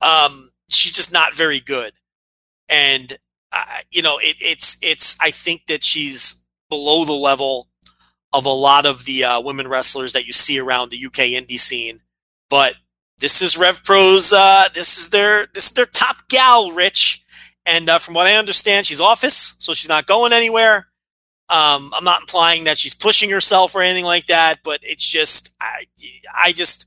Um, she's just not very good, and uh, you know it, it's it's. I think that she's below the level of a lot of the uh, women wrestlers that you see around the UK indie scene. But this is Rev Pro's. Uh, this is their this is their top gal, Rich. And uh, from what I understand, she's office, so she's not going anywhere. Um, I'm not implying that she's pushing herself or anything like that, but it's just I I just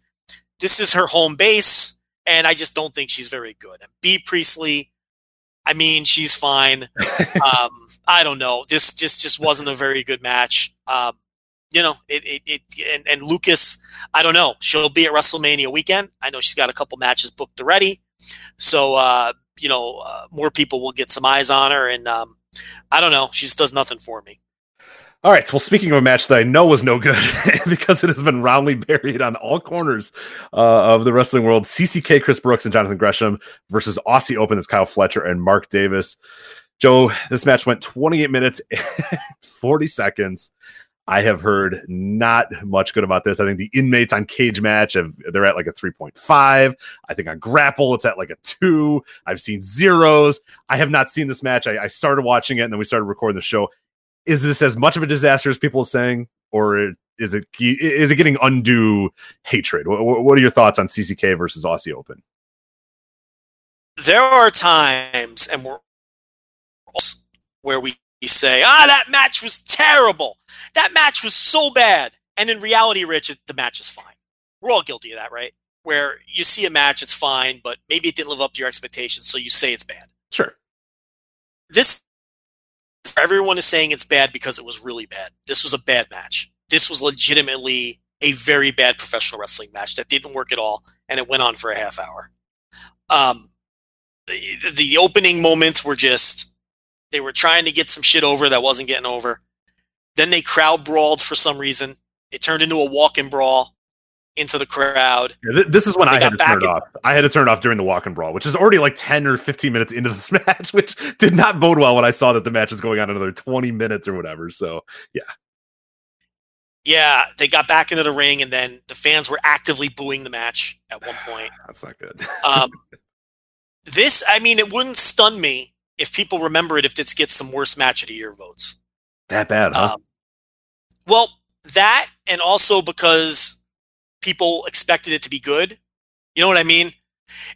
this is her home base, and I just don't think she's very good. And Bea Priestley, I mean, she's fine. um, I don't know. This just just wasn't a very good match. Um, you know, it, it, it and, and Lucas, I don't know. She'll be at WrestleMania weekend. I know she's got a couple matches booked already. So, uh, you know, uh, more people will get some eyes on her. And um, I don't know, she just does nothing for me. All right. Well, speaking of a match that I know was no good because it has been roundly buried on all corners uh, of the wrestling world, CCK Chris Brookes and Jonathan Gresham versus Aussie Open as Kyle Fletcher and Mark Davis. Joe, this match went 28 minutes, 40 seconds. I have heard not much good about this. I think the inmates on Cagematch have they're at like a 3.5. I think on Grapple it's at like a two. I've seen zeros. I have not seen this match. I, I started watching it and then we started recording the show is this as much of a disaster as people are saying, or is it is it getting undue hatred? What, what are your thoughts on CCK versus Aussie Open? There are times, and we're where we say, "Ah, that match was terrible. That match was so bad," and in reality, Rich, the match is fine. We're all guilty of that, right? Where you see a match, it's fine, but maybe it didn't live up to your expectations, so you say it's bad. Sure. This everyone is saying it's bad because it was really bad. This was a bad match. This was legitimately a very bad professional wrestling match that didn't work at all, and it went on for a half hour. Um, the, the opening moments were just they were trying to get some shit over that wasn't getting over. Then they crowd brawled for some reason. It turned into a walk-in brawl into the crowd. Yeah, th- this is when I had to turn it off. I had to turn it off during the walk and brawl, which is already like 10 or 15 minutes into this match, which did not bode well when I saw that the match is going on another 20 minutes or whatever. So, yeah. Yeah, they got back into the ring, and then the fans were actively booing the match at one point. That's not good. um, this, I mean, it wouldn't stun me if people remember it if this gets some worst match of the year votes. That bad, huh? Um, well, that, and also because people expected it to be good. You know what I mean?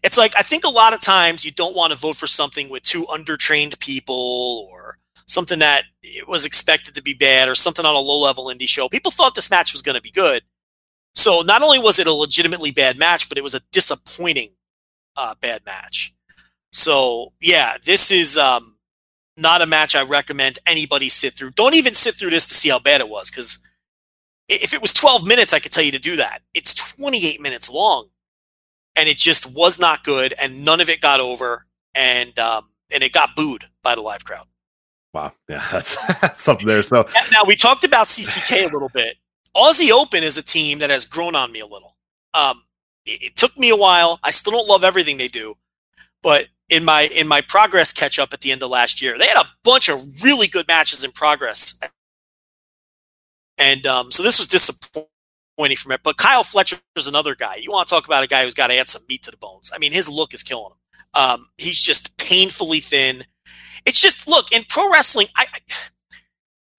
It's like I think a lot of times you don't want to vote for something with two undertrained people or something that it was expected to be bad or something on a low level indie show. People thought this match was going to be good. So not only was it a legitimately bad match, but it was a disappointing uh, bad match. So yeah, this is um, not a match I recommend anybody sit through. Don't even sit through this to see how bad it was because if it was 12 minutes, I could tell you to do that. It's 28 minutes long, and it just was not good, and none of it got over, and um, and it got booed by the live crowd. Wow, yeah, that's, that's something there. So now we talked about CCK a little bit. Aussie Open is a team that has grown on me a little. Um, it, it took me a while. I still don't love everything they do, but in my in my progress catch up at the end of last year, they had a bunch of really good matches in progress and um, so this was disappointing from it. But Kyle Fletcher is another guy. You want to talk about a guy who's got to add some meat to the bones. I mean, his look is killing him. Um, he's just painfully thin. It's just look in pro wrestling. I,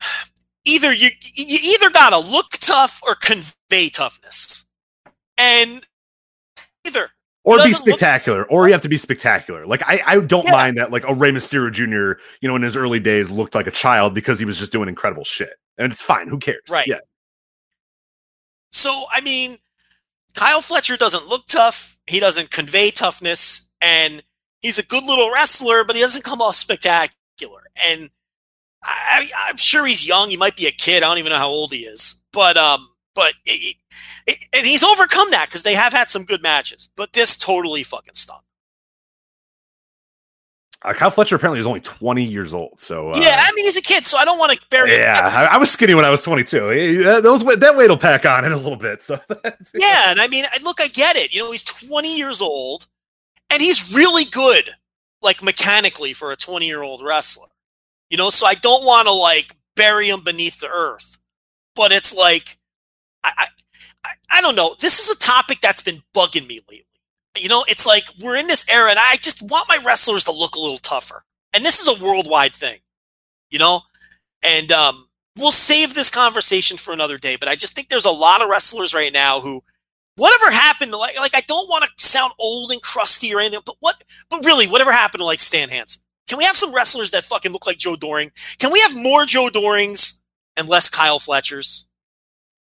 I either you you either got to look tough or convey toughness, and either or be spectacular, look- or you have to be spectacular. Like I, I don't yeah. mind that. Like a Rey Mysterio Jr., you know, in his early days, looked like a child because he was just doing incredible shit, and it's fine. Who cares? Right. Yeah. So I mean, Kyle Fletcher doesn't look tough. He doesn't convey toughness, and he's a good little wrestler, but he doesn't come off spectacular. And I, I'm sure he's young. He might be a kid. I don't even know how old he is, but um, but it, it, and he's overcome that because they have had some good matches. But this totally fucking stunk. Uh, Kyle Fletcher apparently is only 20 years old. So uh, yeah, I mean he's a kid, so I don't want to bury. Him. Yeah, I, I, was skinny when I was 22. He, uh, those that weight will pack on in a little bit. So yeah, and I mean, look, I get it. You know, he's 20 years old, and he's really good, like mechanically for a 20 year old wrestler. You know, so I don't want to like bury him beneath the earth, but it's like I, I, I don't know. This is a topic that's been bugging me lately. You know, it's like we're in this era, and I just want my wrestlers to look a little tougher. And this is a worldwide thing, you know. And um, we'll save this conversation for another day. But I just think there's a lot of wrestlers right now who, whatever happened to like, like I don't want to sound old and crusty or anything, but what, but really, whatever happened to like Stan Hansen? Can we have some wrestlers that fucking look like Joe Doering? Can we have more Joe Doerings and less Kyle Fletchers?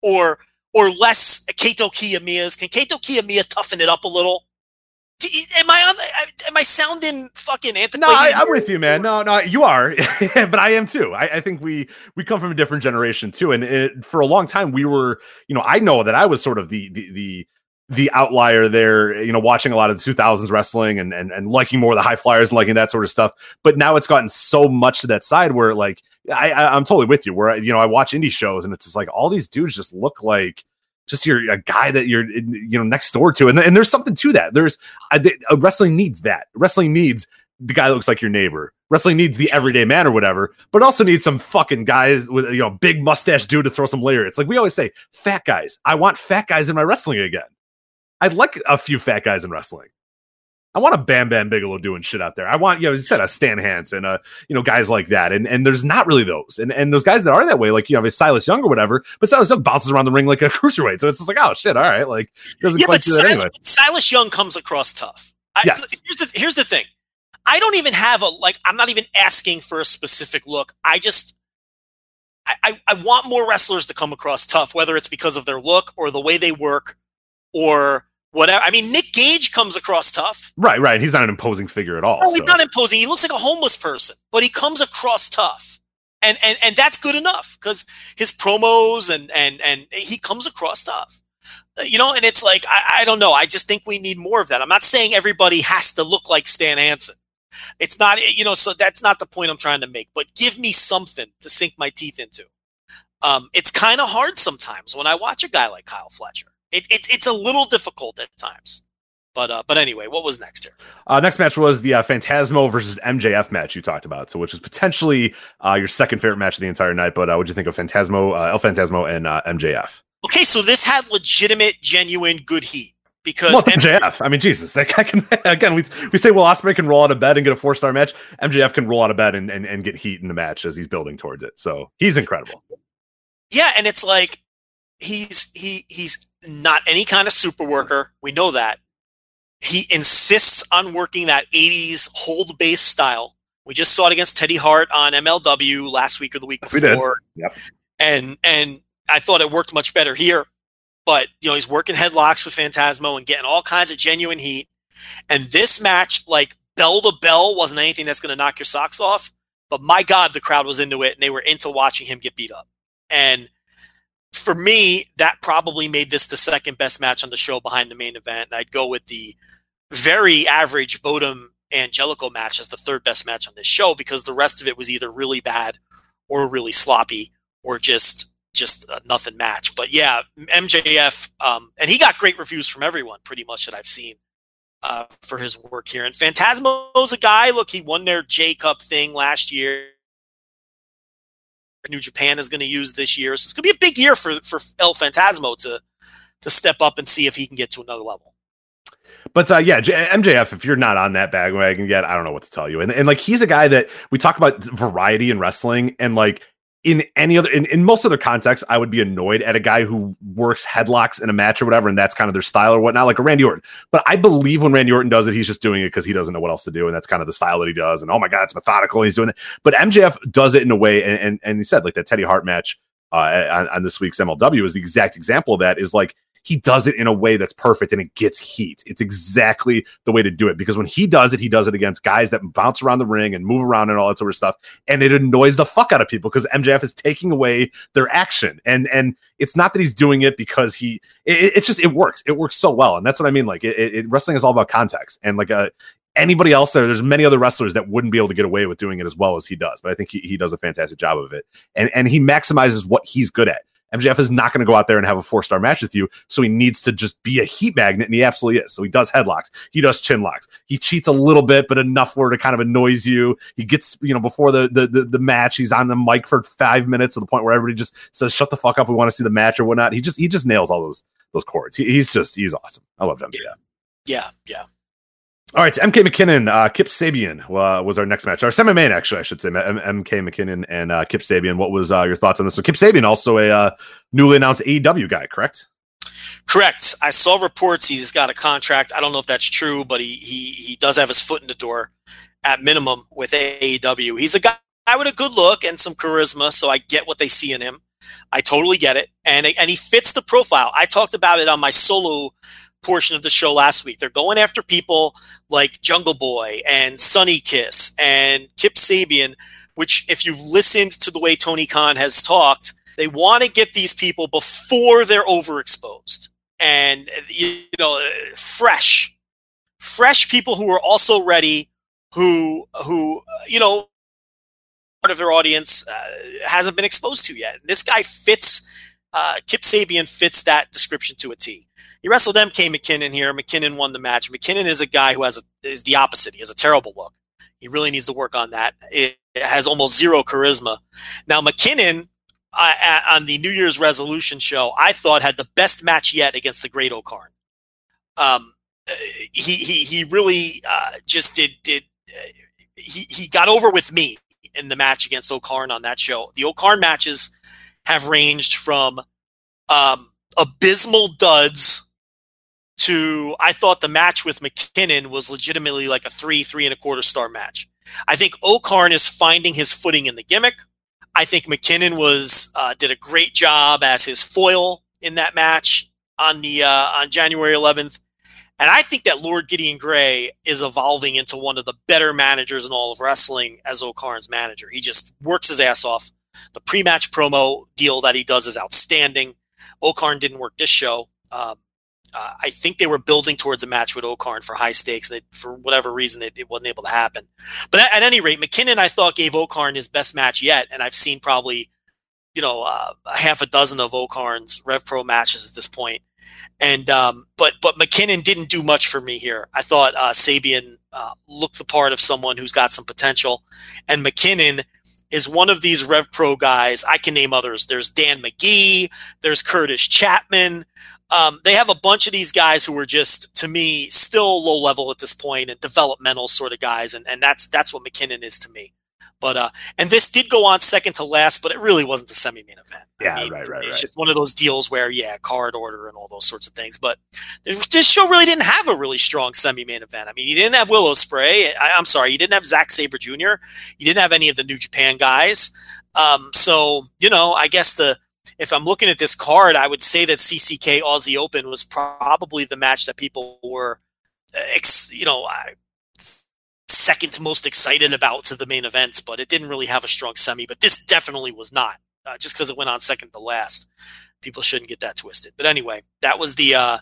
Or or less Kaito Kiyomiya's? Can Kaito Kiyomiya toughen it up a little? Am I on? Am I sounding fucking antiquated? No, I, am with you, man. No, no, you are, but I am too. I, I, think we we come from a different generation too, and it, for a long time we were, you know, I know that I was sort of the the, the the outlier there, you know, watching a lot of the 2000s wrestling and, and, and liking more of the high flyers and liking that sort of stuff. But now it's gotten so much to that side where like, I, I I'm totally with you where, you know, I watch indie shows and it's just like all these dudes just look like just you're a guy that you're, you know, next door to. And, and there's something to that. There's uh, wrestling needs that wrestling needs the guy looks like your neighbor. Wrestling needs the everyday man or whatever, but also needs some fucking guys with you know big mustache dude to throw some lariats. Like we always say, fat guys. I want fat guys in my wrestling again. I'd like a few fat guys in wrestling. I want a Bam Bam Bigelow doing shit out there. I want, you know, as you said, a Stan Hansen, uh, you know, guys like that. And and there's not really those. And and those guys that are that way, like you know, Silas Young or whatever, but Silas Young bounces around the ring like a cruiserweight. So it's just like, oh shit, all right, like doesn't yeah, quite but do that Silas, anyway. Silas Young comes across tough. I, Yes. Here's the here's the thing. I don't even have a like. I'm not even asking for a specific look. I just I, I want more wrestlers to come across tough, whether it's because of their look or the way they work or whatever. I mean, Nick Gage comes across tough. Right, right. He's not an imposing figure at all. Oh, he's not imposing. He looks like a homeless person, but he comes across tough. And and and that's good enough because his promos and and and he comes across tough. Uh, You know, and it's like I, I don't know. I just think we need more of that. I'm not saying everybody has to look like Stan Hansen. It's not, you know, so that's not the point I'm trying to make. But give me something to sink my teeth into. Um, it's kind of hard sometimes when I watch a guy like Kyle Fletcher. It, it's it's a little difficult at times. But uh, but anyway, what was next here? Uh, next match was the uh, Phantasmo versus MJF match you talked about, so which is potentially uh, your second favorite match of the entire night. But uh, what'd you think of Phantasmo, uh, El Phantasmo, and uh, MJF? Okay, so this had legitimate, genuine good heat because Well, MJF. I mean, Jesus, that guy can again. We we say Will Ospreay can roll out of bed and get a four star match. MJF can roll out of bed and, and and get heat in the match as he's building towards it. So he's incredible. yeah, and it's like he's he he's not any kind of super worker. We know that. He insists on working that 80s hold base style. We just saw it against Teddy Hart on MLW last week or the week before. We did. Yep. And and I thought it worked much better here. But you know, he's working headlocks with Phantasmo and getting all kinds of genuine heat. And this match, like bell to bell, wasn't anything that's gonna knock your socks off. But my God, the crowd was into it and they were into watching him get beat up. And for me, that probably made this the second best match on the show behind the main event. I'd go with the very average Bodom Angelico match as the third best match on this show because the rest of it was either really bad or really sloppy or just just nothing match. But yeah, MJF, um, and he got great reviews from everyone pretty much that I've seen uh, for his work here. And Phantasmo's a guy. Look, he won their J Cup thing last year. New Japan is going to use this year, so it's going to be a big year for for El Phantasmo to to step up and see if he can get to another level. But uh, yeah, J- MJF, if you're not on that bandwagon yet, I don't know what to tell you. And, and like he's a guy that we talk about variety in wrestling, and like in any other in, in most other contexts, I would be annoyed at a guy who works headlocks in a match or whatever, and that's kind of their style or whatnot, like a Randy Orton. But I believe when Randy Orton does it, he's just doing it because he doesn't know what else to do, and that's kind of the style that he does. And oh my god, it's methodical. He's doing it. But MJF does it in a way, and and, and he said like that Teddy Hart match uh, on, on this week's MLW is the exact example of that. Is like he does it in a way that's perfect and it gets heat. It's exactly the way to do it because when he does it, he does it against guys that bounce around the ring and move around and all that sort of stuff. And it annoys the fuck out of people because MJF is taking away their action. And and it's not that he's doing it because he it, it's just it works. It works so well. And that's what I mean. Like it, it wrestling is all about context. And like uh anybody else there, there's many other wrestlers that wouldn't be able to get away with doing it as well as he does. But I think he, he does a fantastic job of it. And and he maximizes what he's good at. MJF is not going to go out there and have a four star match with you. So he needs to just be a heat magnet, and he absolutely is. So he does headlocks, he does chin locks, he cheats a little bit, but enough where it kind of annoys you. He gets, you know, before the, the the the match, he's on the mic for five minutes to the point where everybody just says, "Shut the fuck up, we want to see the match" or whatnot. He just he just nails all those those chords. He, he's just he's awesome. I love MJF. Yeah, yeah. All right, MK McKinnon, uh, Kip Sabian uh, was our next match. Our semi-main, actually, I should say. M- MK McKinnon and uh, Kip Sabian. What was uh, your thoughts on this? So Kip Sabian, also a uh, newly announced AEW guy, correct? Correct. I saw reports he's got a contract. I don't know if that's true, but he he he does have his foot in the door at minimum with AEW. He's a guy with a good look and some charisma, so I get what they see in him. I totally get it, and and he fits the profile. I talked about it on my solo portion of the show last week. They're going after people like Jungle Boy and Sunny Kiss and Kip Sabian, which if you've listened to the way Tony Khan has talked, they want to get these people before they're overexposed. and you know, fresh, fresh people who are also ready, who who you know, part of their audience uh, hasn't been exposed to yet. This guy fits. Uh, Kip Sabian fits that description to a T. He wrestled MK McKinnon here. McKinnon won the match. McKinnon is a guy who has a, is the opposite. He has a terrible look. He really needs to work on that. It, it has almost zero charisma. Now McKinnon uh, on the New Year's resolution show, I thought had the best match yet against the Great O-Khan. Um, he he he really uh, just did did uh, he he got over with me in the match against O-Khan on that show. The O-Khan matches have ranged from um, abysmal duds to I thought the match with McKinnon was legitimately like a three, three and a quarter star match. I think O-Khan is finding his footing in the gimmick. I think McKinnon was uh, did a great job as his foil in that match on the uh, on January 11th, and I think that Lord Gideon Grey is evolving into one of the better managers in all of wrestling as O-Khan's manager. He just works his ass off. The pre-match promo deal that he does is outstanding. O-Khan didn't work this show. Um, uh, I think they were building towards a match with O-Khan for high stakes. And for whatever reason, it, it, wasn't able to happen. But at, at, any rate, McKinnon, I thought, gave O-Khan his best match yet. And I've seen probably, you know, uh, half a dozen of O-Khan's Rev Pro matches at this point. And, um, but, but McKinnon didn't do much for me here. I thought uh, Sabian uh, looked the part of someone who's got some potential. And McKinnon is one of these Rev Pro guys. I can name others. There's Dan Magee, there's Kurtis Chapman. Um, they have a bunch of these guys who are just, to me, still low level at this point and developmental sort of guys, and, and that's that's what McKinnon is to me. But uh, and this did go on second to last, but it really wasn't the semi main event. Yeah, I mean, right, right, It's right. just one of those deals where, yeah, card order and all those sorts of things. But this show really didn't have a really strong semi main event. I mean, you didn't have Will Ospreay. I, am sorry, you didn't have Zack Sabre Jr. You didn't have any of the New Japan guys. Um, so you know, I guess the if I'm looking at this card, I would say that CCK Aussie Open was probably the match that people were, ex, you know, second most excited about to the main events, but it didn't really have a strong semi. But this definitely was not, uh, just because it went on second to last. People shouldn't get that twisted. But anyway, that was the uh,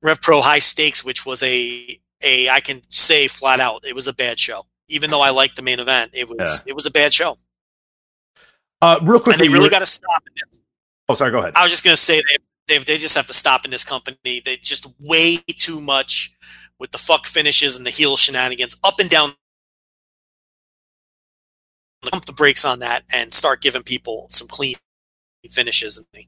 Rev Pro High Stakes, which was a a I can say flat out it was a bad show. Even though I liked the main event, it was yeah. it was a bad show. Uh, real quick, and they really got to stop. Oh, sorry. Go ahead. I was just going to say they, they they just have to stop in this company. They just way too much with the fuck finishes and the heel shenanigans up and down. Pump the brakes on that and start giving people some clean finishes. And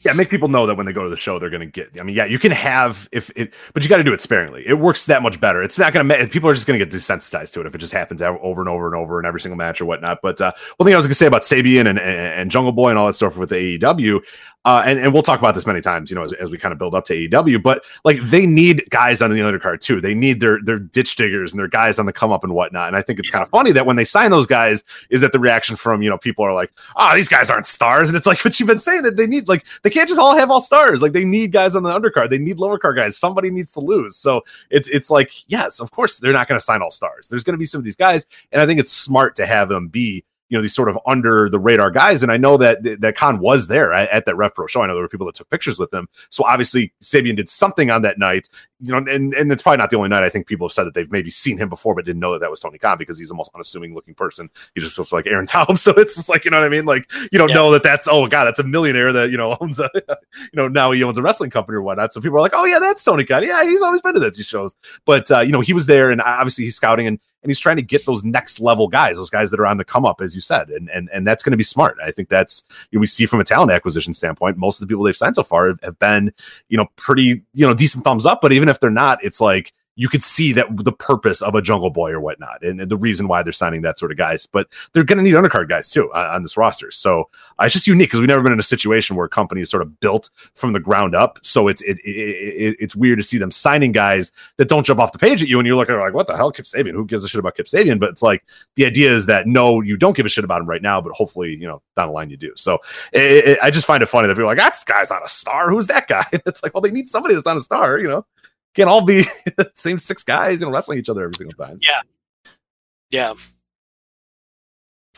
yeah, make people know that when they go to the show, they're going to get. I mean, yeah, you can have if it, but you got to do it sparingly. It works that much better. It's not going to. People are just going to get desensitized to it if it just happens over and over and over in every single match or whatnot. But uh, one thing I was going to say about Sabian and, and, and Jungle Boy and all that stuff with AEW, uh, and, and we'll talk about this many times, you know, as, as, we kind of build up to AEW, but like they need guys on the undercard too. They need their their ditch diggers and their guys on the come up and whatnot. And I think it's kind of funny that when they sign those guys, is that the reaction from you know people are like, oh, these guys aren't stars, and it's like, but you've been saying that they need like they can't just all have all stars. Like they need guys on the undercard. They need lower card guys. Somebody needs to lose. So it's it's like yes, of course they're not going to sign all stars. There's going to be some of these guys, and I think it's smart to have them be you know these sort of under the radar guys. And i know that that Khan was there at, at, that Rev Pro show. I know there were people that took pictures with him. So obviously sabian did something on that night. You know and, and it's probably not the only night i think people have said that they've maybe seen him before but didn't know that that was tony khan because he's the most unassuming looking person. He just looks like aaron taub so it's just like you know what i mean? Like you don't yeah. know that that's oh god that's a millionaire that you know owns a you know now he owns a wrestling company or whatnot. So people are like oh yeah that's tony khan. Yeah he's always been to these shows. But uh, you know he was there and obviously he's scouting and and he's trying to get those next level guys, those guys that are on the come up, as you said, and and and that's going to be smart. I think that's you know, we see from a talent acquisition standpoint, most of the people they've signed so far have been you know pretty you know decent thumbs up, but even if they're not, it's like you could see that the purpose of a Jungle Boy or whatnot, and, and the reason why they're signing that sort of guys. But they're going to need undercard guys too on, on this roster. So uh, it's just unique because we've never been in a situation where a company is sort of built from the ground up. So it's it, it, it, it's weird to see them signing guys that don't jump off the page at you, and you're looking like, what the hell, Kip Sabian? Who gives a shit about Kip Sabian? But it's like the idea is that no, you don't give a shit about him right now, but hopefully, you know, down the line you do. So I just find it funny that people are like, that guy's not a star. Who's that guy? it's like, well, they need somebody that's not a star, you know can't all be the same six guys, you know, wrestling each other every single time. Yeah. Yeah.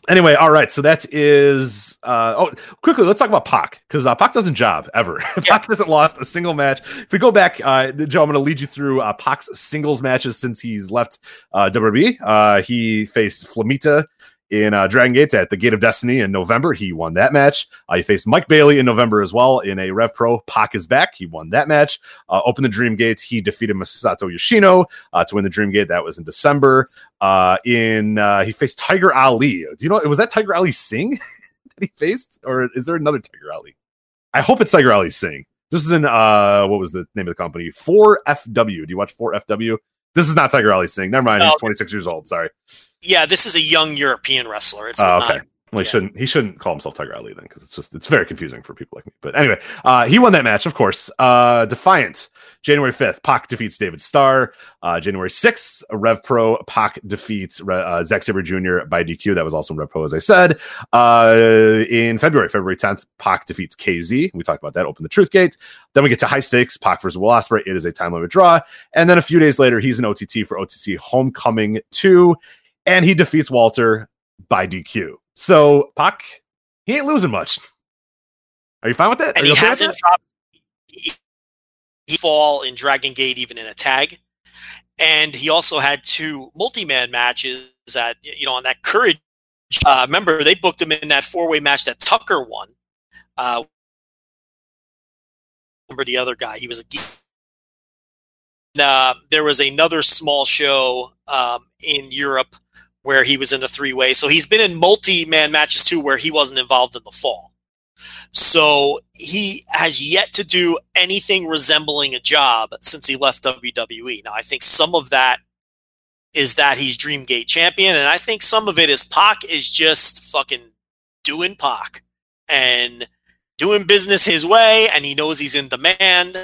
Anyway, all right. So that is. Uh, oh, quickly, let's talk about Pac because uh, Pac doesn't job ever. Pac hasn't lost a single match. If we go back, uh, Joe, I'm going to lead you through uh, Pac's singles matches since he's left uh, WWE. Uh, he faced Flamita in uh, Dragon Gate at the Gate of Destiny in November. He won that match. Uh, he faced Mike Bailey in November as well in a Rev Pro. Pac is back. He won that match. Uh, opened the Dream Gate. He defeated Masato Yoshino uh, to win the Dream Gate. That was in December. Uh, in uh, he faced Tiger Ali. Do you know it was that Tiger Ali Singh that he faced, or is there another Tiger Ali? I hope it's Tiger Ali Singh. This is in uh, what was the name of the company? 4FW. Do you watch 4FW? This is not Tiger Ali Singh. Never mind. He's 26 years old. Sorry. Yeah, this is a young European wrestler. It's not. okay. Well, he yeah. shouldn't. He shouldn't call himself Tiger Ali then, because it's just it's very confusing for people like me. But anyway, uh, he won that match, of course. Uh, Defiant, January fifth, Pac defeats David Starr. Uh, January sixth, Rev Pro, Pac defeats uh, Zack Sabre Jr. by DQ. That was also in Rev Pro, as I said. Uh, in February, February tenth, Pac defeats Kzy. We talked about that. Open the Truth Gate. Then we get to high stakes, Pac versus Will Ospreay. It is a time limit draw. And then a few days later, he's an OTT for OTC Homecoming two, and he defeats Walter by DQ. So Pac, he ain't losing much. Are you fine with that? And he hasn't dropped fall in Dragon Gate even in a tag. And he also had two multi-man matches that you know on that courage. Uh, remember they booked him in that four-way match that Tucker won. Uh, remember the other guy? He was a. Uh, there was another small show um, in Europe where he was in a three-way. So he's been in multi-man matches too, where he wasn't involved in the fall. So he has yet to do anything resembling a job since he left WWE. Now, I think some of that is that he's Dreamgate champion, and I think some of it is Pac is just fucking doing Pac and doing business his way, and he knows he's in demand.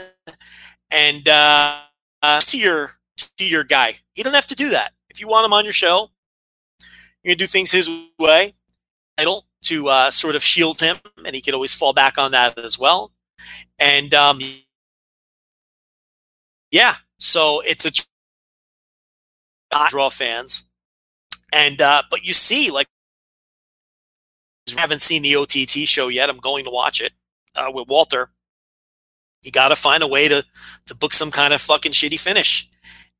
And uh, uh, to your to your guy, he doesn't have to do that. If you want him on your show, you're gonna do things his way. Title to uh, sort of shield him, and he could always fall back on that as well. And um, yeah, so it's a draw fans, and uh, but you see, like, I haven't seen the OTT show yet. I'm going to watch it uh, with Walter. You got to find a way to to book some kind of fucking shitty finish,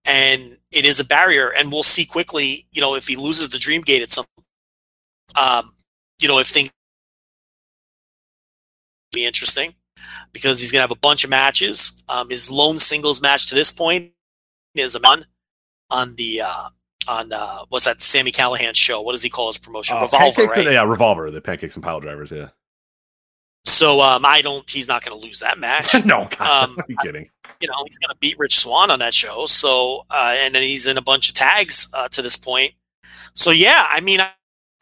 and it is a barrier. And we'll see quickly, you know, if he loses the Dream Gate at some, um, you know, if things be interesting because he's gonna have a bunch of matches. Um, his lone singles match to this point is a on on the uh, on uh, what's that Sami Callihan show? What does he call his promotion? Uh, Revolver, right? and, yeah, revolver. The pancakes and pile drivers. Yeah. So um, I don't. He's not going to lose that match. no, God, Um, kidding? You know, he's going to beat Rich Swann on that show. So, uh, and then he's in a bunch of tags uh, to this point. So, yeah, I mean, I,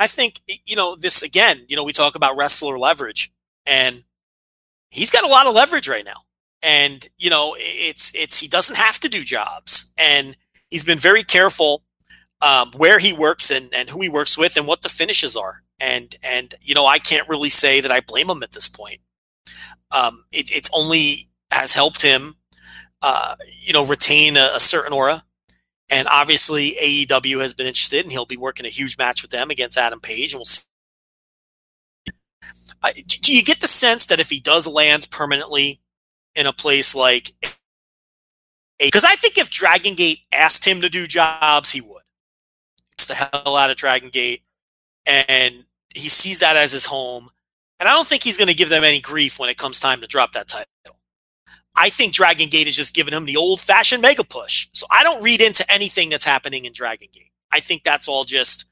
I think, you know, this again, you know, we talk about wrestler leverage and he's got a lot of leverage right now. And, you know, it's, it's, he doesn't have to do jobs and he's been very careful um, where he works and, and who he works with and what the finishes are. And, and, you know, I can't really say that I blame him at this point. Um, it, it's only has helped him uh, you know, retain a, a certain aura. And obviously, AEW has been interested, and he'll be working a huge match with them against Adam Page. And we'll see. I, do you get the sense that if he does land permanently in a place like, because I think if Dragon Gate asked him to do jobs, he would. It's the hell out of Dragon Gate, and he sees that as his home. And I don't think he's going to give them any grief when it comes time to drop that title. I think Dragon Gate is just giving him the old fashioned mega push. So I don't read into anything that's happening in Dragon Gate. I think that's all just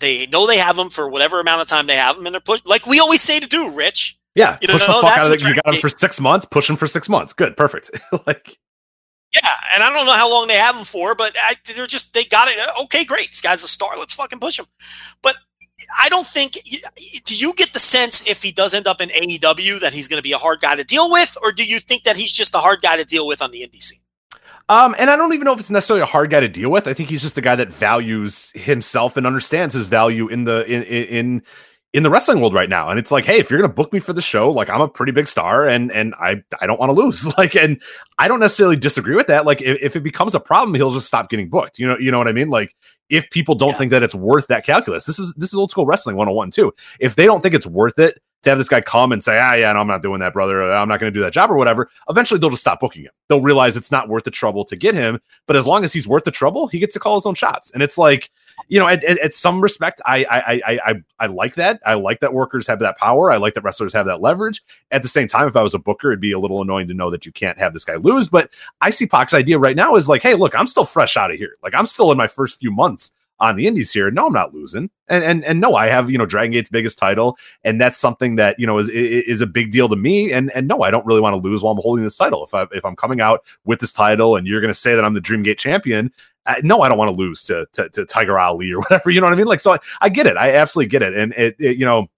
they know they have him for whatever amount of time they have him, and they're push like we always say to do, Rich. Yeah, you push know, the fuck out of it. You got him for six months. Push him for six months. Good, perfect. like, Yeah, and I don't know how long they have him for, but I, they're just they got it. Okay, great. This guy's a star. Let's fucking push him. But I don't think. Do you get the sense if he does end up in AEW that he's going to be a hard guy to deal with, or do you think that he's just a hard guy to deal with on the indie scene? Um, and I don't even know if it's necessarily a hard guy to deal with. I think he's just a guy that values himself and understands his value in the in in in the wrestling world right now. And it's like, hey, if you're gonna book me for the show, like I'm a pretty big star, and and I I don't want to lose. Like, and I don't necessarily disagree with that. Like, if, if it becomes a problem, he'll just stop getting booked. You know, you know what I mean? Like, if people don't Yeah. think that it's worth that calculus, this is this is old school wrestling 101 too. If they don't think it's worth it to have this guy come and say, ah, yeah, no, I'm not doing that, brother. I'm not going to do that job or whatever. Eventually, they'll just stop booking him. They'll realize it's not worth the trouble to get him. But as long as he's worth the trouble, he gets to call his own shots. And it's like, you know, at, at, at some respect, I, I I I I like that. I like that workers have that power. I like that wrestlers have that leverage. At the same time, if I was a booker, it'd be a little annoying to know that you can't have this guy lose. But I see Pac's idea right now is like, hey, look, I'm still fresh out of here. Like I'm still in my first few months on the indies here. No, I'm not losing. And and and no, I have, you know, Dragon Gate's biggest title. And that's something that, you know, is is a big deal to me. And and no, I don't really want to lose while I'm holding this title. If I if I'm coming out with this title and you're gonna say that I'm the Dream Gate champion, no, I don't want to lose to, to to Tiger Ali or whatever. You know what I mean? Like, so I, I get it. I absolutely get it. And it, it, you know,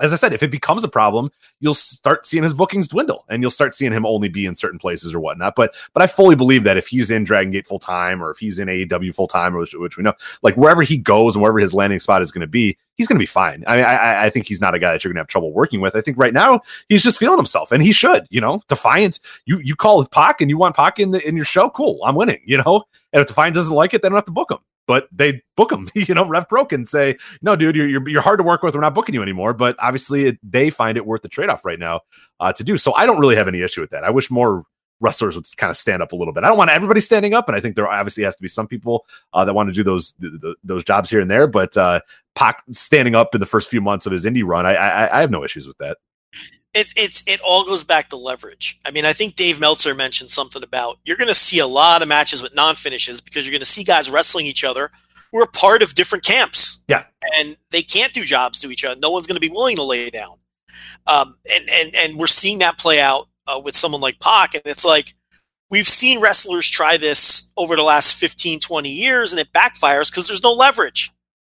as I said, if it becomes a problem, you'll start seeing his bookings dwindle, and you'll start seeing him only be in certain places or whatnot. But but I fully believe that if he's in Dragon Gate full time, or if he's in AEW full time, which, which we know, like wherever he goes and wherever his landing spot is going to be, he's going to be fine. I mean, I- I, think he's not a guy that you're going to have trouble working with. I think right now he's just feeling himself, and he should. You know, Defiant, you you call Pac, and you want Pac in the in your show, cool. I'm winning. You know, and if Defiant doesn't like it, they don't have to book him. But they book him, you know, Rev Pro can say, no, dude, you're, you're, you're hard to work with. We're not booking you anymore. But obviously, it, they find it worth the trade off right now uh, to do. So I don't really have any issue with that. I wish more wrestlers would kind of stand up a little bit. I don't want everybody standing up, and I think there obviously has to be some people uh, that want to do those th- th- those jobs here and there. But uh, Pac standing up in the first few months of his indie run, I, I I have no issues with that. It's it's it all goes back to leverage. I mean, I think Dave Meltzer mentioned something about you're going to see a lot of matches with non finishes because you're going to see guys wrestling each other who are part of different camps. Yeah. and they can't do jobs to each other. No one's going to be willing to lay down. Um, and and and we're seeing that play out uh, with someone like Pac, and it's like we've seen wrestlers try this over the last 15, 20 years, and it backfires because there's no leverage.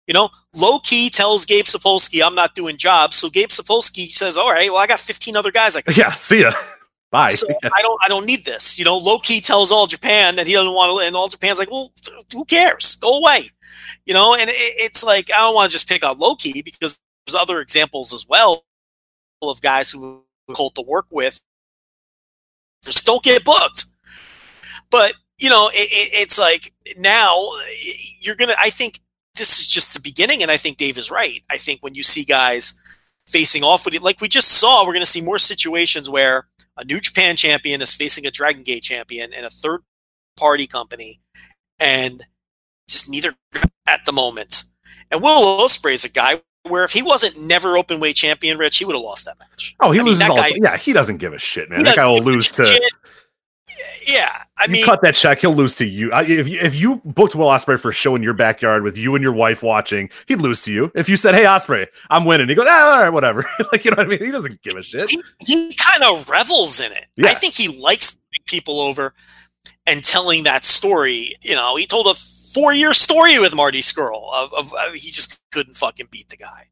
You know, Low Ki tells Gabe Sapolsky, I'm not doing jobs. So Gabe Sapolsky says, All right, well, I got 15 other guys I can Yeah, see ya. Bye. so I don't I don't need this. You know, Low Ki tells all Japan that he doesn't want to and all Japan's like, Well, who cares? Go away. You know, and it, it's like I don't want to just pick on Low Ki because there's other examples as well of guys who Colt to work with just don't get booked. But you know, it, it, it's like now you're gonna. I think this is just the beginning, and I think Dave is right. I think when you see guys facing off with it, like we just saw, we're going to see more situations where a New Japan champion is facing a Dragon Gate champion and a third party company, and just neither at the moment. And Will Ospreay is a guy where if he wasn't never open weight champion, Rich, he would have lost that match. Oh, he I mean, loses that all. guy- yeah, he doesn't give a shit, man. That guy will doesn't give a lose to. shit. Yeah, I you mean, cut that check, he'll lose to you. If you if you booked Will Ospreay for a show in your backyard with you and your wife watching, he'd lose to you. If you said, "Hey, Ospreay, I'm winning," he goes, "Ah, all right, whatever." like you know what I mean? He doesn't give a shit. he, he kind of revels in it. Yeah. I think he likes people over and telling that story. You know, he told a four year story with Marty Scurll of, of uh, he just couldn't fucking beat the guy.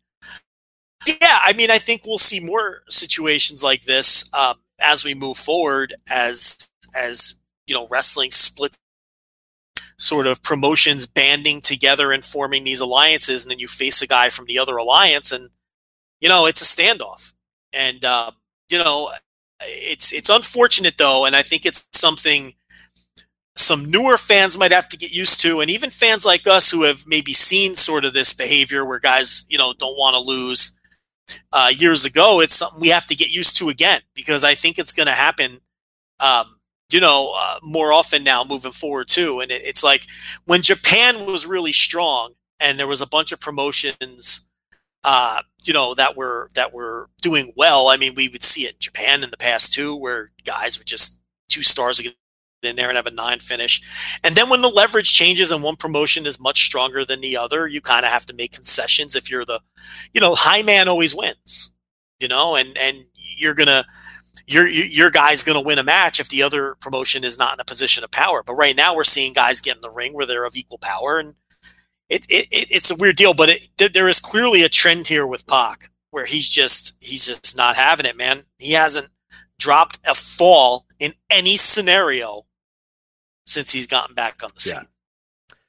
Yeah, I mean, I think we'll see more situations like this um, as we move forward, as as you know, wrestling split sort of promotions banding together and forming these alliances, and then you face a guy from the other alliance, and you know, it's a standoff. And uh, you know, it's it's unfortunate though, and I think it's something some newer fans might have to get used to, and even fans like us who have maybe seen sort of this behavior where guys, you know, don't want to lose uh, years ago. It's something we have to get used to again because I think it's going to happen. Um, you know, uh, more often now moving forward too. And it, it's like when Japan was really strong and there was a bunch of promotions uh, you know, that were that were doing well. I mean, we would see it in Japan in the past too, where guys would just two stars in there and have a nine finish. And then when the leverage changes and one promotion is much stronger than the other, you kind of have to make concessions if you're the, you know, high man always wins, you know, and and you're gonna your your guy's going to win a match if the other promotion is not in a position of power. But right now, we're seeing guys get in the ring where they're of equal power, and it, it, it it's a weird deal. But it, there, is clearly a trend here with Pac where he's just he's just not having it, man. He hasn't dropped a fall in any scenario since he's gotten back on the scene. Yeah.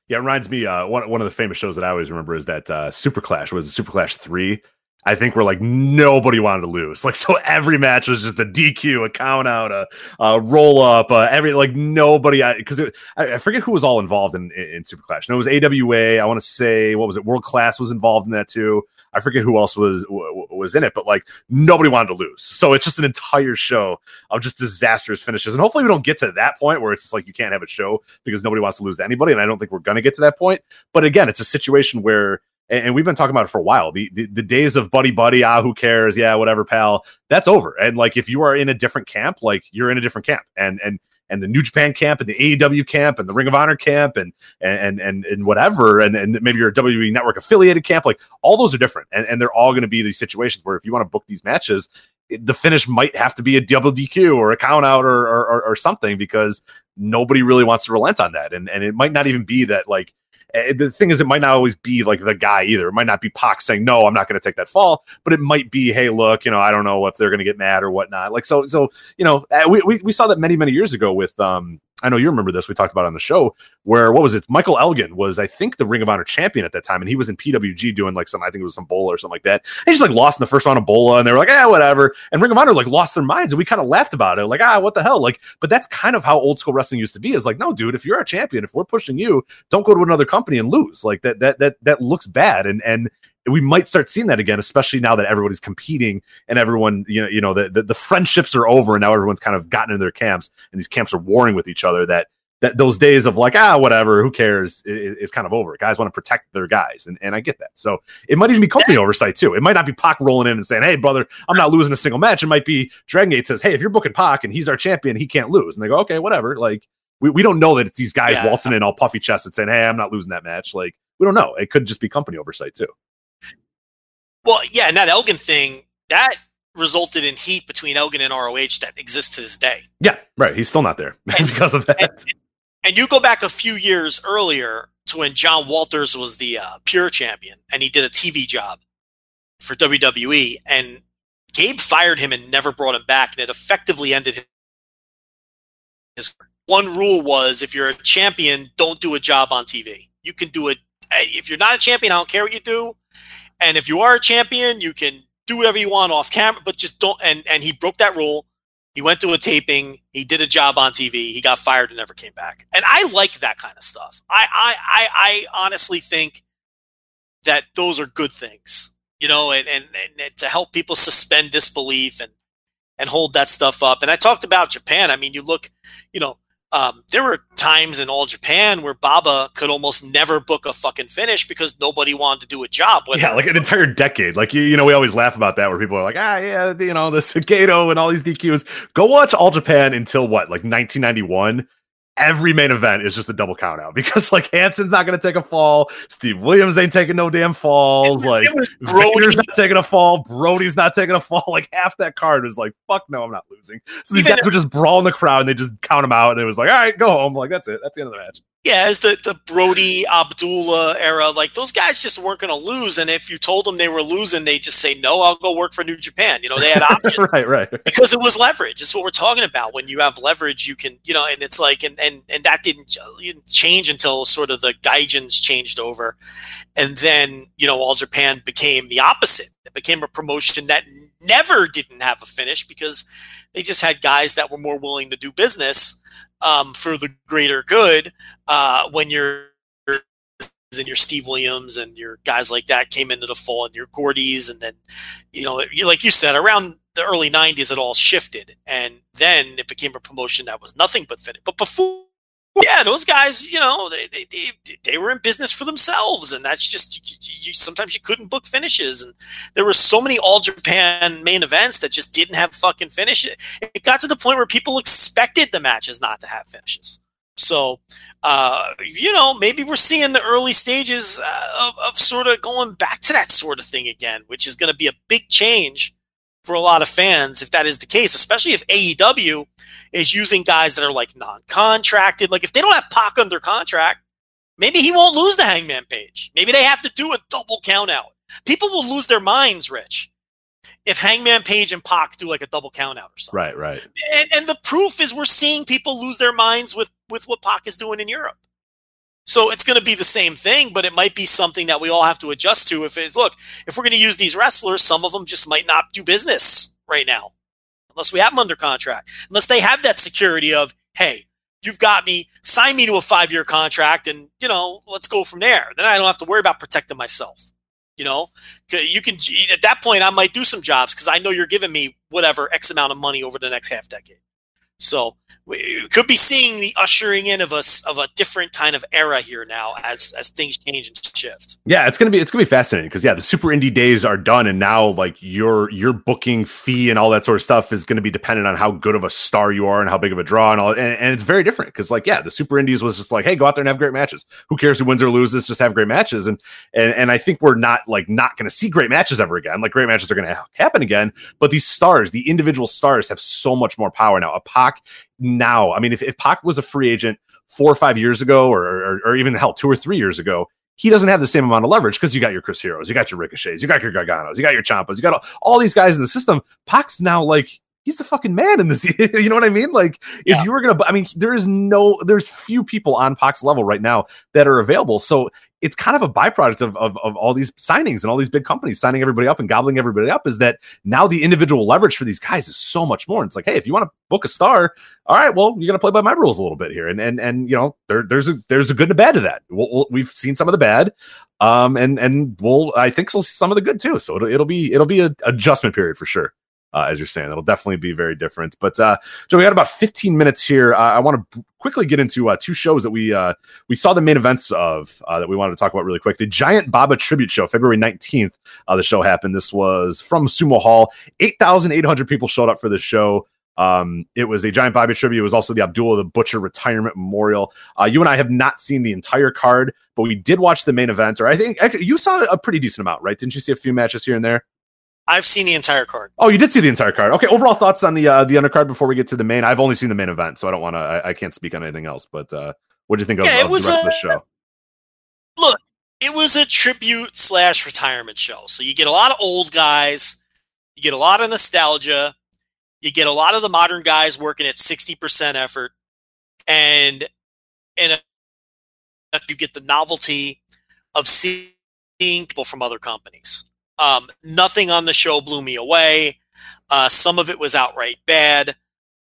Yeah, it reminds me. Uh, one one of the famous shows that I always remember is that uh, Super Clash was it Super Clash three. I think we're like nobody wanted to lose. Like so, every match was just a DQ, a count out, a, a roll up, uh, every like nobody. Because I, I, forget who was all involved in in, in Super Clash. No, it was AWA. I want to say what was it? World Class was involved in that too. I forget who else was w- was in it, but like nobody wanted to lose. So it's just an entire show of just disastrous finishes. And hopefully we don't get to that point where it's like you can't have a show because nobody wants to lose to anybody. And I don't think we're going to get to that point. But again, it's a situation where and, and we've been talking about it for a while. The, the, the days of buddy buddy, ah, who cares? Yeah, whatever, pal. That's over. And like if you are in a different camp, like you're in a different camp, and and and the New Japan camp and the AEW camp and the Ring of Honor camp and and and and whatever, and, and maybe your WWE Network affiliated camp, like all those are different, and, and they're all going to be these situations where if you want to book these matches, the finish might have to be a double DQ or a count out or, or, or something because nobody really wants to relent on that, and and it might not even be that like the thing is, it might not always be like the guy either. It might not be Pac saying, "No, I'm not going to take that fall," but it might be, "Hey, look, you know, I don't know if they're going to get mad or whatnot." Like so, so you know, eh, we, we we saw that many many years ago with um I know you remember this. We talked about on the show where what was it? Michael Elgin was, I think, the Ring of Honor champion at that time, and he was in PWG doing like some, I think it was some bola or something like that. And he just like lost in the first round of bola, and they were like, yeah, whatever. And Ring of Honor like lost their minds, and we kind of laughed about it, like, ah, what the hell? Like, but that's kind of how old school wrestling used to be. Is like, no, dude, if you're a champion, if we're pushing you, don't go to another company and lose. Like that, that, that, that looks bad, and and we might start seeing that again, especially now that everybody's competing and everyone, you know, you know, the, the, the friendships are over and now everyone's kind of gotten in their camps and these camps are warring with each other. That that those days of like ah whatever who cares is, is kind of over. Guys want to protect their guys, and, and I get that. So it might even be company oversight too. It might not be Pac rolling in and saying, "Hey brother, I'm not losing a single match." It might be Dragon Gate says, "Hey, if you're booking Pac and he's our champion, he can't lose," and they go, "Okay, whatever." Like we, we don't know that it's these guys yeah. waltzing in all puffy chests and saying, "Hey, I'm not losing that match." Like we don't know. It could just be company oversight too. Well, yeah, and that Elgin thing that resulted in heat between Elgin and ROH that exists to this day. Yeah, right. He's still not there and, because of that. And, and you go back a few years earlier to when John Walters was the uh, pure champion and he did a TV job for WWE and Gabe fired him and never brought him back and it effectively ended his one rule was if you're a champion don't do a job on TV. You can do it if you're not a champion I don't care what you do and if you are a champion you can do whatever you want off camera but just don't and and he broke that rule he went to a taping. He did a job on TV. He got fired and never came back. And I like that kind of stuff. I I I, I honestly think that those are good things, you know, and, and, and to help people suspend disbelief and and hold that stuff up. And I talked about Japan. I mean, you look, you know, um, there were times in all Japan where Baba could almost never book a fucking finish because nobody wanted to do a job. With yeah, like an entire decade. Like you, you know, we always laugh about that where people are like, ah, yeah, you know, the Gato and all these DQs. Go watch All Japan until what, like 1991, every main event is just a double count out because like Hansen's not going to take a fall. Steve Williams ain't taking no damn falls. Like Vader's not taking a fall. Brody's not taking a fall. Like half that card was like, fuck no, I'm not losing. So these Even guys were just brawling the crowd and they just count them out and it was like, all right, go home. Like that's it. That's the end of the match yeah, as the, the Brody Abdullah era, like those guys just weren't going to lose. And if you told them they were losing, they just say, no, I'll go work for New Japan. You know, they had options. right, right. Because it was leverage. It's what we're talking about. When you have leverage, you can, you know, and it's like, and, and, and that didn't, didn't change until sort of the Gaijins changed over. And then, you know, All Japan became the opposite. It became a promotion that never didn't have a finish because they just had guys that were more willing to do business um, for the greater good uh, when you're and your Steve Williams and your guys like that came into the fold and your Gordys and then you know like you said around the early 90s it all shifted. And then it became a promotion that was nothing but fit but before yeah, those guys, you know, they, they, they, were in business for themselves, and that's just you, you, sometimes you couldn't book finishes, and there were so many All Japan main events that just didn't have fucking finishes. It got to the point where people expected the matches not to have finishes. So, uh, you know, maybe we're seeing the early stages uh, of, of sort of going back to that sort of thing again, which is going to be a big change for a lot of fans if that is the case, especially if AEW is using guys that are like non-contracted. Like if they don't have Pac under contract, maybe he won't lose the Hangman Page. Maybe they have to do a double count out. People will lose their minds, Rich, if Hangman Page and Pac do like a double count out or something. Right, right. And, and the proof is we're seeing people lose their minds with with what Pac is doing in Europe. So it's going to be the same thing, but it might be something that we all have to adjust to. If it's look, if we're going to use these wrestlers, some of them just might not do business right now, unless we have them under contract, unless they have that security of, hey, you've got me, sign me to a five year contract, and you know, let's go from there. Then I don't have to worry about protecting myself. You know, you can at that point I might do some jobs because I know you're giving me whatever X amount of money over the next half decade. So we could be seeing the ushering in of us of a different kind of era here now as as things change and shift. Yeah, it's gonna be it's gonna be fascinating because yeah, the super indie days are done, and now like your your booking fee and all that sort of stuff is to be dependent on how good of a star you are and how big of a draw and all, and, and it's very different because like yeah, the super indies was just like hey, go out there and have great matches. Who cares who wins or loses? Just have great matches, and and and I think we're not like not to see great matches ever again. Like great matches are ha- happen again, but these stars, the individual stars, have so much more power now. A Pac now, I mean, if if Pac was a free agent four or five years ago, or or, or even hell two or three years ago he doesn't have the same amount of leverage because you got your Chris Heroes, you got your Ricochets, you got your Garganos, you got your Ciampas, you got all, all these guys in the system. Pac's now like he's the fucking man in this. you know what I mean? Like Yeah. if you were gonna, I mean, there is no, there's few people on Pac's level right now that are available. So it's kind of a byproduct of, of of all these signings and all these big companies signing everybody up and gobbling everybody up. Is that now the individual leverage for these guys is so much more? And it's like, hey, if you want to book a star, all right, well, you're gonna play by my rules a little bit here, and and and you know, there there's a there's a good and a bad to that. We'll, we'll, we've seen some of the bad, um, and and we'll I think so some of the good too. So it'll it'll be it'll be an adjustment period for sure. Uh, as you're saying, it'll definitely be very different. But uh, Joe, we got about 15 minutes here. Uh, I want to quickly get into uh, two shows that we uh, we saw the main events of uh, that we wanted to talk about really quick. The Giant Baba tribute show, February 19th. Uh, the show happened. This was from Sumo Hall. 8,800 people showed up for the show. Um, it was a Giant Baba tribute. It was also the Abdullah the Butcher retirement memorial. Uh, you and I have not seen the entire card, but we did watch the main event. Or I think you saw a pretty decent amount, right? Didn't you see a few matches here and there? I've seen the entire card. Oh, you did see the entire card. Okay, overall thoughts on the uh, the undercard before we get to the main. I've only seen the main event, so I don't want to. I, I can't speak on anything else. But uh, what do you think of, Yeah, it of was the rest a- of the show? Look, it was a tribute slash retirement show. So you get a lot of old guys, you get a lot of nostalgia, you get a lot of the modern guys working at 60% effort, and and you get the novelty of seeing people from other companies. Um, nothing on the show blew me away. Uh, some of it was outright bad.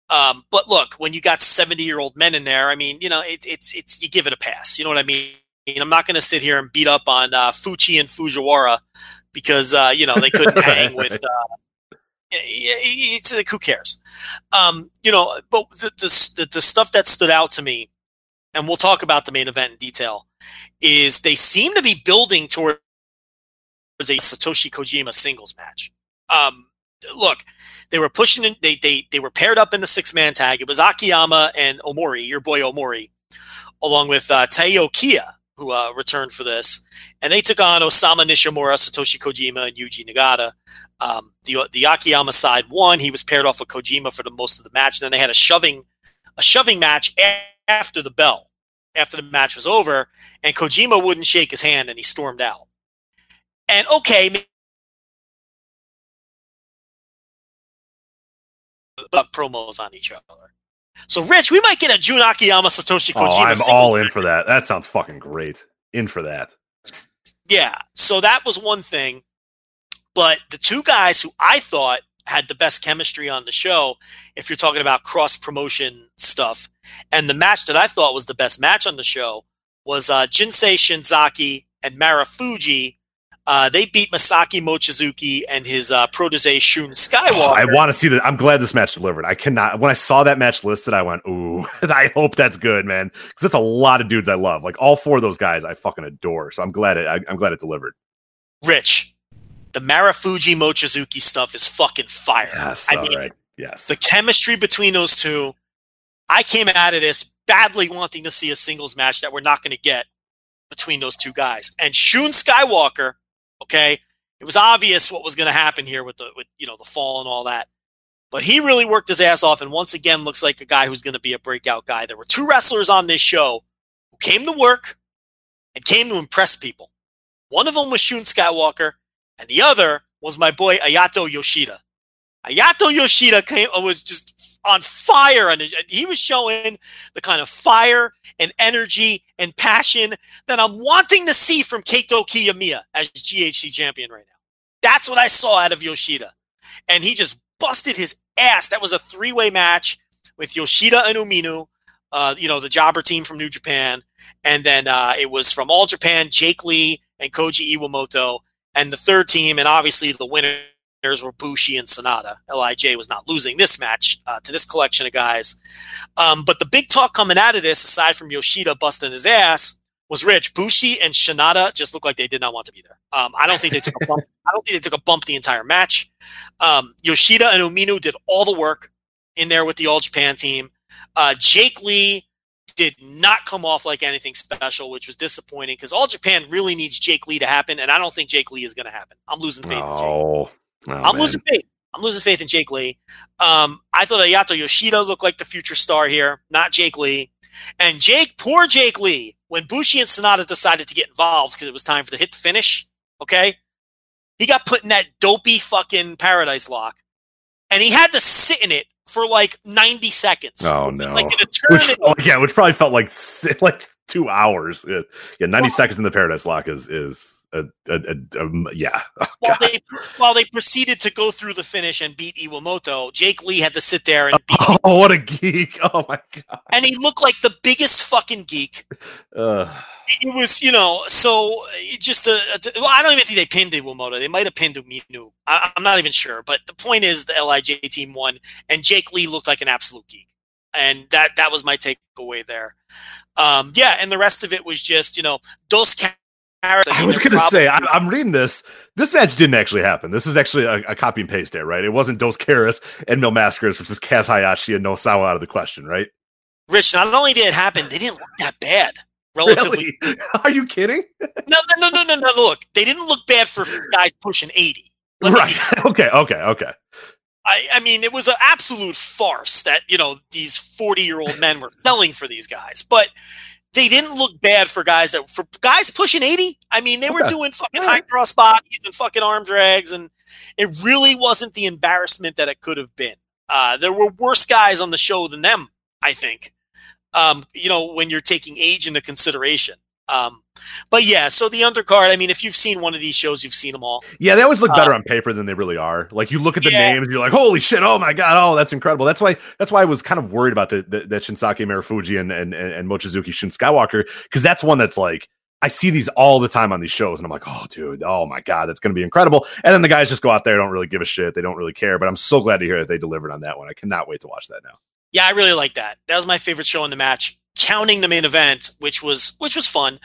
Um, but look, when you got 70 year old men in there, I mean, you know, it, it's, it's, you give it a pass. You know what I mean? I'm not going to sit here and beat up on uh, Fuchi and Fujiwara because, uh, you know, they couldn't hang with, uh, it's like, who cares? Um, you know, but the, the, the, the stuff that stood out to me, and we'll talk about the main event in detail, is they seem to be building towards a Satoshi Kojima singles match. Um, look, they were pushing in, they, they, they were paired up in the six man tag. It was Akiyama and Omori, your boy Omori, along with uh, Taiyo Kea, who uh, returned for this. And they took on Osamu Nishimura, Satoshi Kojima, and Yuji Nagata. Um, the, the Akiyama side won. He was paired off with Kojima for the most of the match. And then they had a shoving, a shoving match after the bell, after the match was over. And Kojima wouldn't shake his hand and he stormed out. And okay, but promos on each other. So, Rich, we might get a Jun Akiyama Satoshi Kojima. Oh, I'm all in for that. That sounds fucking great. In for that. Yeah. So that was one thing. But the two guys who I thought had the best chemistry on the show, if you're talking about cross promotion stuff, and the match that I thought was the best match on the show was uh, Jinsei Shinzaki and Marufuji. Uh, they beat Masaki Mochizuki and his uh, protege Shun Skywalker. Oh, I want to see that. I'm glad this match delivered. I cannot. When I saw that match listed, I went, "Ooh, I hope that's good, man." Because that's a lot of dudes I love. Like all four of those guys, I fucking adore. So I'm glad it. I, I'm glad it delivered. Rich, the Marufuji Mochizuki stuff is fucking fire. Yes. I all mean, right. Yes. the chemistry between those two. I came out of this badly wanting to see a singles match that we're not going to get between those two guys. And Shun Skywalker, okay, it was obvious what was going to happen here with the with you know the fall and all that. But he really worked his ass off, and once again looks like a guy who's going to be a breakout guy. There were two wrestlers on this show who came to work and came to impress people. One of them was Shun Skywalker, and the other was my boy Ayato Yoshida. Ayato Yoshida came uh, was just on fire, and he was showing the kind of fire and energy and passion that I'm wanting to see from Kaito Kiyomiya as GHC champion right now. That's what I saw out of Yoshida, and he just busted his ass. That was a three way match with Yoshida and Umino, uh, you know, the jobber team from New Japan, and then uh, it was from All Japan, Jake Lee and Koji Iwamoto, and the third team, and obviously the winner were Bushi and Sanada. Lij was not losing this match uh, to this collection of guys. Um, but the big talk coming out of this, aside from Yoshida busting his ass, was Rich Bushi and Sanada just looked like they did not want to be there. Um, I don't think they took a bump. I don't think they took a bump the entire match. Um, Yoshida and Umino did all the work in there with the All Japan team. Uh, Jake Lee did not come off like anything special, which was disappointing because All Japan really needs Jake Lee to happen, and I don't think Jake Lee is going to happen. I'm losing faith. Oh, Oh, I'm man. losing faith. I'm losing faith in Jake Lee. Um, I thought Ayato Yoshida looked like the future star here, not Jake Lee. And Jake, poor Jake Lee, when Bushi and Sanada decided to get involved because it was time for the hit to finish, okay, he got put in that dopey fucking paradise lock, and he had to sit in it for like 90 seconds. Oh no! Like which, oh, yeah, which probably felt like like two hours. Yeah, 90 well, seconds in the paradise lock is is a, a, a, yeah. Oh, while they while they proceeded to go through the finish and beat Iwamoto, Jake Lee had to sit there and beat. Oh, what a geek! Oh my god! And he looked like the biggest fucking geek. Uh. It was, you know, so just a, well, I don't even think they pinned Iwamoto. They might have pinned Umino. I, I'm not even sure, but the point is, the Lij team won, and Jake Lee looked like an absolute geek, and that that was my takeaway there. Um, yeah, and the rest of it was just, you know, I was going to say, I, am reading this. This match didn't actually happen. This is actually a, a copy and paste there, right? It wasn't Dos Caras and Mil Mascaras versus Kaz Hayashi and Nosawa out of the question, right? Rich, not only did it happen, they didn't look that bad. Relatively. Really? Are you kidding? no, no, no, no, no, Look, they didn't look bad for guys pushing 80. Let right. okay, okay, okay. I, I mean, it was an absolute farce that, you know, these 40 year old men were selling for these guys. But they didn't look bad for guys that for guys pushing 80 i mean they were doing fucking high cross bodies and fucking arm drags and it really wasn't the embarrassment that it could have been. Uh, there were worse guys on the show than them i think um, you know when you're taking age into consideration. Um, but yeah, so the undercard. I mean, if you've seen one of these shows, you've seen them all. Yeah, they always look better uh, on paper than they really are. Like you look at the yeah. names, you're like, "Holy shit! Oh my god! Oh, that's incredible." That's why. That's why I was kind of worried about the, the, the Shinzaki Marufuji and and and Mochizuki Shun Skywalker because that's one that's like. I see these all the time on these shows, and I'm like, oh, dude, oh my god, that's going to be incredible. And then the guys just go out there, don't really give a shit, they don't really care. But I'm so glad to hear that they delivered on that one. I cannot wait to watch that now. Yeah, I really like that. That was my favorite show in the match counting the main event, which was which was fun.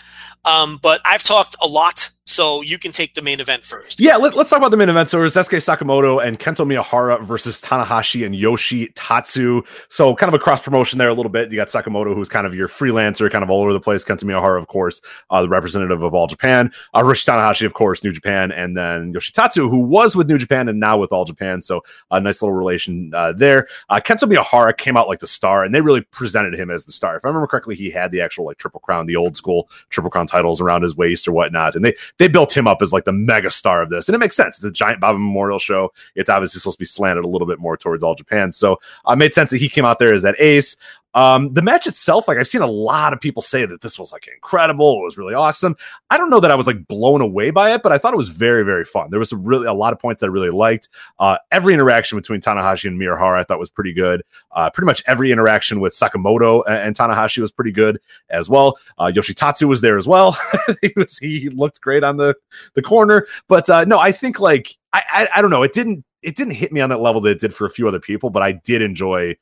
Um, but I've talked a lot so you can take the main event first. Yeah, let, us talk about the main event. So it was Sekimoto and Kento Miyahara versus Tanahashi and Yoshi Tatsu. So kind of a cross promotion there a little bit. You got Sekimoto, who's kind of your freelancer, kind of all over the place. Kento Miyahara, of course, uh, the representative of All Japan. Uh, Tanahashi, of course, New Japan. And then Yoshi Tatsu, who was with New Japan and now with All Japan. So a nice little relation uh, there. Uh, Kento Miyahara came out like the star, and they really presented him as the star. If I remember correctly, he had the actual like Triple Crown, the old school Triple Crown titles around his waist or whatnot. And they they built him up as like the mega star of this, and it makes sense. It's a giant Baba Memorial show. It's obviously supposed to be slanted a little bit more towards All Japan, so uh, it made sense that he came out there as that ace. Um, the match itself, like I've seen a lot of people say that this was like incredible. It was really awesome. I don't know that I was like blown away by it, but I thought it was very, very fun. There was really a lot of points that I really liked. Uh, every interaction between Tanahashi and Miyahara I thought was pretty good. Uh, pretty much every interaction with Sekimoto and, and Tanahashi was pretty good as well. Uh, Yoshitatsu was there as well. he was he looked great on the the corner, but uh, no, I think like I, I I don't know. It didn't it didn't hit me on that level that it did for a few other people, but I did enjoy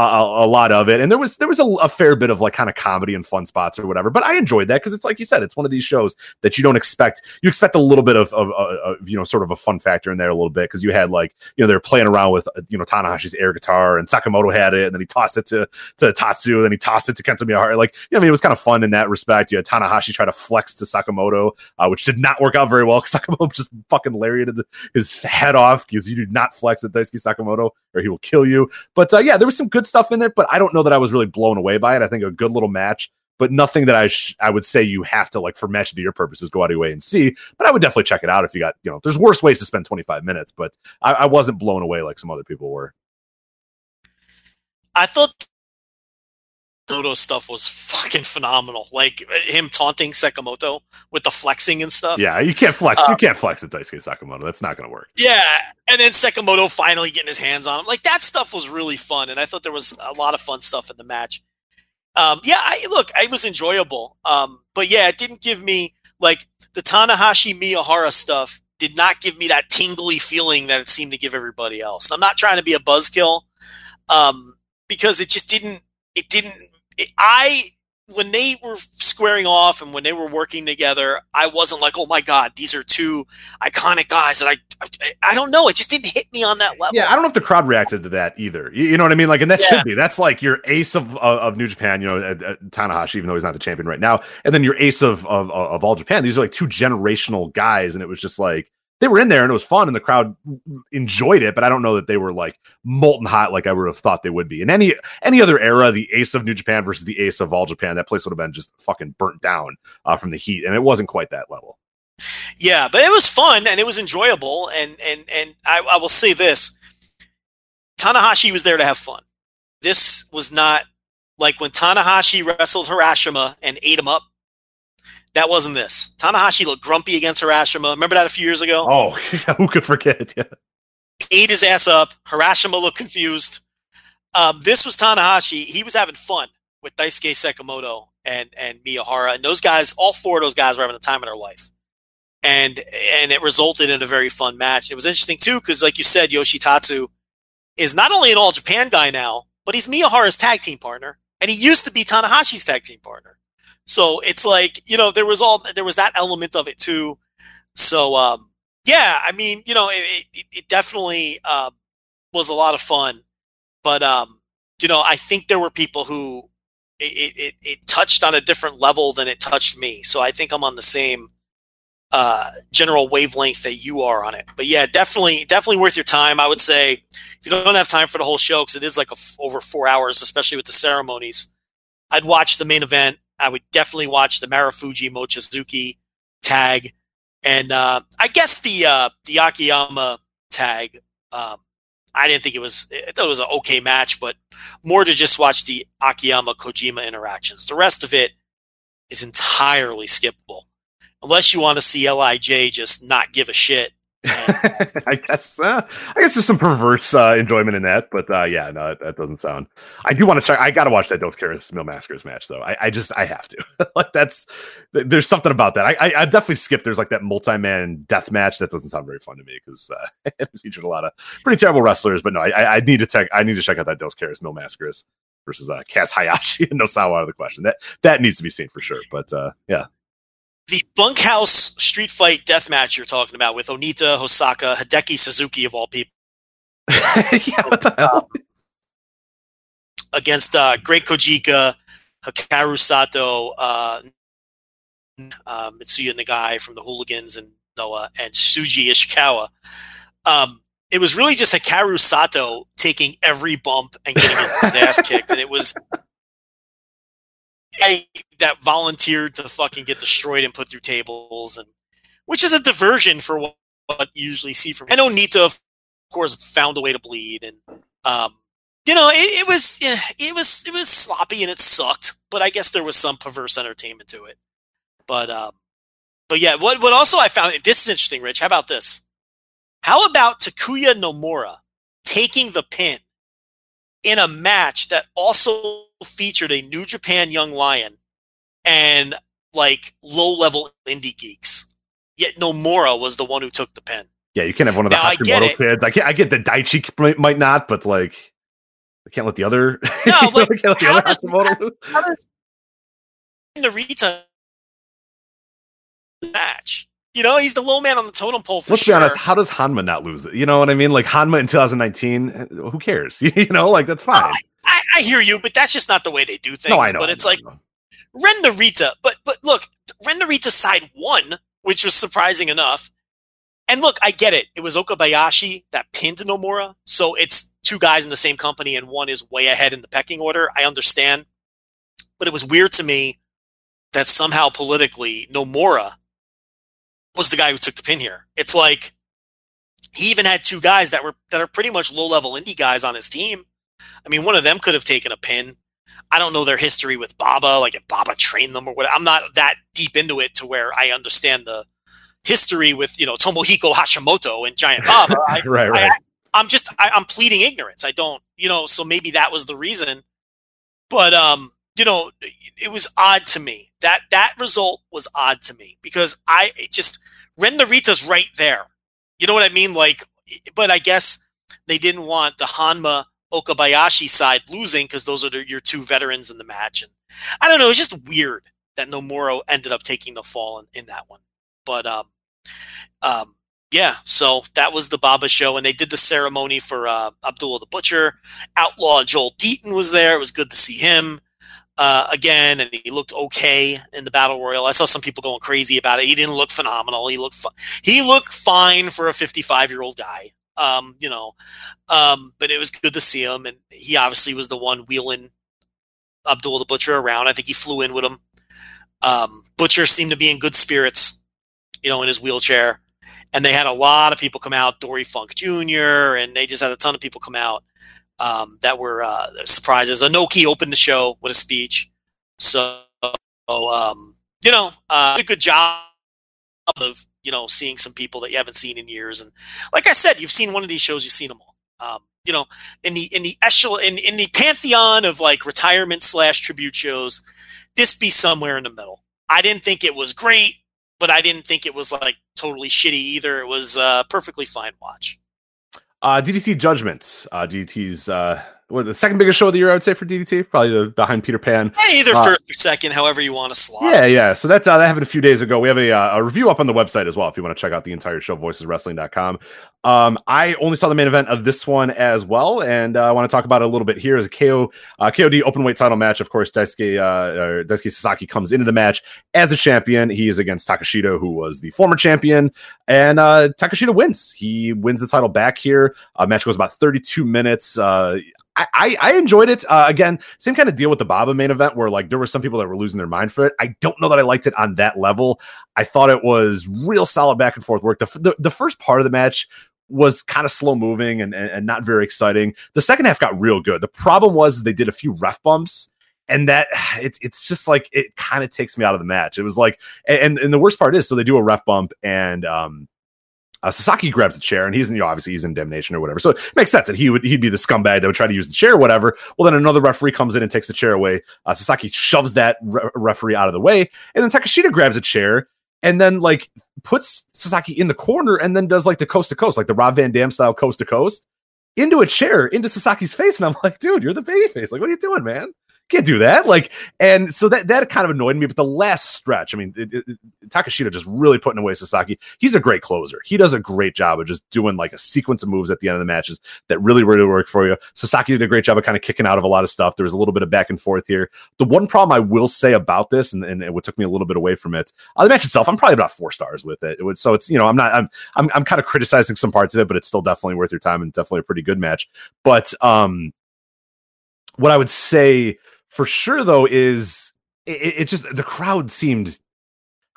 a, lot of it, and there was there was a, a, fair bit of like kind of comedy and fun spots or whatever. But I enjoyed that because it's like you said, it's one of these shows that you don't expect. You expect a little bit of, of, of, you know sort of a fun factor in there a little bit because you had like you know they're playing around with you know Tanahashi's air guitar and Sekimoto had it, and then he tossed it to to Tatsu, and then he tossed it to Kento Miyahara. Like you know, I mean, it was kind of fun in that respect. You had Tanahashi try to flex to Sekimoto, uh, which did not work out very well because Sekimoto just fucking lariated his head off because you do not flex at Daisuke Sekimoto or he will kill you. But uh, yeah, there was some good stuff in there, but I don't know that I was really blown away by it. I think a good little match, but nothing that I sh- I would say you have to like for match of the year purposes go out of your way and see. But I would definitely check it out if you got you know. There's worse ways to spend 25 minutes, but I, I wasn't blown away like some other people were. I thought Sekimoto stuff was fucking phenomenal. Like him taunting Sekimoto with the flexing and stuff. Yeah, you can't flex. Uh, you can't flex at Daisuke Sekimoto. That's not going to work. Yeah, and then Sekimoto finally getting his hands on him. Like that stuff was really fun, and I thought there was a lot of fun stuff in the match. Um, yeah, I look, it was enjoyable. Um, but yeah, it didn't give me like the Tanahashi Miyahara stuff did not give me that tingly feeling that it seemed to give everybody else. I'm not trying to be a buzzkill, um, because it just didn't. It didn't. I when they were squaring off and when they were working together, I wasn't like, oh my god, these are two iconic guys that I. I, I don't know. It just didn't hit me on that level. Yeah, I don't know if the crowd reacted to that either. You, you know what I mean? Like, and that Yeah. should be. That's like your ace of of, of New Japan. You know, uh, uh, Tanahashi, even though he's not the champion right now, and then your ace of, of of all Japan. These are like two generational guys, and it was just like they were in there and it was fun, and the crowd enjoyed it. But I don't know that they were like molten hot like I would have thought they would be. In any any other era, the ace of New Japan versus the ace of all Japan, that place would have been just fucking burnt down uh, from the heat, and it wasn't quite that level. Yeah, but it was fun and it was enjoyable. And and and I, I will say this: Tanahashi was there to have fun. This was not like when Tanahashi wrestled Harashima and ate him up. That wasn't this. Tanahashi looked grumpy against Harashima. Remember that a few years ago? Oh, who could forget? Yeah. ate his ass up. Harashima looked confused. Um, this was Tanahashi. He was having fun with Daisuke Sekimoto and and Miyahara, and those guys. All four of those guys were having the time of their life, and and it resulted in a very fun match. It was interesting too because, like you said, Yoshitatsu is not only an All Japan guy now, but he's Miyahara's tag team partner, and he used to be Tanahashi's tag team partner. So it's like you know there was all there was that element of it too. So um, yeah, I mean, you know, it, it, it definitely um, was a lot of fun, but um, you know, I think there were people who it, it, it touched on a different level than it touched me. So I think I'm on the same uh, general wavelength that you are on it. But yeah, definitely, definitely worth your time. I would say if you don't have time for the whole show because it is like over four hours, especially with the ceremonies, I'd watch the main event. I would definitely watch the Marufuji Mochizuki tag and uh, I guess the uh, the Akiyama tag. Um, I didn't think it was. I thought it was an okay match, but more to just watch the Akiyama Kojima interactions. The rest of it is entirely skippable, unless you want to see Lij just not give a shit. I guess uh, I guess there's some perverse uh, enjoyment in that, but uh, yeah, no, that, that doesn't sound. I do want to check. I got to watch that Dos Caras Mill Massacres match though. I, I just I have to. like that's th- there's something about that. I, I I definitely skipped. There's like that multi man death match that doesn't sound very fun to me because uh, it featured a lot of pretty terrible wrestlers. But no, I I, need to check. I need to check out that Dos Caras Mill Massacres versus uh, Kaz Hayashi and Nosawa out of the question. That that needs to be seen for sure. But uh, yeah, The bunkhouse street fight death match you're talking about with Onita Hosaka, Hideki Suzuki of all people. yeah, what the hell? against uh, Great Kojika, Hikaru Sato, uh, uh, Mitsuya Nagai from the Hooligans and Noah, and Shuji Ishikawa. Um, it was really just Hikaru Sato taking every bump and getting his ass kicked, and it was I, that volunteered to fucking get destroyed and put through tables, and which is a diversion for what, what you usually see from. I know Nita, of course, found a way to bleed, and um, you know, it, it was yeah, it was it was sloppy and it sucked, but I guess there was some perverse entertainment to it. But um, but yeah, what what also I found this is interesting, Rich. How about this? How about Takuya Nomura taking the pin in a match that also featured a New Japan Young Lion and like low level indie geeks? Yet Nomura was the one who took the pen. Yeah, you can't have one of the Now, Hashimoto kids. I can't. I get the Daichi might, might not, but like, I can't let the other. No, I like, can't let the other does- Hashimoto. How does Narita match? You know, he's the low man on the totem pole for Let's sure. be honest. How does Honma not lose it? You know what I mean? Like Honma in 2019. Eh, who cares? you know, like that's fine. I, I hear you, but that's just not the way they do things. no, I know. But it's know, like I know. Ren Narita. But but look, Ren Narita side one, which was surprising enough. And look, I get it. It was Okabayashi that pinned Nomura, so it's two guys in the same company, and one is way ahead in the pecking order. I understand, but it was weird to me that somehow politically Nomura was the guy who took the pin here. It's like he even had two guys that were that are pretty much low level indie guys on his team. I mean, one of them could have taken a pin. I don't know their history with Baba, like if Baba trained them or what. I'm not that deep into it to where I understand the history with you know Tomohiko Hashimoto and Giant Baba. I, right, right. I, am just I, I'm pleading ignorance. I don't, you know, so maybe that was the reason. But um, you know, it was odd to me. That that result was odd to me because I it just Ren Narita's right there. You know what I mean? Like, but I guess they didn't want the Honma Okabayashi side losing because those are your two veterans in the match. And I don't know, it's just weird that Nomura ended up taking the fall in, in that one. But um, um, yeah, so that was the Baba show, and they did the ceremony for uh, Abdullah the Butcher. Outlaw Joel Deaton was there. It was good to see him uh, again, and he looked okay in the battle royal. I saw some people going crazy about it. He didn't look phenomenal. He looked fu- he looked fine for a 55 year old guy. Um, you know, um, but it was good to see him, and he obviously was the one wheeling Abdul the Butcher around. I think he flew in with him. Um, Butcher seemed to be in good spirits, you know, in his wheelchair, and they had a lot of people come out. Dory Funk Jr. and they just had a ton of people come out um, that were uh, surprises. Inoki opened the show with a speech, so um, you know, uh, a good job of you know seeing some people that you haven't seen in years. And like I said, you've seen one of these shows, you've seen them all. Um, you know, in the in the echelon in, in the pantheon of like retirement slash tribute shows, this be somewhere in the middle. I didn't think it was great, but I didn't think it was like totally shitty either. It was uh, perfectly fine watch. Uh, DDT Judgments. Uh, DDT's uh, what, the second biggest show of the year, I would say, for DDT. Probably the, behind Peter Pan. Either Uh, first or second, however you want to slot. Yeah, yeah. So that's uh, that happened a few days ago. We have a, uh, a review up on the website as well if you want to check out the entire show, voiceswrestling.com. Um, I only saw the main event of this one as well, and uh, I want to talk about it a little bit here as a KO uh, KOD open weight title match. Of course, Daisuke uh, Daisuke Sasaki comes into the match as a champion. He is against Takeshita, who was the former champion, and uh, Takeshita wins. He wins the title back here. Uh, match goes about 32 minutes. I, I, I enjoyed it. Uh, again, same kind of deal with the Baba main event where like there were some people that were losing their mind for it. I don't know that I liked it on that level. I thought it was real solid back and forth work. The, the, the first part of the match was kind of slow moving and, and, and not very exciting. The second half got real good. The problem was they did a few ref bumps and that it's it's just like it kind of takes me out of the match. It was like, and and the worst part is, so they do a ref bump, and um, uh, Sasaki grabs the chair, and he's in, you know, obviously he's in damnation or whatever. So it makes sense that he would he'd be the scumbag that would try to use the chair whatever. Well, then another referee comes in and takes the chair away. Uh, Sasaki shoves that re- referee out of the way, and then Takeshita grabs a chair and then like puts Sasaki in the corner, and then does like the coast to coast, like the Rob Van Dam style coast to coast into a chair into Sasaki's face, and I'm like, dude, you're the baby face. Like, what are you doing, man? Can't do that. Like, and so that that kind of annoyed me. But the last stretch, I mean, it, it, Takeshita just really putting away Sasaki. He's a great closer. He does a great job of just doing like a sequence of moves at the end of the matches that really, really work for you. Sasaki did a great job of kind of kicking out of a lot of stuff. There was a little bit of back and forth here. The one problem I will say about this, and, and what took me a little bit away from it, uh, the match itself, I'm probably about four stars with it. it would, so it's you know, I'm not, I'm, I'm, I'm kind of criticizing some parts of it, but it's still definitely worth your time and definitely a pretty good match. But um, what I would say for sure though is it, just the crowd seemed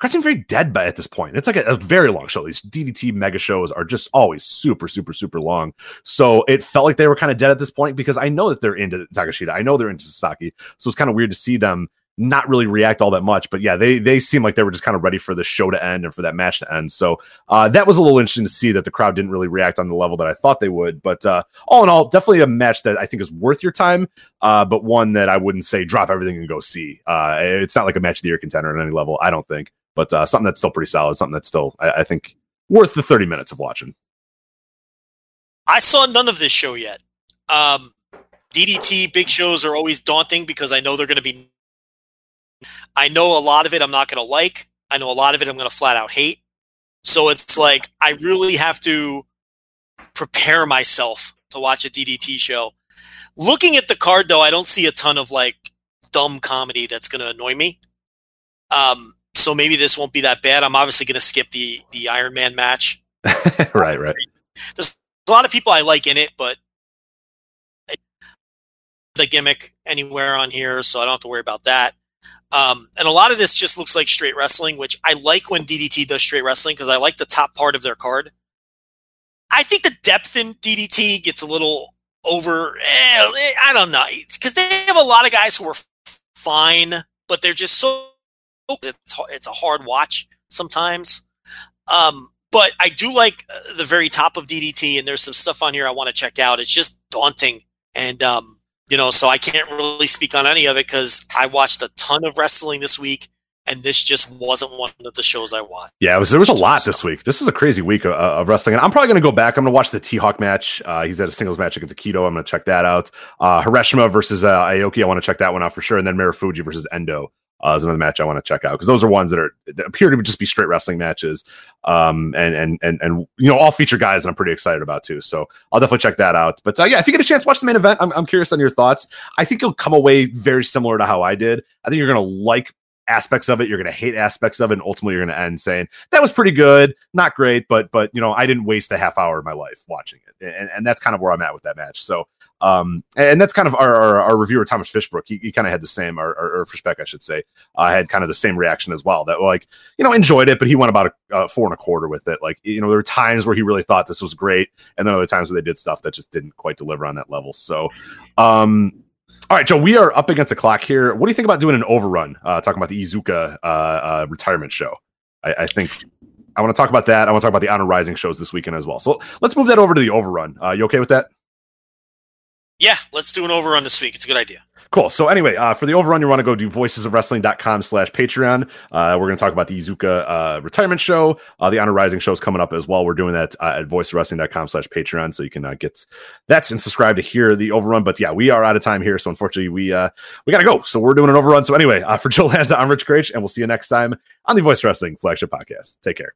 crowd seemed very dead by at this point. It's like a, a, very long show. These DDT mega shows are just always super, super, super long. So it felt like they were kind of dead at this point because I know that they're into Takeshita. I know they're into Sasaki. So it's kind of weird to see them not really react all that much. But yeah, they they seem like they were just kind of ready for the show to end and for that match to end. So uh, that was a little interesting to see that the crowd didn't really react on the level that I thought they would. But uh, all in all, definitely a match that I think is worth your time, uh, but one that I wouldn't say drop everything and go see. Uh, it's not like a match of the year contender at any level, I don't think. But uh, something that's still pretty solid, something that's still I, I think worth the thirty minutes of watching. I saw none of this show yet. Um, DDT big shows are always daunting because I know they're going to be I know a lot of it I'm not going to like. I know a lot of it I'm going to flat out hate. So it's like I really have to prepare myself to watch a DDT show. Looking at the card though, I don't see a ton of like dumb comedy that's going to annoy me. Um, so maybe this won't be that bad. I'm obviously going to skip the the Iron Man match. right, right. There's a lot of people I like in it, but the gimmick anywhere on here, so I don't have to worry about that. Um, and a lot of this just looks like straight wrestling, which I like when DDT does straight wrestling because I like the top part of their card. I think the depth in DDT gets a little over. Eh, I don't know because they have a lot of guys who are fine, but they're just so it's it's a hard watch sometimes. Um, but I do like uh, the very top of DDT, and there's some stuff on here I want to check out. It's just daunting, and um, you know, so I can't really speak on any of it because I watched a ton of wrestling this week, and this just wasn't one of the shows I watched. Yeah, was, there was a lot this week. This is a crazy week of, of wrestling, and I'm probably going to go back. I'm going to watch the T Hawk match. Uh, he's at a singles match against Akito. I'm going to check that out. Uh, Harashima versus uh, Aoki. I want to check that one out for sure, and then Marufuji versus Endo. Uh, is another match I want to check out because those are ones that are that appear to just be straight wrestling matches, um, and and and and you know all feature guys that I'm pretty excited about too. So I'll definitely check that out. But uh, yeah, if you get a chance, watch the main event. I'm, I'm curious on your thoughts. I think you'll come away very similar to how I did. I think you're gonna like aspects of it you're going to hate aspects of it and ultimately you're going to end saying that was pretty good not great but but you know i didn't waste a half hour of my life watching it. And, and that's kind of where i'm at with that match. So um and that's kind of our our, our reviewer thomas fishbrook he, he kind of had the same or, or, or fishbeck i should say uh, had kind of the same reaction as well that like you know enjoyed it but he went about a uh, four and a quarter with it. Like you know there were times where he really thought this was great and then other times where they did stuff that just didn't quite deliver on that level. So um all right, Joe, we are up against the clock here. What do you think about doing an overrun? Uh, talking about the Iizuka uh, uh, retirement show. I, I think I want to talk about that. I want to talk about the Honor Rising shows this weekend as well. So let's move that over to the overrun. Uh, you okay with that? Yeah, let's do an overrun this week. It's a good idea. Cool. So anyway, uh, for the overrun, you want to go do voicesofwrestling.com slash Patreon. Uh, we're going to talk about the Iizuka uh, retirement show. Uh, the Honor Rising show is coming up as well. We're doing that uh, at voicesofwrestling.com slash Patreon. So you can uh, get that and subscribe to hear the overrun. But yeah, we are out of time here. So unfortunately, we we got to go. So we're doing an overrun. So anyway, for Joe Lanza, I'm Rich Kraetsch, and we'll see you next time on the Voice Wrestling flagship podcast. Take care.